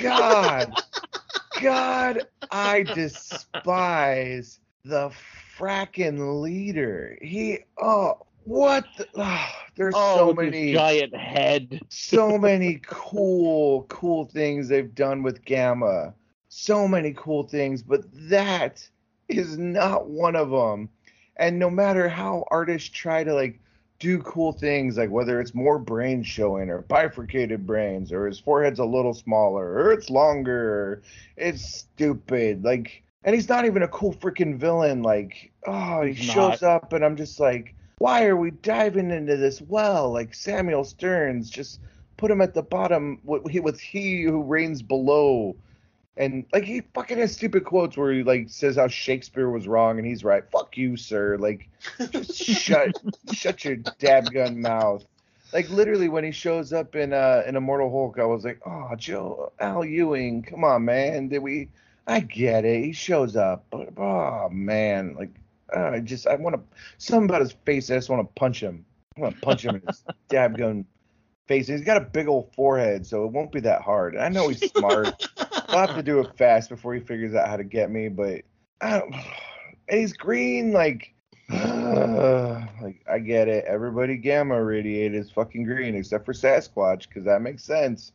God, God, I despise the fracking leader. He, oh, what? The, oh, there's Oh, so many giant head. so many cool, cool things they've done with Gamma. So many cool things, but that is not one of them. And no matter how artists try to like do cool things, like whether it's more brains showing or bifurcated brains, or his forehead's a little smaller, or it's longer, or it's stupid. Like, and he's not even a cool freaking villain. Like, oh, he He's shows up, and I'm just like, why are we diving into this well? Like Samuel Sterns, just put him at the bottom with he, with he who reigns below. And like he fucking has stupid quotes where he like says how Shakespeare was wrong and he's right. Fuck you, sir. Like just shut shut your dab gun mouth. Like literally when he shows up in uh in Immortal Hulk, I was like, oh Joe Al Ewing, come on man, did we? I get it. He shows up, but oh man, like uh, I just I want to something about his face. I just want to punch him. I want to punch him in his dab gun face. And he's got a big old forehead, so it won't be that hard. I know he's smart. I'll have to do it fast before he figures out how to get me. But I don't. And he's green, like. like I get it. Everybody gamma radiated is fucking green except for Sasquatch because that makes sense.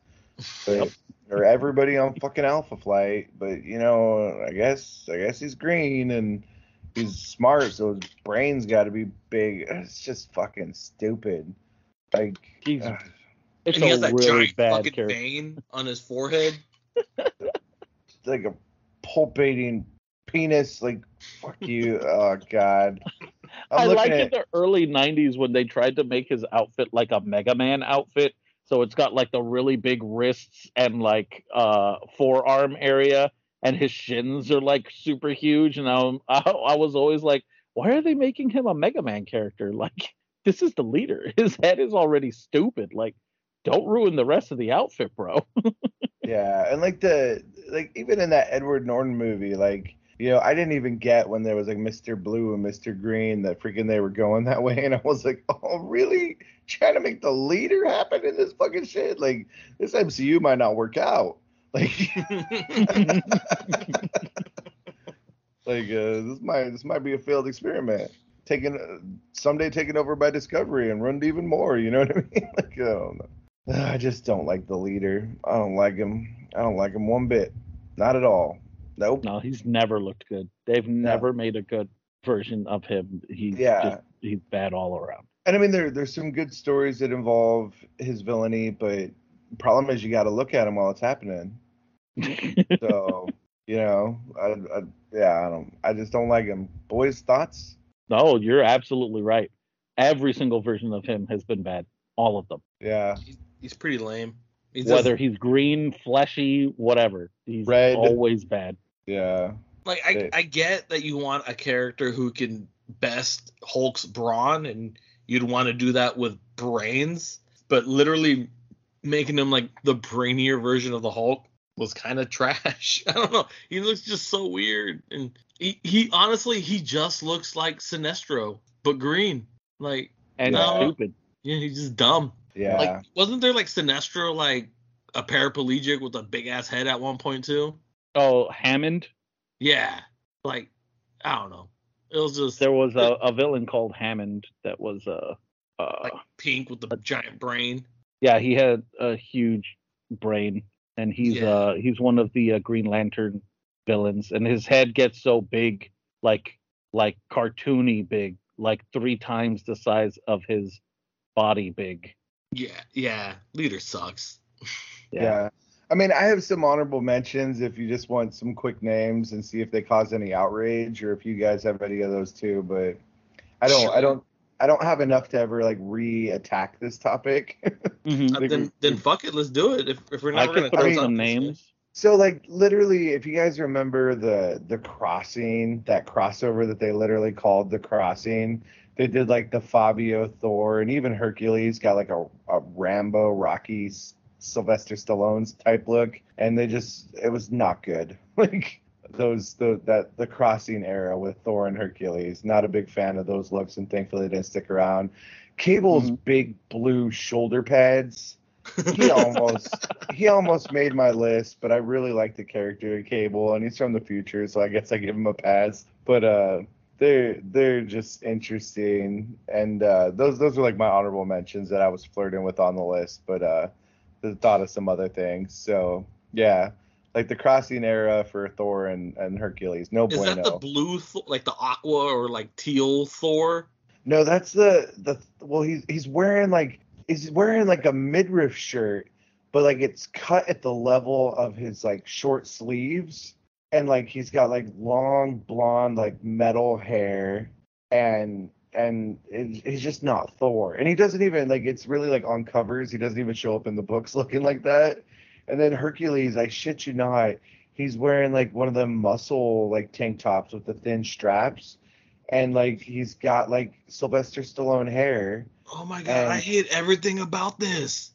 But or everybody on fucking Alpha Flight. But you know, I guess I guess he's green and he's smart, so his brain's got to be big. It's just fucking stupid. Like He's uh, it's and he has a that really giant bad fucking character. vein on his forehead. like a pulpating penis. Like fuck you. oh god. I'm I like at in the early '90s when they tried to make his outfit like a Mega Man outfit. So it's got like the really big wrists and like uh forearm area, and his shins are like super huge. And I, I, I was always like, why are they making him a Mega Man character? Like this is the leader. His head is already stupid. Like don't ruin the rest of the outfit, bro. Yeah, and like the like even in that Edward Norton movie, like you know, I didn't even get when there was like Mr. Blue and Mr. Green that freaking they were going that way, and I was like, oh really? Trying to make the leader happen in this fucking shit? Like this MCU might not work out. Like like uh, this might this might be a failed experiment. Taken uh, someday taken over by Discovery and run even more. You know what I mean? like I don't know. I just don't like the leader. I don't like him. I don't like him one bit. Not at all. Nope. no, he's never looked good. They've never made a good version of him. He's Yeah. just he's bad all around. And I mean, there there's some good stories that involve his villainy, but problem is you got to look at him while it's happening. So you know, I, I yeah, I don't. I just don't like him. Boys, thoughts? No, you're absolutely right. Every single version of him has been bad. all of them. Yeah. He's, he's pretty lame. He's Whether just, he's green, fleshy, whatever, he's Red. always bad. Yeah. like I, they- I get that you want a character who can best Hulk's brawn, and you'd want to do that with brains, but literally making him like the brainier version of the Hulk was kind of trash. I don't know. He looks just so weird, and he, he honestly he just looks like Sinestro, but green. Like And No. stupid. yeah, he's just dumb. Yeah. Like wasn't there like Sinestro like a paraplegic with a big ass head at one point too? Oh, Hammond. Yeah. Like I don't know. It was just There was a, a villain called Hammond that was uh, uh like pink with the giant brain. Yeah, he had a huge brain, and he's Yeah. uh he's one of the uh, Green Lantern villains, and his head gets so big, like like cartoony big, like three times the size of his body big. Yeah, yeah. Leader sucks. yeah. I mean, I have some honorable mentions if you just want some quick names and see if they cause any outrage or if you guys have any of those too, but I don't I don't I don't have enough to ever like re-attack this topic. Mhm. Uh, Think then then fuck it, let's do it. If if we're not could gonna throw I some names. So like literally, if you guys remember the the crossing, that crossover that they literally called the crossing, they did like the Fabio Thor and even Hercules got like a, a Rambo Rocky Sylvester Stallone's type look, and they just it was not good. Like those the that the crossing era with Thor and Hercules, not a big fan of those looks, and thankfully they didn't stick around. Cable's Mhm. big blue shoulder pads he almost he almost made my list, but I really like the character of Cable, and he's from the future, so I guess I give him a pass. But uh, they're they're just interesting, and uh, those those are like my honorable mentions that I was flirting with on the list. But uh, the thought of some other things. So yeah, like the crossing era for Thor and, and Hercules. No Is bueno. that the blue like the aqua or like teal Thor? No, that's the the well he's he's wearing like he's wearing like a midriff shirt, but like it's cut at the level of his like short sleeves and like he's got like long blonde like metal hair and and it, he's just not Thor. And he doesn't even like it's really like on covers, he doesn't even show up in the books looking like that. And then Hercules, I shit you not, he's wearing like one of the muscle like tank tops with the thin straps and like he's got like Sylvester Stallone hair. Oh my god, I hate everything about this.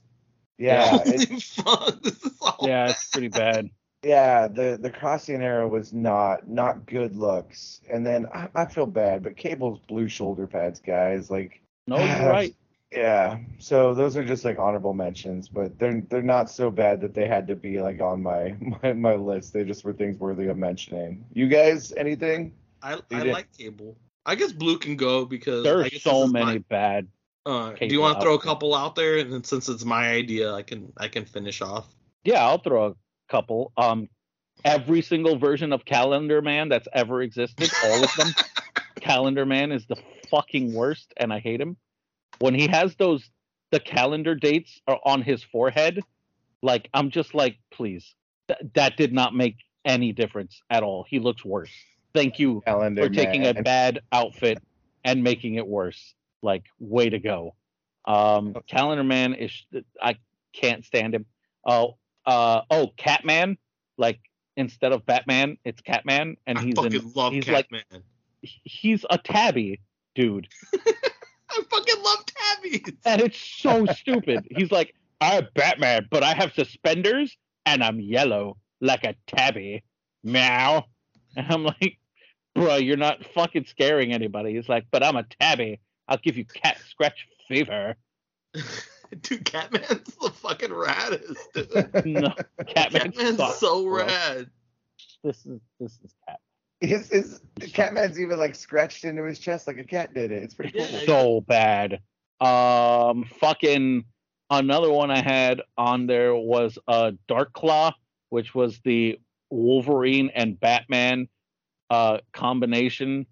Yeah, Holy it, fuck, this is all Yeah, bad. it's pretty bad. yeah. The the crossing era was not not good looks. And then I, I feel bad, but Cable's blue shoulder pads, guys, like No, you're right. Yeah. So those are just like honorable mentions, but they're they're not so bad that they had to be like on my my, my list. They just were things worthy of mentioning. You guys, anything? I, You I did- like Cable. I guess Blue can go because I There's guess so many my- bad. uh, do you want to throw a couple out there? And then since it's my idea, I can I can finish off. Yeah, I'll throw a couple. Um, every single version of Calendar Man that's ever existed, all of them. Calendar Man is the fucking worst, and I hate him. When he has those, the calendar dates are on his forehead. Like I'm just like, please, Th- that did not make any difference at all. He looks worse. Thank you Calendar for taking man. a bad outfit and making it worse. Like, way to go. Um, Calendar Man is I can't stand him. Oh, uh, oh, Catman. Like instead of Batman, it's Catman, and I he's fucking in, love he's like Catman. he's a tabby dude, I fucking love tabbies. and it's so stupid. He's like, I'm Batman, but I have suspenders and I'm yellow like a tabby. Meow. And I'm like, bro, you're not fucking scaring anybody. He's like, but I'm a tabby. I'll give you cat scratch fever. Dude, Catman's the fucking raddest, dude. No, Catman Catman's sucks, so bro. rad. This is this is cat. His, his Catman's even like scratched into his chest like a cat did it. It's pretty cool. Yeah. so bad. Um, fucking another one I had on there was uh Dark Claw, which was the Wolverine and Batman uh combination.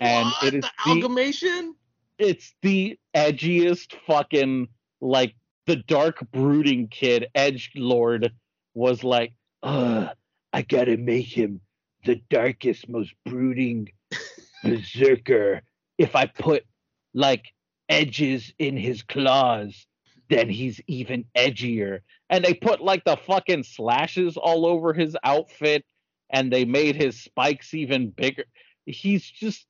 And What? it is the the- amalgamation. It's the edgiest fucking like the dark brooding kid edge lord was like, uh, I gotta make him the darkest, most brooding berserker. If I put like edges in his claws, then he's even edgier. And they put like the fucking slashes all over his outfit and they made his spikes even bigger. He's just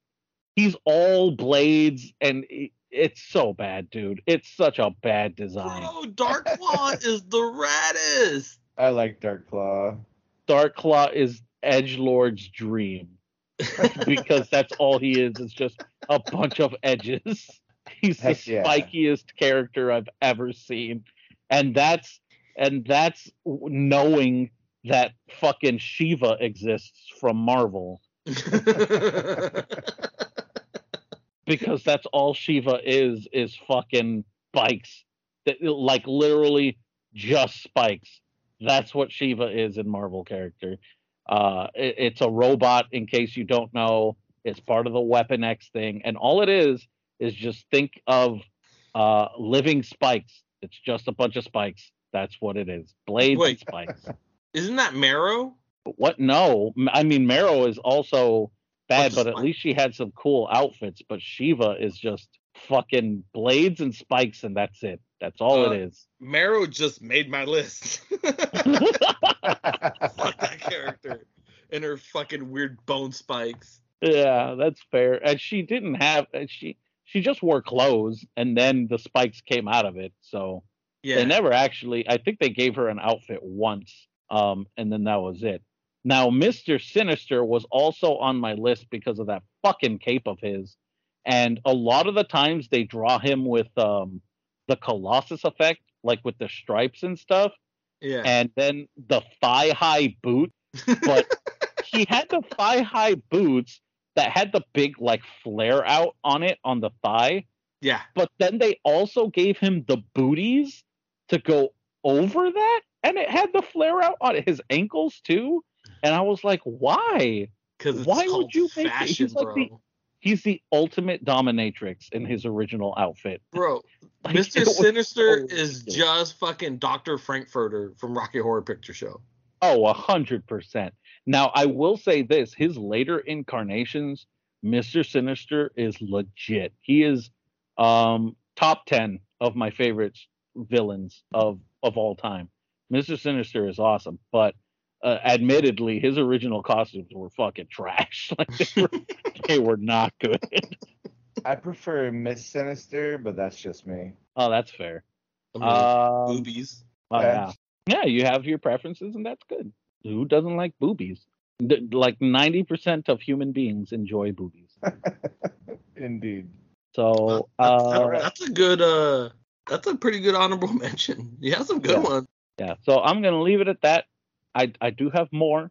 he's all blades and it- it's so bad, dude. It's such a bad design. Bro, Dark Claw is the raddest. I like Dark Claw. Dark Claw is Edge Lord's dream because that's all he is. Is just a bunch of edges. He's the Heck yeah. spikiest character I've ever seen, and that's and that's knowing that fucking Shiva exists from Marvel because that's all Shiva is is fucking spikes, That- like literally just spikes. That's what Shiva is in Marvel character. Uh, it- it's a robot. In case you don't know, it's part of the Weapon X thing, and all it is is just think of uh, living spikes. It's just a bunch of spikes. That's what it is. Blades and spikes. Isn't that Marrow? What? No, I mean Marrow is also bad, but at spikes. least she had some cool outfits. But Shiva is just fucking blades and spikes, and that's it. That's all Uh, it is. Marrow just made my list. Fuck that character. And her fucking weird bone spikes. yeah, that's fair. And she didn't have. She she just wore clothes, and then the spikes came out of it. So Yeah. they never actually. I think they gave her an outfit once, um, and then that was it. Now, Mister Sinister was also on my list because of that fucking cape of his, and a lot of the times they draw him with um, the Colossus effect, like with the stripes and stuff, yeah. and then the thigh high boot. But he had the thigh high boots that had the big like flare out on it on the thigh yeah. but then they also gave him the booties to go over that and it had the flare out on his ankles too and i was like why Because Why would you make it- fashion, he's like bro. the- he's the ultimate dominatrix in his original outfit Bro, Like, Mr. Sinister so is just fucking Dr. Frank-N-Furter from Rocky Horror Picture Show. oh a hundred percent now i will say this his later incarnations mr sinister is legit he is um top 10 of my favorite villains of of all time mr sinister is awesome but uh, admittedly his original costumes were fucking trash like they were, they were not good I prefer Miss Sinister, but that's just me. oh that's fair I mean, um, boobies. oh, Yeah. yeah yeah you have your preferences and that's good who doesn't like boobies D- like 90% of human beings enjoy boobies Indeed. so That's, uh, that- that's a good uh that's a pretty good honorable mention. You have some good Yeah. ones. yeah so i'm gonna leave it at that i i do have more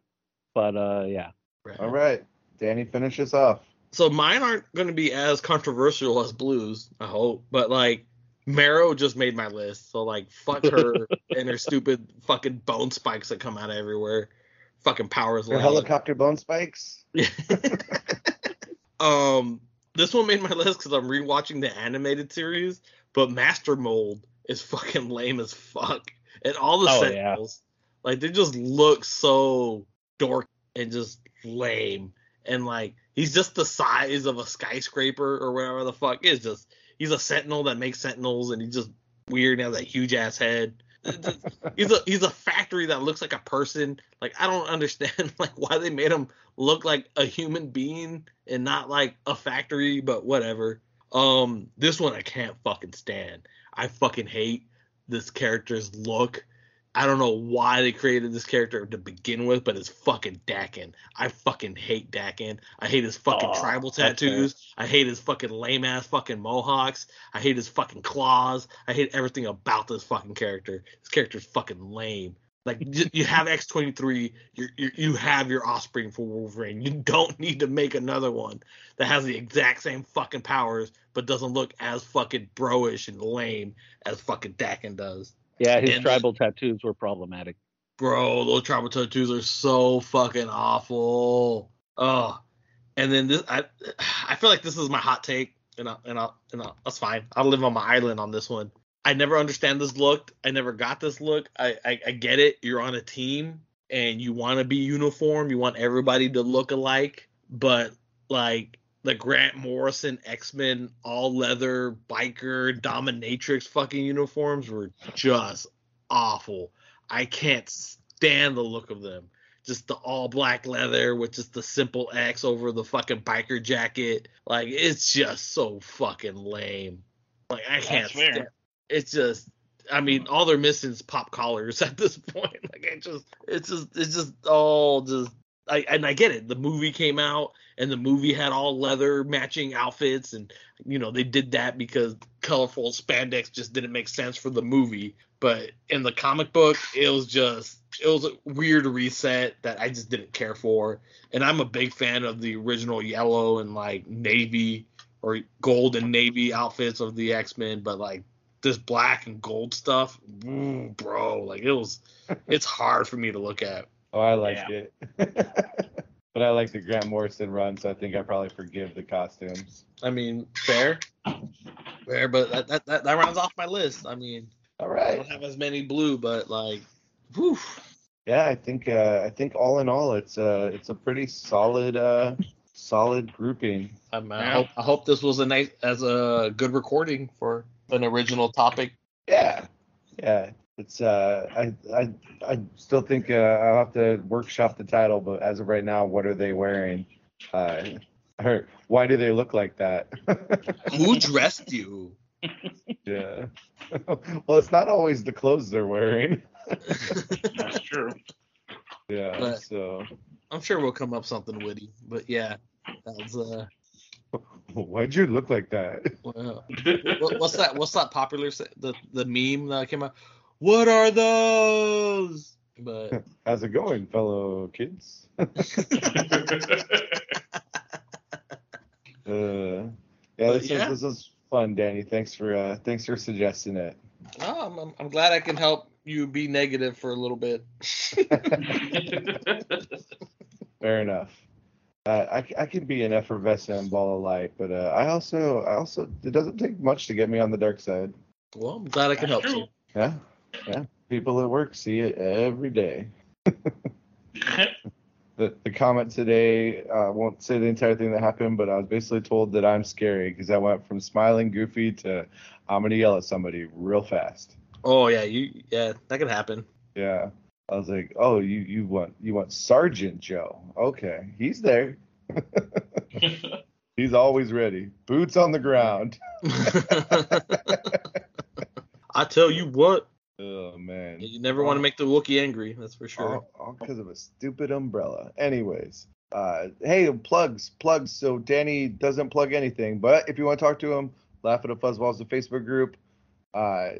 but uh yeah All right. Danny, finish us off. So mine aren't going to be as controversial as Blues, I hope. But like Marrow just made my list, so like fuck her and her stupid fucking bone spikes that come out of everywhere. Fucking powers. Your loud. helicopter bone spikes? um, this one made my list because I'm rewatching the animated series, but Master Mold is fucking lame as fuck, and all the Oh, yeah. Sentinels, like they just look so dork and just lame, and like he's just the size of a skyscraper or whatever the fuck is. Just he's a Sentinel that makes Sentinels, and he's just weird and has that huge ass head. he's a he's a factory that looks like a person. Like I don't understand like why they made him look like a human being and not like a factory, but whatever. Um, this one I can't fucking stand. I fucking hate this character's look. I don't know why they created this character to begin with, but it's fucking Daken. I fucking hate Daken. I hate his fucking Aw, tribal tattoos. I hate his fucking lame ass fucking mohawks. I hate his fucking claws. I hate everything about this fucking character. This character's fucking lame. Like you, have X twenty three, you have your offspring for Wolverine. You don't need to make another one that has the exact same fucking powers, but doesn't look as fucking broish and lame as fucking Daken does. Yeah his And- tribal tattoos were problematic Bro, those tribal tattoos are so fucking awful. Oh, and then this, I, I feel like this is my hot take, and I, and I, and I, that's fine. I'll live on my island on this one. I never understand this look. I never got this look. I, I, I get it. You're on a team and you want to be uniform. You want everybody to look alike, but like the Grant Morrison X Men all leather biker dominatrix fucking uniforms were just awful. I can't stand the look of them. Just the all black leather with just the simple X over the fucking biker jacket. Like it's just so fucking lame. Like I can't stand. It's just. I mean, all they're missing is pop collars at this point. Like it just, it's just, it's just all just. I and I get it. The movie came out, and the movie had all leather matching outfits, and you know they did that because colorful spandex just didn't make sense for the movie. But in the comic book, it was just it was a weird reset that I just didn't care for. And I'm a big fan of the original yellow and like navy or gold and navy outfits of the X Men, but like this black and gold stuff, ooh, bro, like it was, it's hard for me to look at. Oh, I liked it. but I like the Grant Morrison run, so I think I probably forgive the costumes. I mean, fair, fair, but that that, that, that rounds off my list. I mean, all right, I don't have as many blue, but like, whew, Yeah, I think uh, I think all in all, it's uh it's a pretty solid uh solid grouping. I'm, I hope I hope this was a nice as a good recording for an original topic. Yeah, yeah. It's uh I I I still think uh, I'll have to workshop the title, but as of right now, what are they wearing? Uh, or why do they look like that? Who dressed you? yeah. well, it's not always the clothes they're wearing. That's true. Yeah. But- So I'm sure we'll come up something witty, but yeah, that was uh, why'd you look like that? well, what's that? What's that popular the the meme that came out? What are those? But How's it going, fellow kids? Uh, yeah, But this yeah. is this is fun, Danny. Thanks for uh, thanks for suggesting it. oh, I'm, I'm I'm glad I can help you be negative for a little bit. Fair enough. Uh, I, I can be an effervescent ball of light, but uh, I also I also it doesn't take much to get me on the dark side. well, I'm glad I can help That's you. Yeah, yeah. People at work see it every day. The the comment today uh, won't say the entire thing that happened, but I was basically told that I'm scary because I went from smiling goofy to I'm gonna yell at somebody real fast. Oh yeah, you yeah, that could happen. Yeah. I was like, oh, you you want you want Sergeant Joe? Okay, he's there. He's always ready. Boots on the ground. I tell you what, Oh man. you never want to make the Wookiee angry. That's for sure. All, all because of a stupid umbrella. Anyways, uh, hey, plugs, plugs. So Danny doesn't plug anything, but if you want to talk to him, laugh at a fuzzballs the Facebook group. Uh,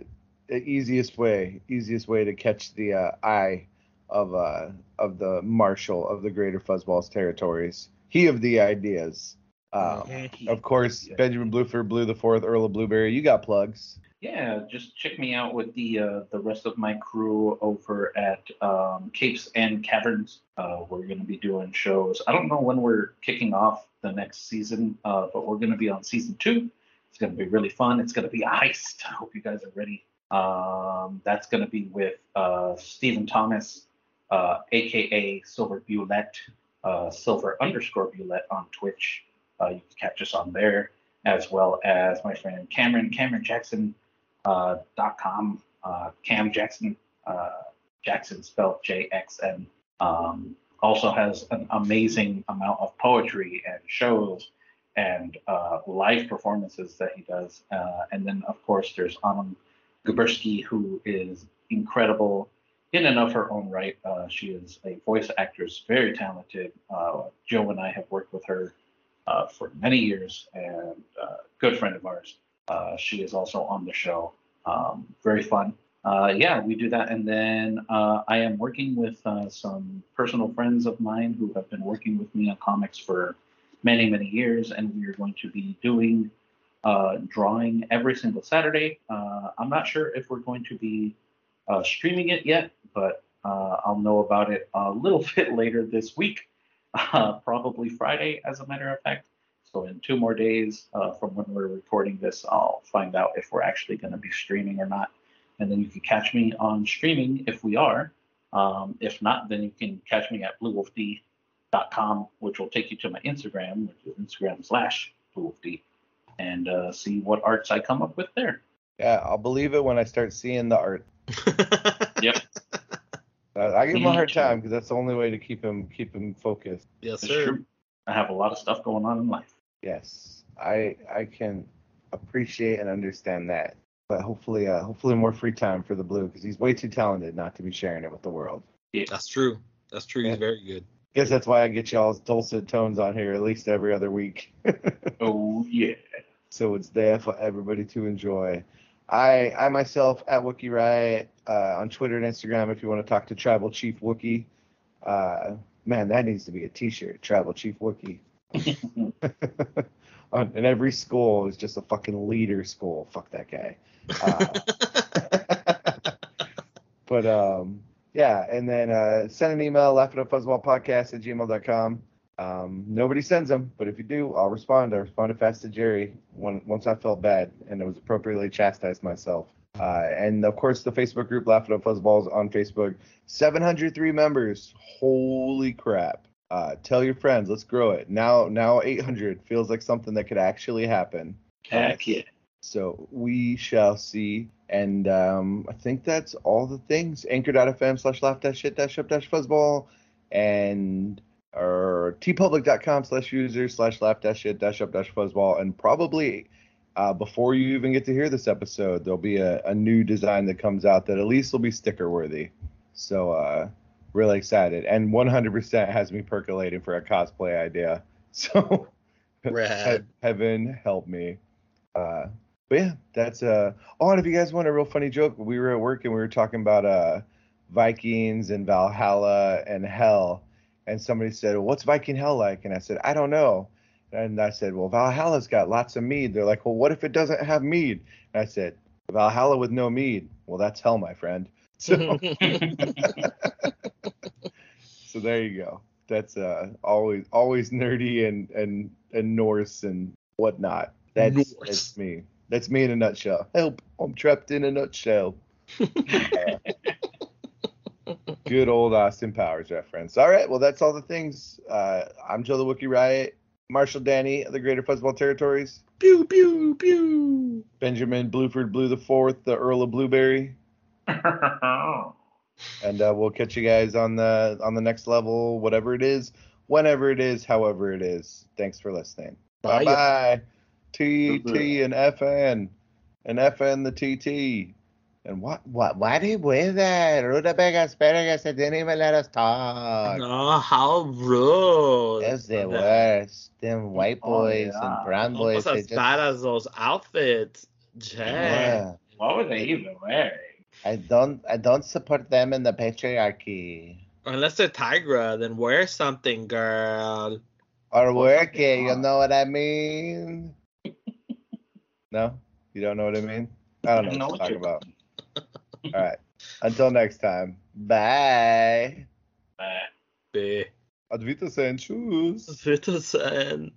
the easiest way, easiest way to catch the uh, eye of uh of the marshal of the Greater Fuzzballs territories. He of the ideas. Um, of course, Benjamin Blueford, Blue the Fourth, Earl of Blueberry. You got plugs. Yeah, just check me out with the uh, the rest of my crew over at um, Capes and Caverns. Uh, we're going to be doing shows. I don't know when we're kicking off the next season, uh, but we're going to be on season two. It's going to be really fun. It's going to be heist. I hope you guys are ready. Um, that's going to be with uh, Stephen Thomas, uh, aka Silver Bulette, uh, Silver underscore Bulette on Twitch. Uh, you can catch us on there, as well as my friend Cameron, Cameron Jackson uh, com. Uh, Cam Jackson, uh, Jackson spelled J X N. Um, also has an amazing amount of poetry and shows and uh, live performances that he does. Uh, and then, of course, there's Anam Gubersky, who is incredible in and of her own right. She is a voice actress, very talented. Joe and I have worked with her uh, for many years and uh, good friend of ours. Uh, she is also on the show. Um, very fun. Uh, yeah, we do that. And then uh, I am working with uh, some personal friends of mine who have been working with me on comics for many, many years. And we are going to be doing uh, drawing every single Saturday. Uh, I'm not sure if we're going to be streaming it yet, but I'll know about it a little bit later this week, probably Friday, as a matter of fact. So in two more days uh, from when we're recording this, I'll find out if we're actually going to be streaming or not. And then you can catch me on streaming if we are. Um, if not, then you can catch me at Blue Wolf D com, which will take you to my Instagram, which is Instagram slash Poofty, and uh, see what arts I come up with there. Yeah, I'll believe it when I start seeing the art. Uh, I give him a hard time because that's the only way to keep him keep him focused. yes, It's sir. true. I have a lot of stuff going on in life. Yes, I I can appreciate and understand that. But hopefully, uh, hopefully more free time for the blue because he's way too talented not to be sharing it with the world. Yeah, that's true. That's true. He's Yeah. very good. Guess that's why I get y'all's dulcet tones on here at least every other week. Oh yeah. so it's there for everybody to enjoy. I I myself at Wookiee Riot uh, on Twitter and Instagram if you want to talk to Tribal Chief Wookie. Uh, man, that needs to be a T-shirt. Tribal Chief Wookie. And every school is just a fucking leader school. Fuck that guy. Uh, but um, yeah, and then uh, send an email, laugh it up fuzzball podcast at gmail.com. Um, nobody sends them, but if you do, I'll respond. I responded fast to Jerry when, once I felt bad and it was appropriately chastised myself. Uh, and of course, the Facebook group Laughing Up Fuzzballs on Facebook. 703 members. Holy crap. Uh, tell your friends. Let's grow it. Now, now 800 feels like something that could actually happen. Heck yeah. So we shall see. And um, I think that's all the things. Anchor.fm slash laugh dash shit dash up dash fuzzball and or teepublic.com slash user slash laugh dash shit dash up dash fuzzball. And probably uh, before you even get to hear this episode, there'll be a, a new design that comes out that at least will be sticker worthy. So uh, really excited. And 100% has me percolating for a cosplay idea. So heaven help me. Uh, but yeah, that's uh. Oh, and if you guys want a real funny joke, we were at work and we were talking about uh Vikings and Valhalla and hell, and somebody said, well, "What's Viking hell like?" And I said, "I don't know." And I said, "Well, Valhalla's got lots of mead." They're like, "Well, what if it doesn't have mead?" And I said, "Valhalla with no mead. Well, that's hell, my friend." So, so there you go. That's uh always always nerdy and and and Norse and whatnot. That's Norse. that's me. That's me in a nutshell. Help! I'm trapped in a nutshell. Uh, good old Austin Powers reference. All right, well that's all the things. Uh, I'm Joe the Wookiee Riot, Marshall Danny of the Greater Fuzzball Territories, pew pew pew. Benjamin Bluford Blue the Fourth, the Earl of Blueberry, and uh, we'll catch you guys on the on the next level, whatever it is, whenever it is, however it is. Thanks for listening. Bye. Bye bye. TT and FN and FN the TT. And what what why did we wear that? Rutabaga asparagus it didn't even let us talk. Oh, how rude. That's the Yeah. worst. Them white Oh, boys yeah. and brown boys. Almost as just, bad as those outfits. Jay. yeah. what were they even wearing? I don't I don't support them in the patriarchy. Unless they're Tigra, then wear something, girl. Or Well, work fucking it, you know what I mean? no? You don't know what I mean? I don't know, I know what what to you're talk about. All right. Until next time. Bye. B. Advita saying choose. Wiedersehen.